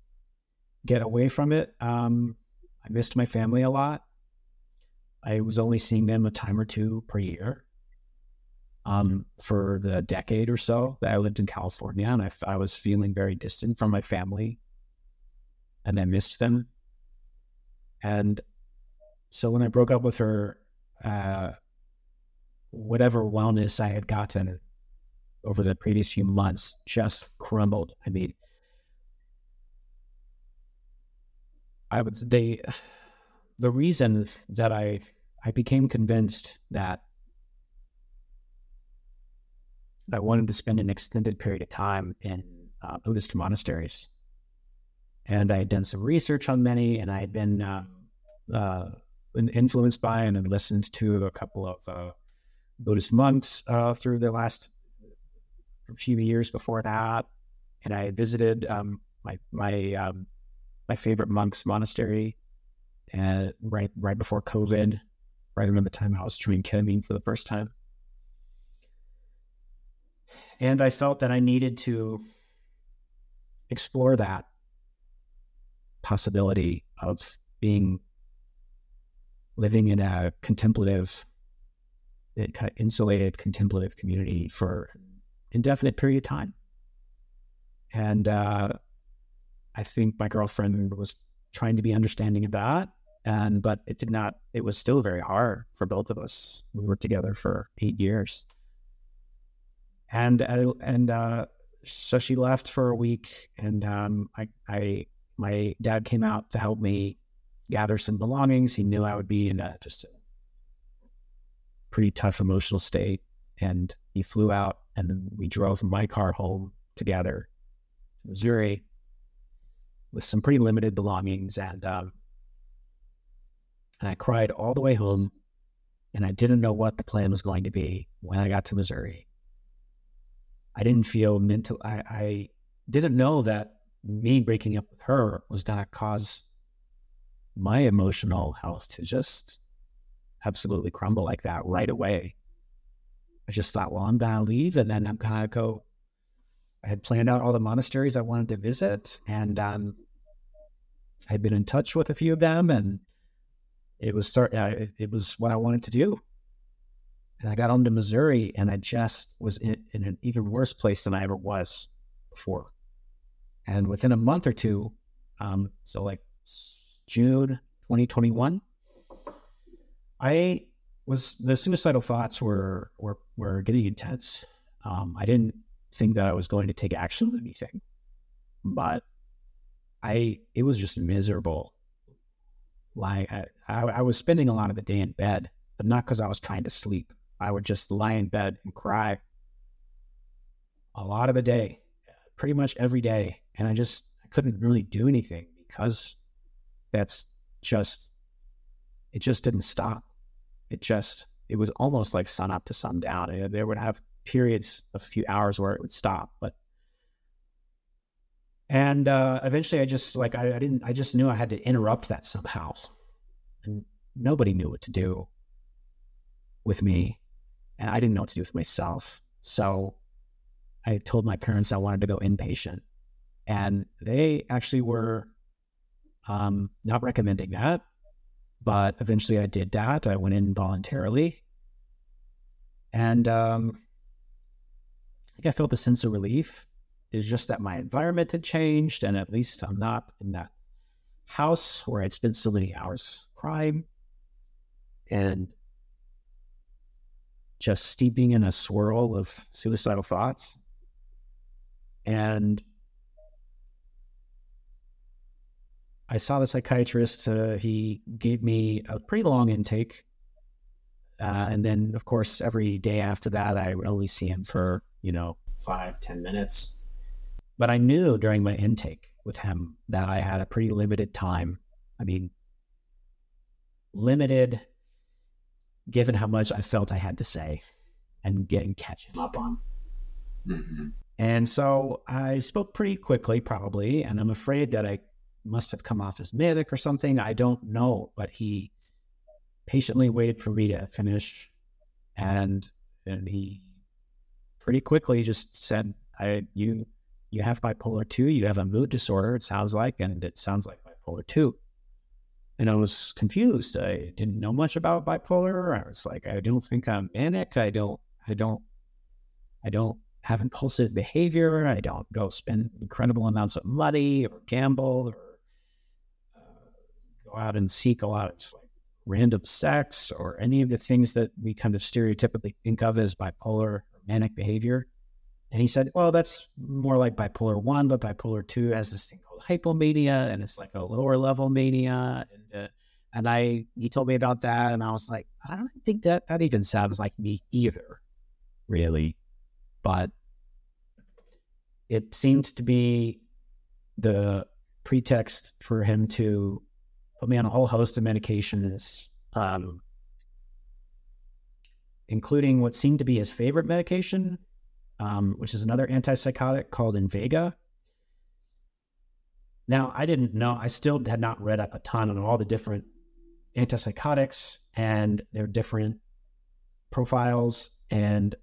get away from it. Um, I missed my family a lot. I was only seeing them a time or two per year um, for the decade or so that I lived in California, and I, I was feeling very distant from my family, and I missed them. And so when I broke up with her, uh, whatever wellness I had gotten over the previous few months just crumbled. I mean, I would they the reason that I I became convinced that I wanted to spend an extended period of time in uh, Buddhist monasteries, and I had done some research on many, and I had been uh, uh, influenced by and had listened to a couple of uh, Buddhist monks uh, through the last few years before that, and I had visited um, my my um, my favorite monk's monastery, and right right before COVID, right around the time I was trying ketamine for the first time, and I felt that I needed to explore that possibility of being living in a contemplative, insulated contemplative community for indefinite period of time. And uh, I think my girlfriend was trying to be understanding of that. And but it did not. It was still very hard for both of us. We were together for eight years, and uh, and uh, so she left for a week, and um, I, I my dad came out to help me gather some belongings. He knew I would be in a, just a pretty tough emotional state. And he flew out and then we drove my car home together to Missouri with some pretty limited belongings. And, um, and I cried all the way home. And I didn't know what the plan was going to be when I got to Missouri. I didn't feel mental. I, I didn't know that me breaking up with her was going to cause my emotional health to just absolutely crumble like that right away. I just thought, well, I'm gonna leave, and then I'm gonna go. I had planned out all the monasteries I wanted to visit, and um, I had been in touch with a few of them, and it was start. Uh, it, it was what I wanted to do. And I got home to Missouri, and I just was in, in an even worse place than I ever was before. And within a month or two, um, so like June 2021, I was the suicidal thoughts were were were getting intense. Um, I didn't think that I was going to take action on anything, but I it was just miserable. Like I, I, was spending a lot of the day in bed, but not because I was trying to sleep. I would just lie in bed and cry a lot of the day, pretty much every day, and I just I couldn't really do anything because that's just it just didn't stop. It just it was almost like sun up to sundown. There would have periods of a few hours where it would stop, but and uh, eventually I just like I, I didn't I just knew I had to interrupt that somehow, and nobody knew what to do with me, and I didn't know what to do with myself. So I told my parents I wanted to go inpatient, and they actually were um, not recommending that. But eventually I did that. I went in voluntarily. And um, I think I felt a sense of relief. It's just that my environment had changed, and at least I'm not in that house where I'd spent so many hours crying and just steeping in a swirl of suicidal thoughts. And I saw the psychiatrist. Uh, he gave me a pretty long intake. Uh, and then, of course, every day after that, I would only see him for, you know, five, ten minutes. But I knew during my intake with him that I had a pretty limited time. I mean, limited given how much I felt I had to say and getting catch him up on. Mm-hmm. And so I spoke pretty quickly, probably, and I'm afraid that I must have come off as manic or something. I don't know, but he patiently waited for me to finish, and and he pretty quickly just said, "I you you have bipolar two. You have a mood disorder. It sounds like, and it sounds like bipolar two. And I was confused. I didn't know much about bipolar. I was like, I don't think I'm manic. I don't. I don't. I don't have impulsive behavior. I don't go spend incredible amounts of money or gamble or out and seek a lot of random sex or any of the things that we kind of stereotypically think of as bipolar or manic behavior. And he said, well, that's more like bipolar one, but bipolar two has this thing called hypomania, and it's like a lower level mania. And, uh, and I, he told me about that, and I was like, I don't think that that even sounds like me either, really. But it seemed to be the pretext for him to put me on a whole host of medications, um, including what seemed to be his favorite medication, um, which is another antipsychotic called Invega. Now, I didn't know, I still had not read up a ton on all the different antipsychotics and their different profiles. And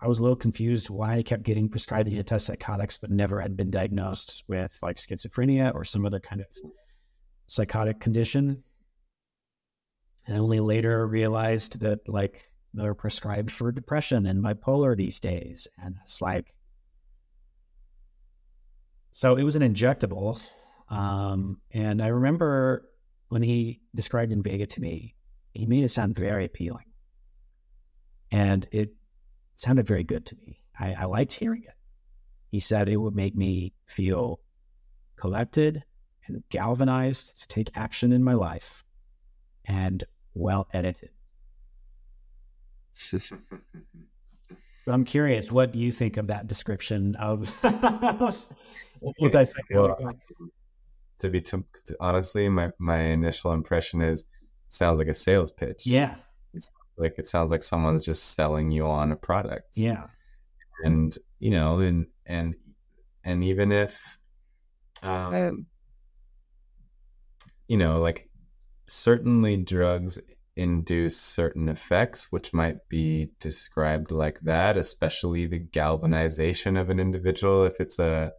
I was a little confused why I kept getting prescribed antipsychotics, but never had been diagnosed with like schizophrenia or some other kind of psychotic condition. And I only later realized that like they're prescribed for depression and bipolar these days. And it's like, so it was an injectable. Um, and I remember when he described Invega to me, he made it sound very appealing. And it sounded very good to me. I, I liked hearing it. He said it would make me feel collected and galvanized to take action in my life and well edited. I'm curious, what do you think of that description of what I well, to be to, to, honestly, my my initial impression is it sounds like a sales pitch. Yeah, it's like it sounds like someone's just selling you on a product. Yeah, and you know, and and and even if um, you know, like certainly drugs induce certain effects, which might be described like that, especially the galvanization of an individual if it's a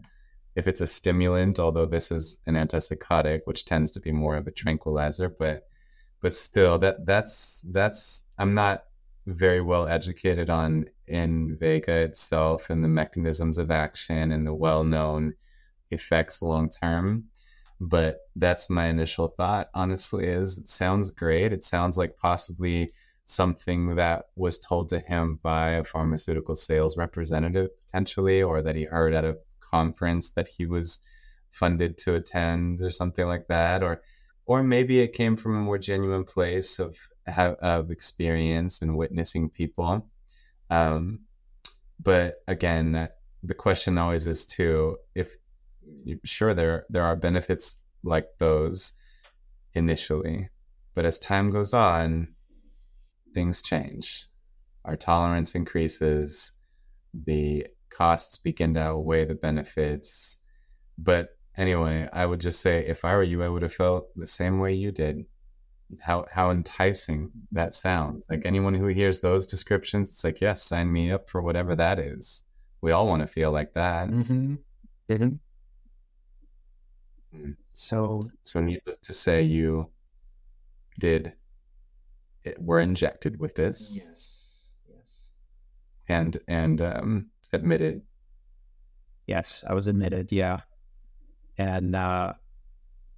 if it's a stimulant, although this is an antipsychotic, which tends to be more of a tranquilizer, but but still that that's that's I'm not very well educated on Invega itself and the mechanisms of action and the well-known effects long term but that's my initial thought honestly is it sounds great. It sounds like possibly something that was told to him by a pharmaceutical sales representative potentially or that he heard at a conference that he was funded to attend or something like that or or maybe it came from a more genuine place of of experience and witnessing people. Um, but again the question always is too if sure there there are benefits like those initially but as time goes on things change. Our tolerance increases the costs begin to outweigh the benefits. But anyway i would just say if i were you i would have felt the same way you did. How how enticing that sounds. Like anyone who hears those descriptions it's like yes sign me up for whatever that is. We all want to feel like that. Mm-hmm. Mm-hmm. Mm. So, so needless to say, you did it, were injected with this. Yes. Yes. And and um, admitted. Yes, I was admitted. Yeah, and uh,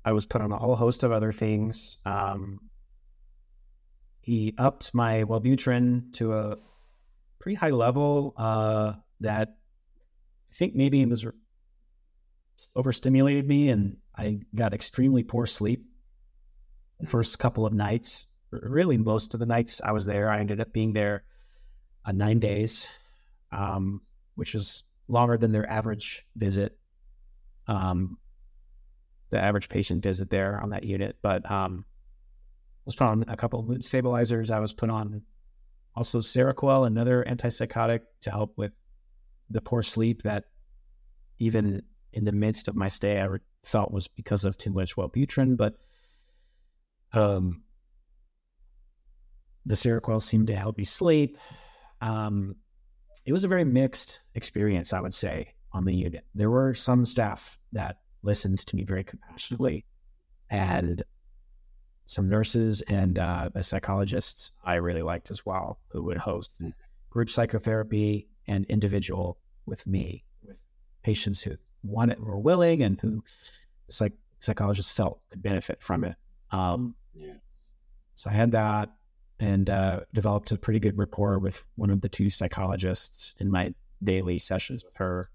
I was put on a whole host of other things. Um, he upped my Wellbutrin to a pretty high level uh, that I think maybe it was overstimulated me and I got extremely poor sleep first couple of nights. Really, most of the nights I was there, I ended up being there uh, nine days, um, which is longer than their average visit, um, the average patient visit there on that unit. But um, I was put on a couple of mood stabilizers. I was put on also Seroquel, another antipsychotic, to help with the poor sleep that even in the midst of my stay, I felt was because of too much Wellbutrin, but um, the Seroquel seemed to help me sleep. Um, it was a very mixed experience, I would say, on the unit. There were some staff that listened to me very compassionately, and some nurses and uh, a psychologist I really liked as well, who would host group psychotherapy and individual with me, with patients who wanted were willing and who psych, psychologists felt could benefit from it. Um, yes. So I had that and uh, developed a pretty good rapport with one of the two psychologists in my daily sessions with her.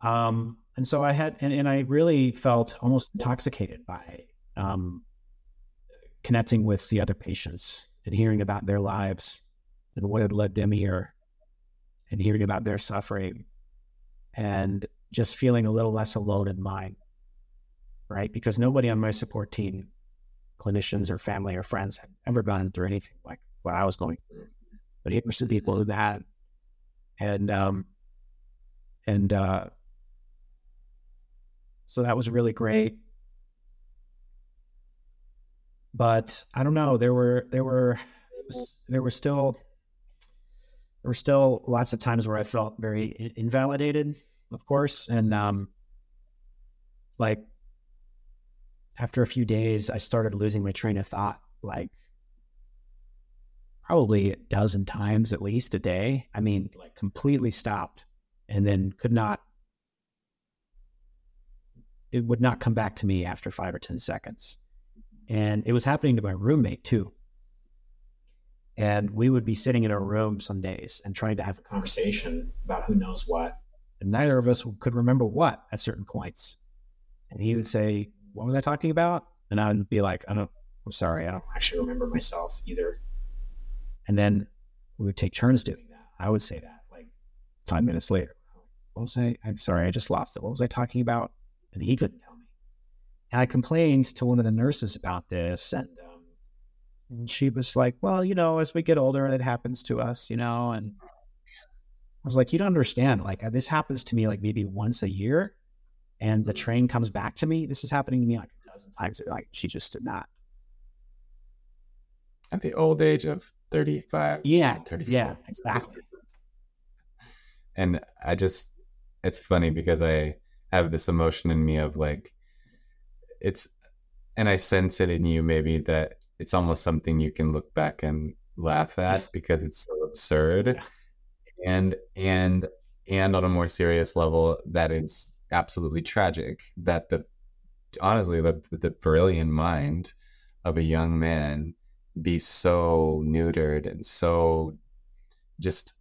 Um, and so I had, and, and I really felt almost intoxicated by um, connecting with the other patients and hearing about their lives and what had led them here and hearing about their suffering and just feeling a little less alone in mine, right? Because nobody on my support team, clinicians or family or friends, had ever gone through anything like what I was going through. But here were some people who had, and um, and uh, so that was really great. But I don't know. There were there were there were still there were still lots of times where I felt very invalidated, of course. And um, like after a few days, I started losing my train of thought, like probably a dozen times at least a day. I mean, like completely stopped and then could not, it would not come back to me after five or 10 seconds. And it was happening to my roommate too. And we would be sitting in a room some days and trying to have a conversation about who knows what. And neither of us could remember what at certain points. And he would say, What was I talking about? And I would be like, I don't, I'm sorry, I don't actually remember myself either. And then we would take turns doing that. I would say that like five minutes later. What was I? I'm sorry, I just lost it. What was I talking about? And he couldn't tell me. And I complained to one of the nurses about this. And and she was like, Well, you know, as we get older, it happens to us, you know. And I was like, You don't understand. Like, this happens to me like maybe once a year, and the mm-hmm. train comes back to me. This is happening to me like a dozen times. Like she just did not. At the old age of 35. Yeah. 34. Yeah, exactly. And I just, it's funny because I have this emotion in me of like, it's, and I sense it in you maybe that it's almost something you can look back and laugh at because it's so absurd. And, and, and on a more serious level, that is absolutely tragic that the, honestly, the, the brilliant mind of a young man be so neutered and so just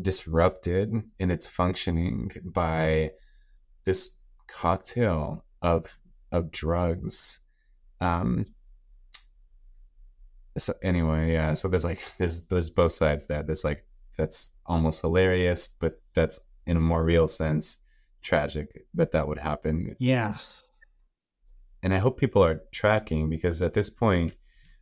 disrupted in its functioning by this cocktail of of drugs um so anyway yeah so there's like there's there's both sides there there's like that's almost hilarious but that's in a more real sense tragic that that would happen Yeah. and I hope people are tracking because at this point,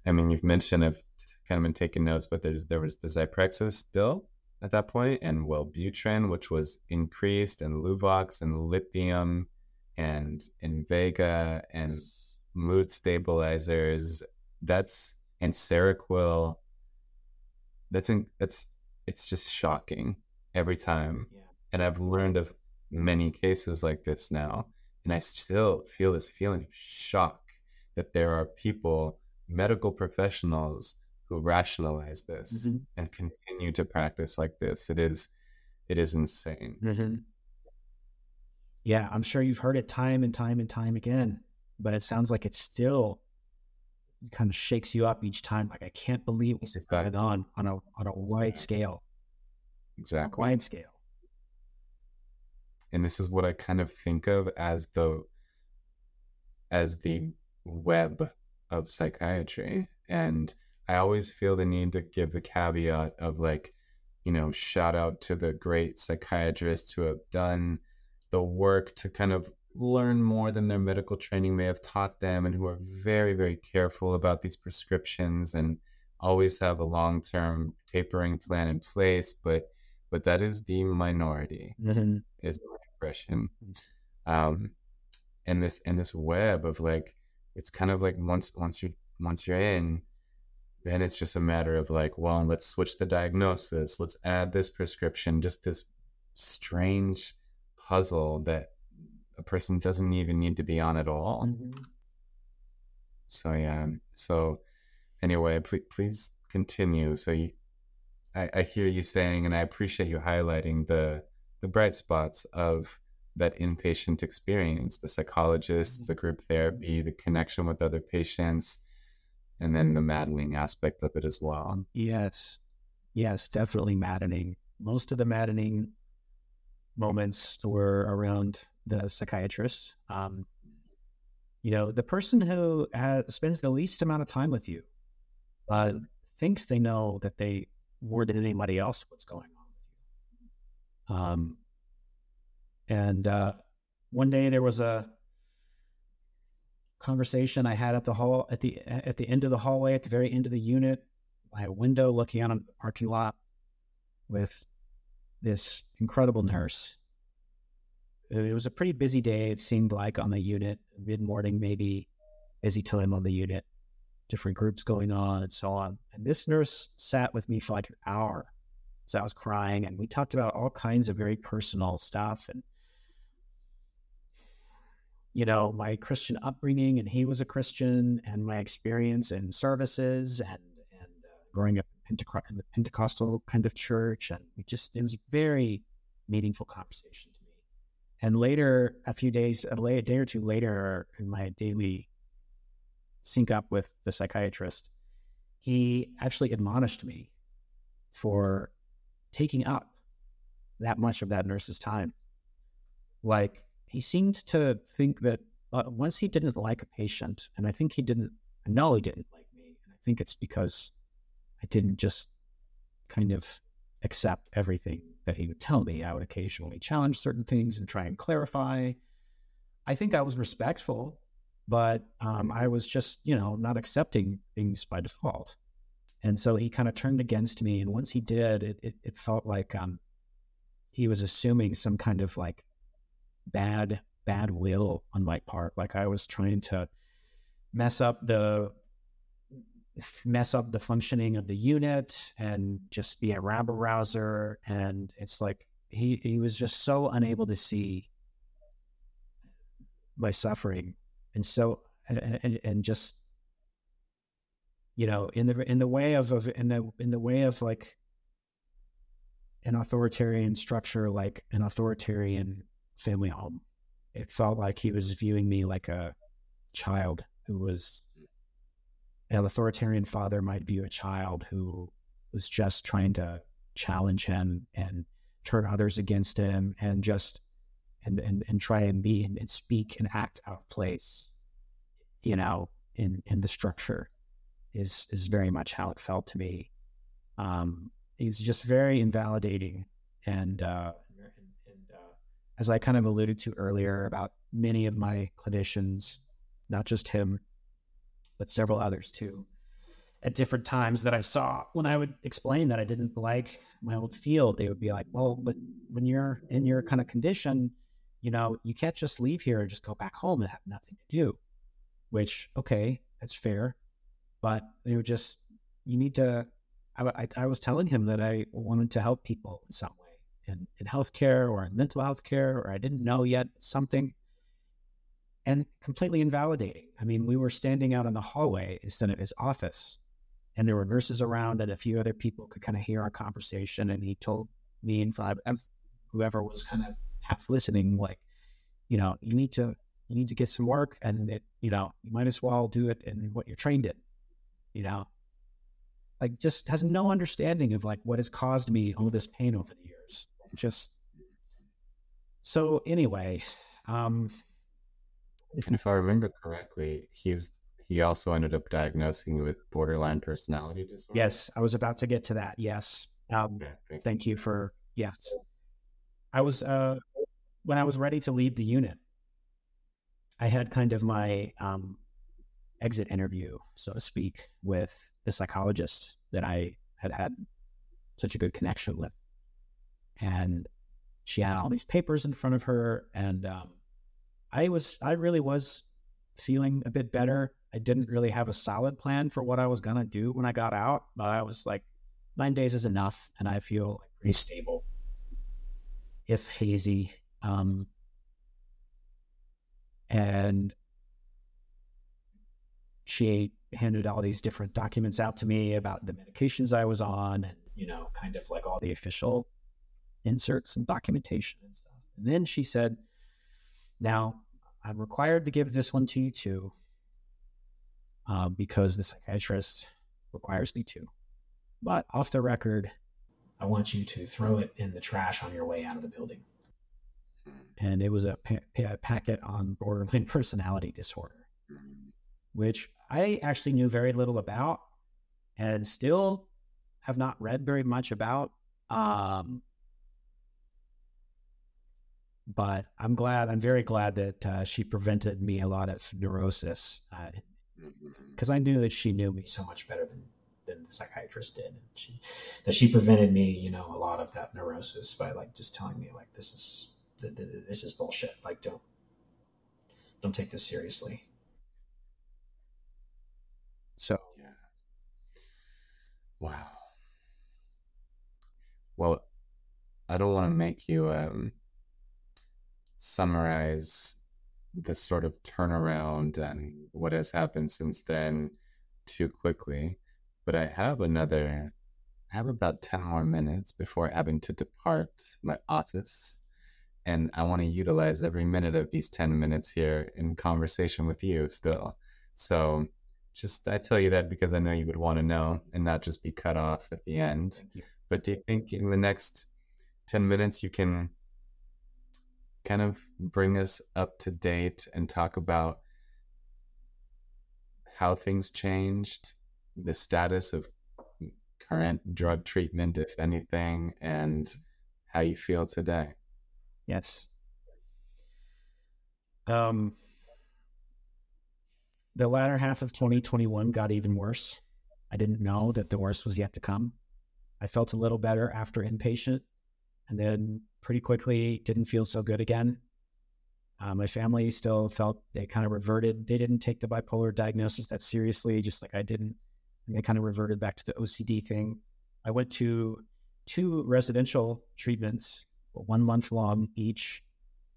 I mean, you've mentioned I've kind of been taking notes, but there's there was the Zyprexa still at that point, and Wellbutrin, which was increased, and Luvox, and lithium, and Invega, and mood stabilizers. That's and Seroquel. That's in, that's it's just shocking every time Yeah. and I've learned of many cases like this now, and I still feel this feeling of shock that there are people, medical professionals, who rationalize this Mhm. and continue to practice like this. It is, it is insane. Yeah, I'm sure you've heard it time and time and time again, but it sounds like it's still kind of shakes you up each time. Like I can't believe this is going on on a on a wide scale, Exactly. wide scale. and this is what I kind of think of as the as the web of psychiatry. And I always feel the need to give the caveat of like, you know, shout out to the great psychiatrists who have done the work to kind of learn more than their medical training may have taught them and who are very, very careful about these prescriptions and always have a long-term tapering plan in place. But but that is the minority is my impression. Um, and this and this web of like, it's kind of like once once you once you're in, then it's just a matter of like, well, let's switch the diagnosis, let's add this prescription, just this strange puzzle that a person doesn't even need to be on at all. Mm-hmm. So yeah. Um, so anyway, please please continue. So you, I, I hear you saying, and I appreciate you highlighting the the bright spots of that inpatient experience, the psychologist, the group mm-hmm. therapy, the connection with other patients, and then the maddening aspect of it as well. Yes. Yes, definitely maddening. Most of the maddening moments were around the psychiatrist. Um, you know, the person who has, spends the least amount of time with you, but thinks they know that they more than anybody else what's going on with you. Um, and uh, one day there was a conversation I had at the hall at the at the end of the hallway at the very end of the unit by a window looking out on the parking lot with this incredible nurse. It was a pretty busy day. It seemed like on the unit, mid morning, maybe busy time on the unit, different groups going on and so on. And this nurse sat with me for like an hour. So I was crying, and we talked about all kinds of very personal stuff and you know, my Christian upbringing, and he was a Christian, and my experience in services and and uh, growing up in, the Pentecostal kind of church, and we just it was very meaningful conversation. And later, a few days, a, day or two later, in my daily sync up with the psychiatrist, he actually admonished me for taking up that much of that nurse's time. Like he seemed to think that uh, once he didn't like a patient, and I think he didn't, I know he didn't like me. And I think it's because I didn't just kind of accept everything that he would tell me. I would occasionally challenge certain things and try and clarify. I think I was respectful, but um, I was just, you know, not accepting things by default. And so he kind of turned against me. And once he did, it, it, it felt like um, he was assuming some kind of like bad bad will on my part like i was trying to mess up the mess up the functioning of the unit and just be a rabble rouser. And it's like he he was just so unable to see my suffering, and so and, and, just you know in the in the way of, of in the in the way of like an authoritarian structure like an authoritarian family home it felt like he was viewing me like a child who was an authoritarian father might view a child who was just trying to challenge him and turn others against him and just and and, and try and be and, and speak and act out of place you know in in the structure is is very much how it felt to me. Um it was just very invalidating and uh and, and uh, as i kind of alluded to earlier about many of my clinicians not just him but several others too at different times that I saw when I would explain that I didn't like my old field, they would be like, well, but when you're in your kind of condition, you know, you can't just leave here and just go back home and have nothing to do, which, okay, that's fair. But they would just, you need to, I, I, I was telling him that I wanted to help people in some way in, in healthcare or in mental health care, or I didn't know yet something and completely invalidating. I mean, we were standing out in the hallway instead of his office and there were nurses around and a few other people could kind of hear our conversation and he told me and five whoever was kind of half listening like you know you need to you need to get some work and it you know you might as well do it in what you're trained in you know like just has no understanding of like what has caused me all this pain over the years just so anyway um if i remember correctly he was he also ended up diagnosing with borderline personality disorder. Yes, I was about to get to that. Yes. Um, thank, thank you. you for, yes. I was, uh, when I was ready to leave the unit, I had kind of my um, exit interview, so to speak, with the psychologist that I had had such a good connection with. And she had all these papers in front of her. And um, I was, I really was feeling a bit better. I didn't really have a solid plan for what I was to do when I got out, but I was like, nine days is enough. And I feel like pretty stable, if hazy. Um, and she handed all these different documents out to me about the medications I was on and, you know, kind of like all the official inserts and documentation and stuff. And then she said, now I'm required to give this one to you too uh, because the psychiatrist requires me to. But off the record, I want you to throw it in the trash on your way out of the building. And it was a, pa- pa- packet on borderline personality disorder, which I actually knew very little about and still have not read very much about. Um, but I'm glad, I'm very glad that uh, she prevented me a lot of neurosis uh, because I knew that she knew me so much better than than the psychiatrist did. And she that she prevented me, you know, a lot of that neurosis by like just telling me like this is this is bullshit. Like don't don't take this seriously. So yeah. Wow. Well, I don't want to make you um, summarize this sort of turnaround and what has happened since then too quickly. But I have another, I have about 10 more minutes before having to depart my office. And I want to utilize every minute of these 10 minutes here in conversation with you still. So just, I tell you that because I know you would want to know and not just be cut off at the end. But do you think in the next 10 minutes you can kind of bring us up to date and talk about how things changed, the status of current drug treatment, if anything, and how you feel today. Yes. Um, the latter half of 2021 got even worse. I didn't know that the worst was yet to come. I felt a little better after inpatient and then pretty quickly didn't feel so good again. Uh, my family still felt they kind of reverted. They didn't take the bipolar diagnosis that seriously, just like I didn't. And they kind of reverted back to the OCD thing. I went to two residential treatments, one month long each,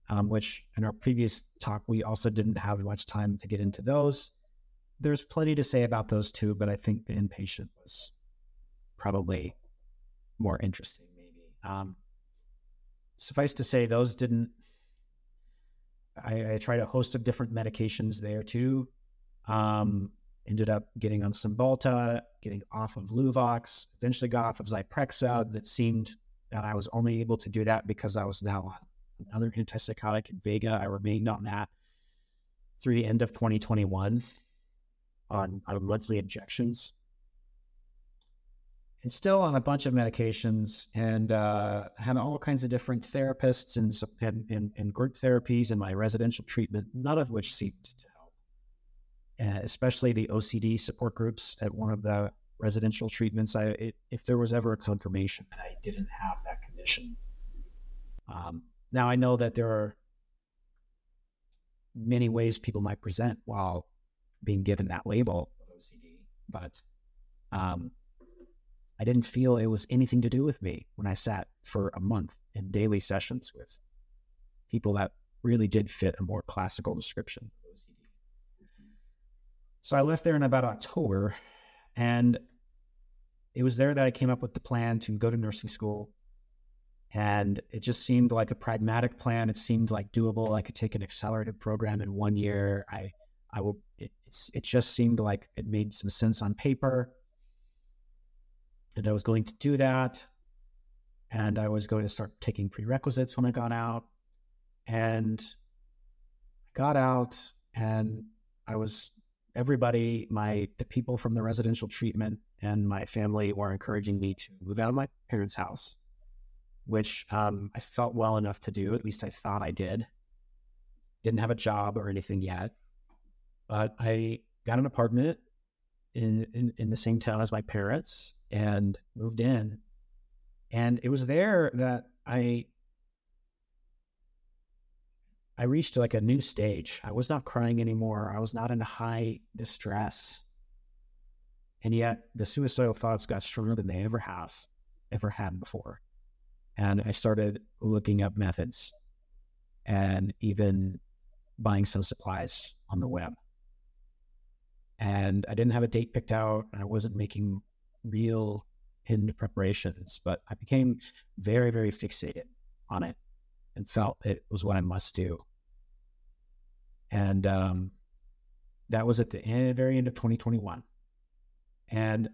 um, which in our previous talk, we also didn't have much time to get into those. There's plenty to say about those two, but I think the inpatient was probably more interesting, maybe. Um, suffice to say, those didn't I, I, tried a host of different medications there too. Um, ended up getting on Cymbalta, getting off of Luvox, eventually got off of Zyprexa. That seemed that I was only able to do that because I was now on another antipsychotic Invega. I remained on that through the end of 2021 on, on monthly injections and still on a bunch of medications and uh, had all kinds of different therapists and, and, and, and, group therapies in my residential treatment, none of which seemed to help. Uh, especially the OCD support groups at one of the residential treatments. I, it, if there was ever a confirmation that I didn't have that condition. Um, now I know that there are many ways people might present while being given that label of OCD, but um, I didn't feel it was anything to do with me when I sat for a month in daily sessions with people that really did fit a more classical description. So I left there in about October, and it was there that I came up with the plan to go to nursing school. And it just seemed like a pragmatic plan. It seemed like doable. I could take an accelerated program in one year. I, I will. It, it just seemed like it made some sense on paper and I was going to do that. And I was going to start taking prerequisites when I got out. And I got out and I was everybody, my the people from the residential treatment and my family were encouraging me to move out of my parents' house, which um, I felt well enough to do. At least I thought I did. Didn't have a job or anything yet, but I got an apartment in, in, in the same town as my parents and moved in. And it was there that I I reached like a new stage. I was not crying anymore. I was not in high distress. And yet the suicidal thoughts got stronger than they ever have, ever had before. And I started looking up methods and even buying some supplies on the web. And I didn't have a date picked out, I wasn't making real hidden preparations, but I became very, very fixated on it and felt it was what I must do. And um, that was at the end, very end of 2021. And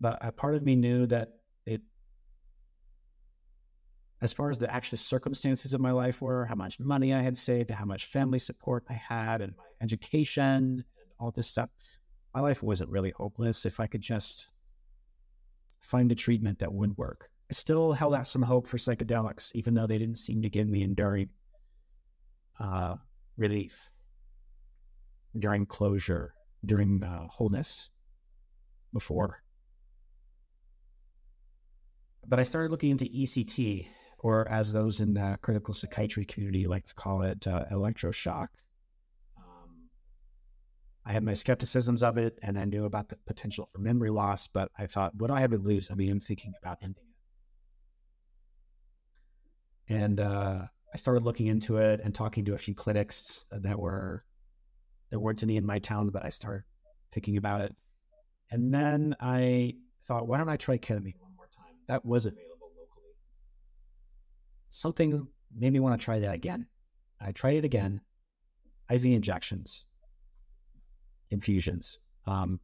but a part of me knew that it, as far as the actual circumstances of my life were, how much money I had saved, how much family support I had, and my education, and all this stuff, my life wasn't really hopeless if I could just find a treatment that would work. I still held out some hope for psychedelics, even though they didn't seem to give me enduring uh, relief during closure, during uh, wholeness before. But I started looking into ECT, or as those in the critical psychiatry community like to call it, uh, electroshock. I had my skepticisms of it and I knew about the potential for memory loss, but I thought, what do I have to lose? I mean, I'm thinking about ending it. And uh, I started looking into it and talking to a few clinics that were, there weren't any in my town, but I started thinking about it. And then I thought, why don't I try ketamine one more time? That was available locally. Something made me want to try that again. I tried it again, IV injections infusions. Um,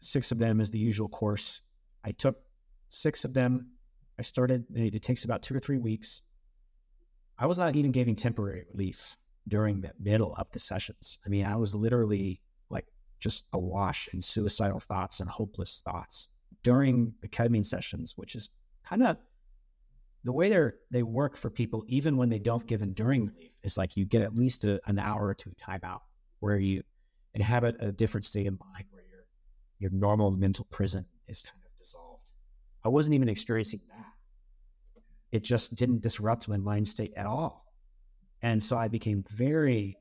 six of them is the usual course. I took six of them. I started, it takes about two or three weeks. I was not even giving temporary relief during the middle of the sessions. I mean, I was literally like just awash in suicidal thoughts and hopeless thoughts during the ketamine sessions, which is kind of the way they they work for people, even when they don't give enduring relief, is like you get at least a, an hour or two timeout where you inhabit a different state of mind where your your normal mental prison is kind of dissolved. I wasn't even experiencing that. It just didn't disrupt my mind state at all. And so I became very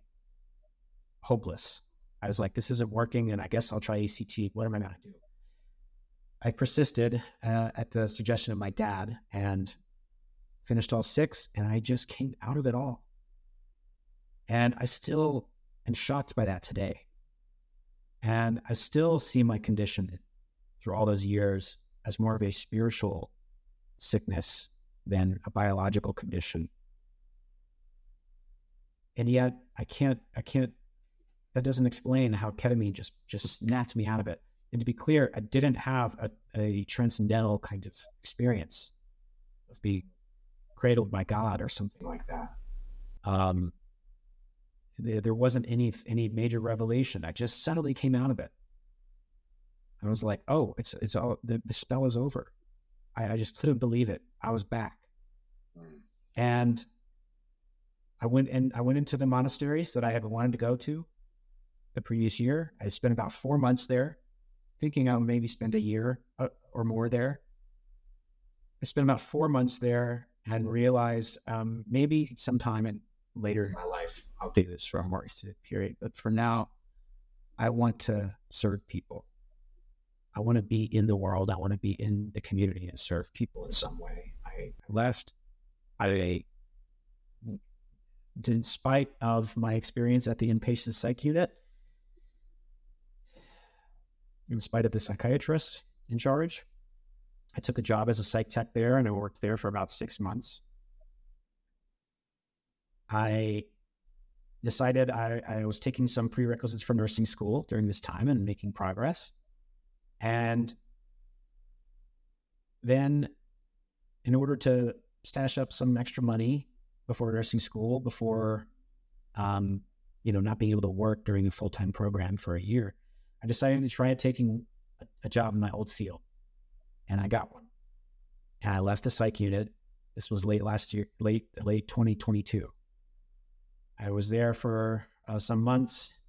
hopeless. I was like, this isn't working, and I guess I'll try ECT. What am I going to do? I persisted uh, at the suggestion of my dad and finished all six, and I just came out of it all. And I still am shocked by that today. And I still see my condition through all those years as more of a spiritual sickness than a biological condition. And yet I can't, I can't, that doesn't explain how ketamine just, just snapped me out of it. And to be clear, I didn't have a, a transcendental kind of experience of being cradled by God or something like that. Um, there, wasn't any any major revelation. I just suddenly came out of it. I was like, oh, it's it's all the, the spell is over. I, I just couldn't believe it. I was back. Mm. And I went and I went into the monasteries that I had wanted to go to the previous year. I spent about four months there, thinking I would maybe spend a year uh, or more there. I spent about four months there and realized um, maybe sometime in later in my life I'll do this for a more extended period. But for now, I want to serve people. I want to be in the world. I want to be in the community and serve people in some way. I left. I, in spite of my experience at the inpatient psych unit, in spite of the psychiatrist in charge, I took a job as a psych tech there and I worked there for about six months. I decided I, I was taking some prerequisites for nursing school during this time and making progress. And then, in order to stash up some extra money before nursing school, before um, you know not being able to work during a full time program for a year, I decided to try taking a, a job in my old field, and I got one. And I left the psych unit. This was late last year, late late 2022. I was there for uh, some months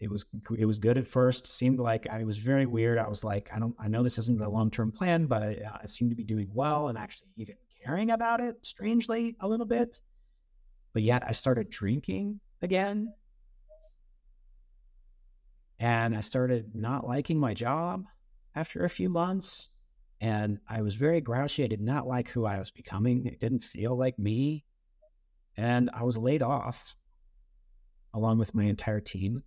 it was it was good at first. Seemed like I, was very weird. I was like, I don't, I know this isn't the long term plan, but I, I seem to be doing well and actually even caring about it. Strangely, a little bit, but yet I started drinking again, and I started not liking my job after a few months. And I was very grouchy. I did not like who I was becoming. It didn't feel like me. And I was laid off along with my entire team.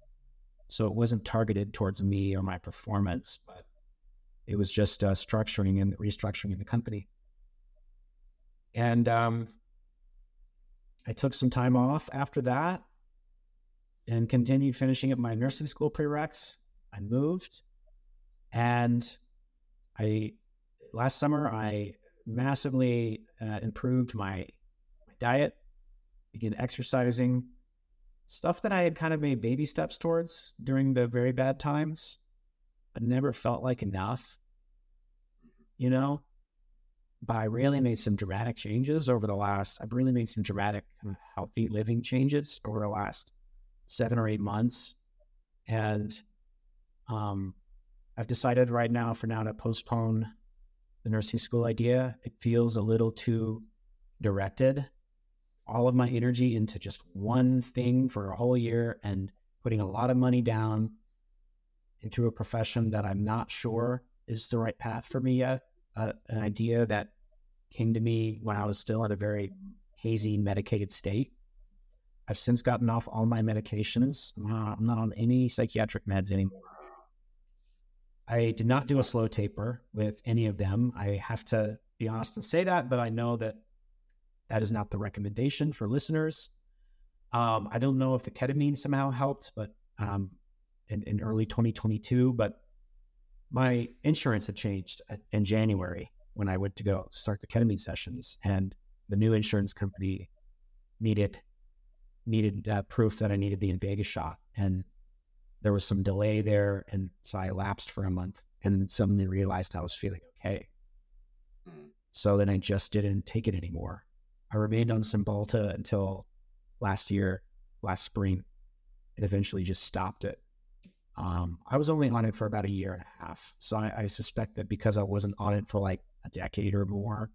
So it wasn't targeted towards me or my performance, but it was just uh, structuring and restructuring in the company. And um, I took some time off after that and continued finishing up my nursing school prereqs. I moved and I last summer I massively uh, improved my my diet, began exercising, stuff that I had kind of made baby steps towards during the very bad times, but never felt like enough, you know? But I really made some dramatic changes over the last, I've really made some dramatic kind of healthy living changes over the last seven or eight months. And um, I've decided right now for now to postpone the nursing school idea. It feels a little too directed all of my energy into just one thing for a whole year and putting a lot of money down into a profession that I'm not sure is the right path for me yet. Uh, an idea that came to me when I was still in a very hazy medicated state. I've since gotten off all my medications. I'm not, I'm not on any psychiatric meds anymore. I did not do a slow taper with any of them. I have to be honest and say that, but I know that that is not the recommendation for listeners. Um, I don't know if the ketamine somehow helped, but um, in, in, early 2022, but my insurance had changed in January when I went to go start the ketamine sessions, and the new insurance company needed needed uh, proof that I needed the Invega shot, and there was some delay there, and so I lapsed for a month, and suddenly realized I was feeling okay. Mm. So then I just didn't take it anymore. I remained on Cymbalta until last year, last spring, and eventually just stopped it. Um, I was only on it for about a year and a half. So I, I, suspect that because I wasn't on it for like a decade or more,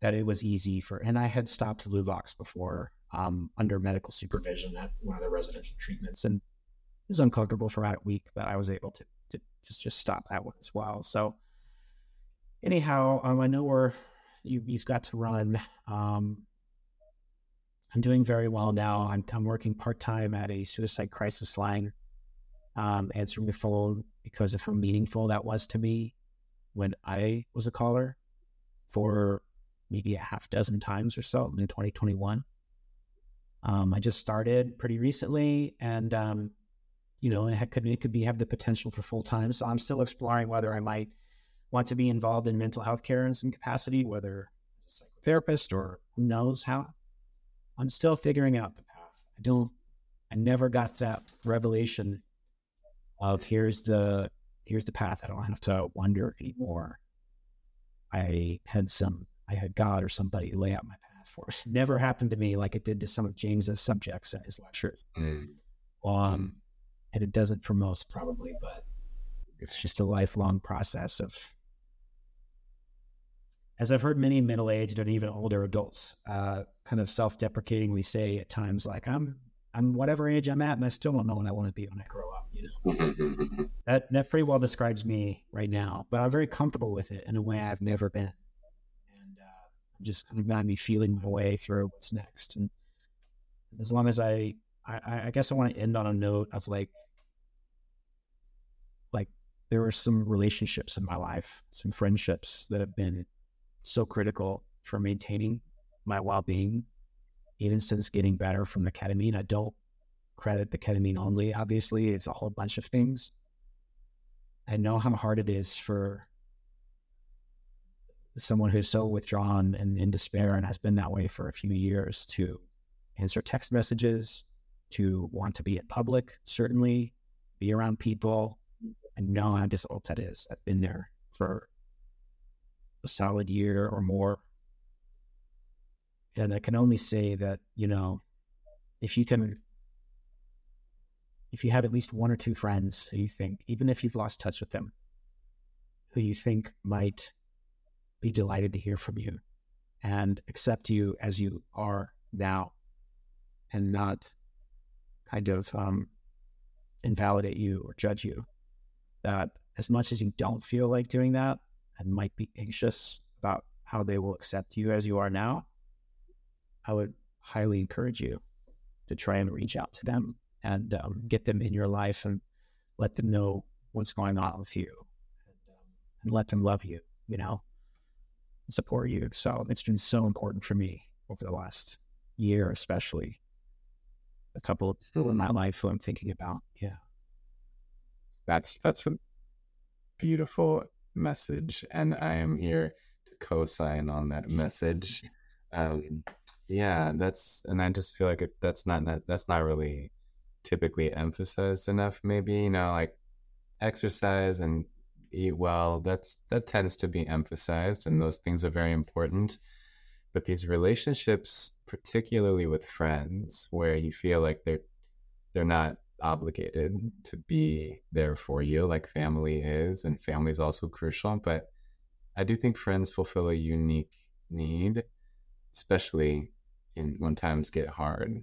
that it was easy for, and I had stopped Luvox before um, under medical supervision at one of the residential treatments, and it was uncomfortable for about a week, but I was able to, to just just stop that one as well. So, anyhow, um, I know we're you, you've got to run. Um, I'm doing very well now. I'm, I'm working part time at a suicide crisis line, um, answering the phone because of how meaningful that was to me when I was a caller for maybe a half dozen times or so in 2021. Um, I just started pretty recently, and um, you know, it could it could be have the potential for full time. So I'm still exploring whether I might want to be involved in mental health care in some capacity, whether as a psychotherapist or who knows how. I'm still figuring out the path. I don't. I never got that revelation of here's the here's the path. I don't have to wonder anymore. I had some I had God or somebody lay out my path for us. Never happened to me like it did to some of James's subjects at his lectures. Mm. Um, and it doesn't for most probably, but it's just a lifelong process of. As I've heard many middle-aged and even older adults uh, kind of self-deprecatingly say at times, like I'm I'm whatever age I'm at, and I still don't know what I want to be when I grow up. You know, that that pretty well describes me right now. But I'm very comfortable with it in a way I've never been and uh, just kind of got me feeling my way through what's next. And as long as I, I, I guess I want to end on a note of like, like there were some relationships in my life, some friendships that have been so critical for maintaining my well-being, even since getting better from the ketamine. I don't credit the ketamine only. Obviously, it's a whole bunch of things. I know how hard it is for someone who's so withdrawn and in despair and has been that way for a few years to answer text messages, to want to be in public, certainly be around people. and know how difficult that is. I've been there for a solid year or more. And I can only say that, you know, if you can, if you have at least one or two friends who you think, even if you've lost touch with them, who you think might be delighted to hear from you and accept you as you are now and not kind of um, invalidate you or judge you. That as much as you don't feel like doing that and might be anxious about how they will accept you as you are now, I would highly encourage you to try and reach out to them and um, get them in your life and let them know what's going on with you and, um, let them love you, you know? support you. So it's been so important for me over the last year, especially a couple of people in my life who I'm thinking about. Yeah. That's that's beautiful message. And I am here to co-sign on that message. Um, yeah, that's and I just feel like it, that's not that's not really typically emphasized enough. Maybe you know, like exercise and eat well, that's that tends to be emphasized, and those things are very important. But these relationships, particularly with friends, where you feel like they're they're not obligated to be there for you like family is, and family is also crucial. But I do think friends fulfill a unique need, especially in when times get hard.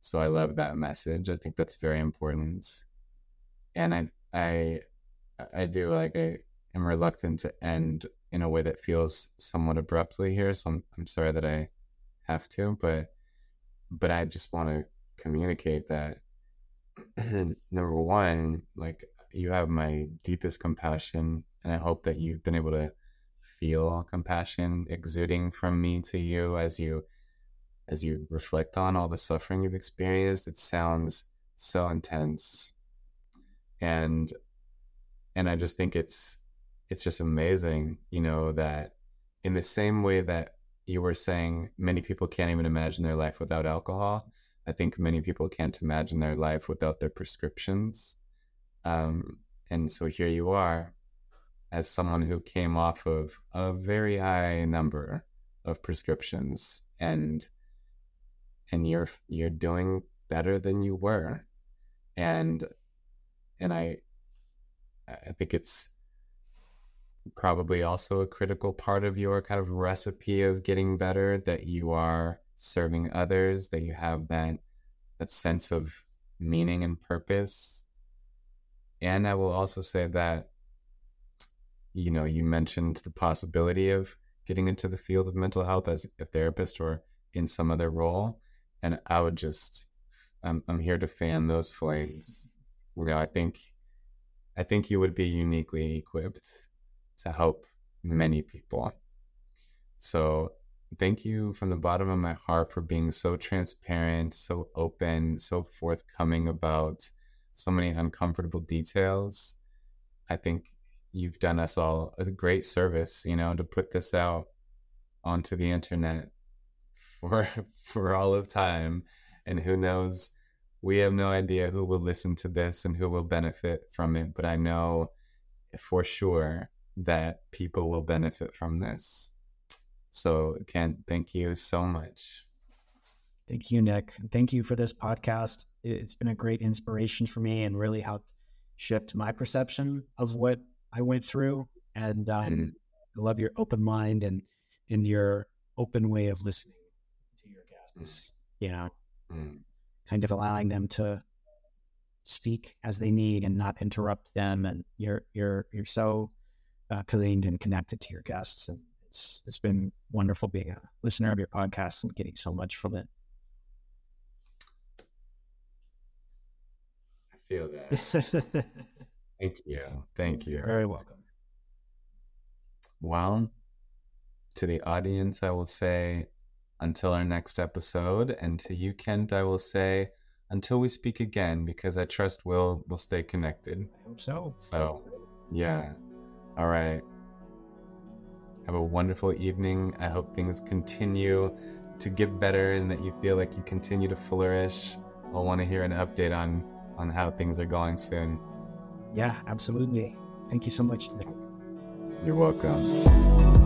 So I love that message. I think that's very important. And I I I do like I am reluctant to end in a way that feels somewhat abruptly here, so I'm I'm sorry that I have to, but but I just want to communicate that number one, like you have my deepest compassion, and I hope that you've been able to feel compassion exuding from me to you as you as you reflect on all the suffering you've experienced. It sounds so intense. And and I just think it's it's just amazing, you know, that in the same way that you were saying many people can't even imagine their life without alcohol. I think many people can't imagine their life without their prescriptions. Um, and so here you are, as someone who came off of a very high number of prescriptions, and and you're you're doing better than you were, and and I I think it's probably also a critical part of your kind of recipe of getting better that you are serving others, that you have that that sense of meaning and purpose. And I will also say that you know, you mentioned the possibility of getting into the field of mental health as a therapist or in some other role. And I would just, I'm, I'm here to fan those flames. You know, I think, I think you would be uniquely equipped to help many people. So thank you from the bottom of my heart for being so transparent, so open, so forthcoming about so many uncomfortable details. I think you've done us all a great service, you know, to put this out onto the internet for for all of time. And who knows, we have no idea who will listen to this and who will benefit from it. But I know for sure that people will benefit from this. So, Kent, thank you so much. Thank you, Nick. Thank you for this podcast. It's been a great inspiration for me and really helped shift my perception of what I went through. And um, mm. I love your open mind and, and your open way of listening to your guests, mm. you know, mm. kind of allowing them to speak as they need and not interrupt them. And you're, you're, you're so uh, cleaned and connected to your guests. And it's, it's been wonderful being a listener of your podcast and getting so much from it. I feel that. Thank you. Thank you. You're very welcome. Well, to the audience, I will say until our next episode. And to you, Kent, I will say until we speak again, because I trust we'll, we'll stay connected. I hope so. So, yeah. All right. Have a wonderful evening. I hope things continue to get better and that you feel like you continue to flourish. I'll want to hear an update on on how things are going soon. Yeah, absolutely. Thank you so much, Nick. You're welcome.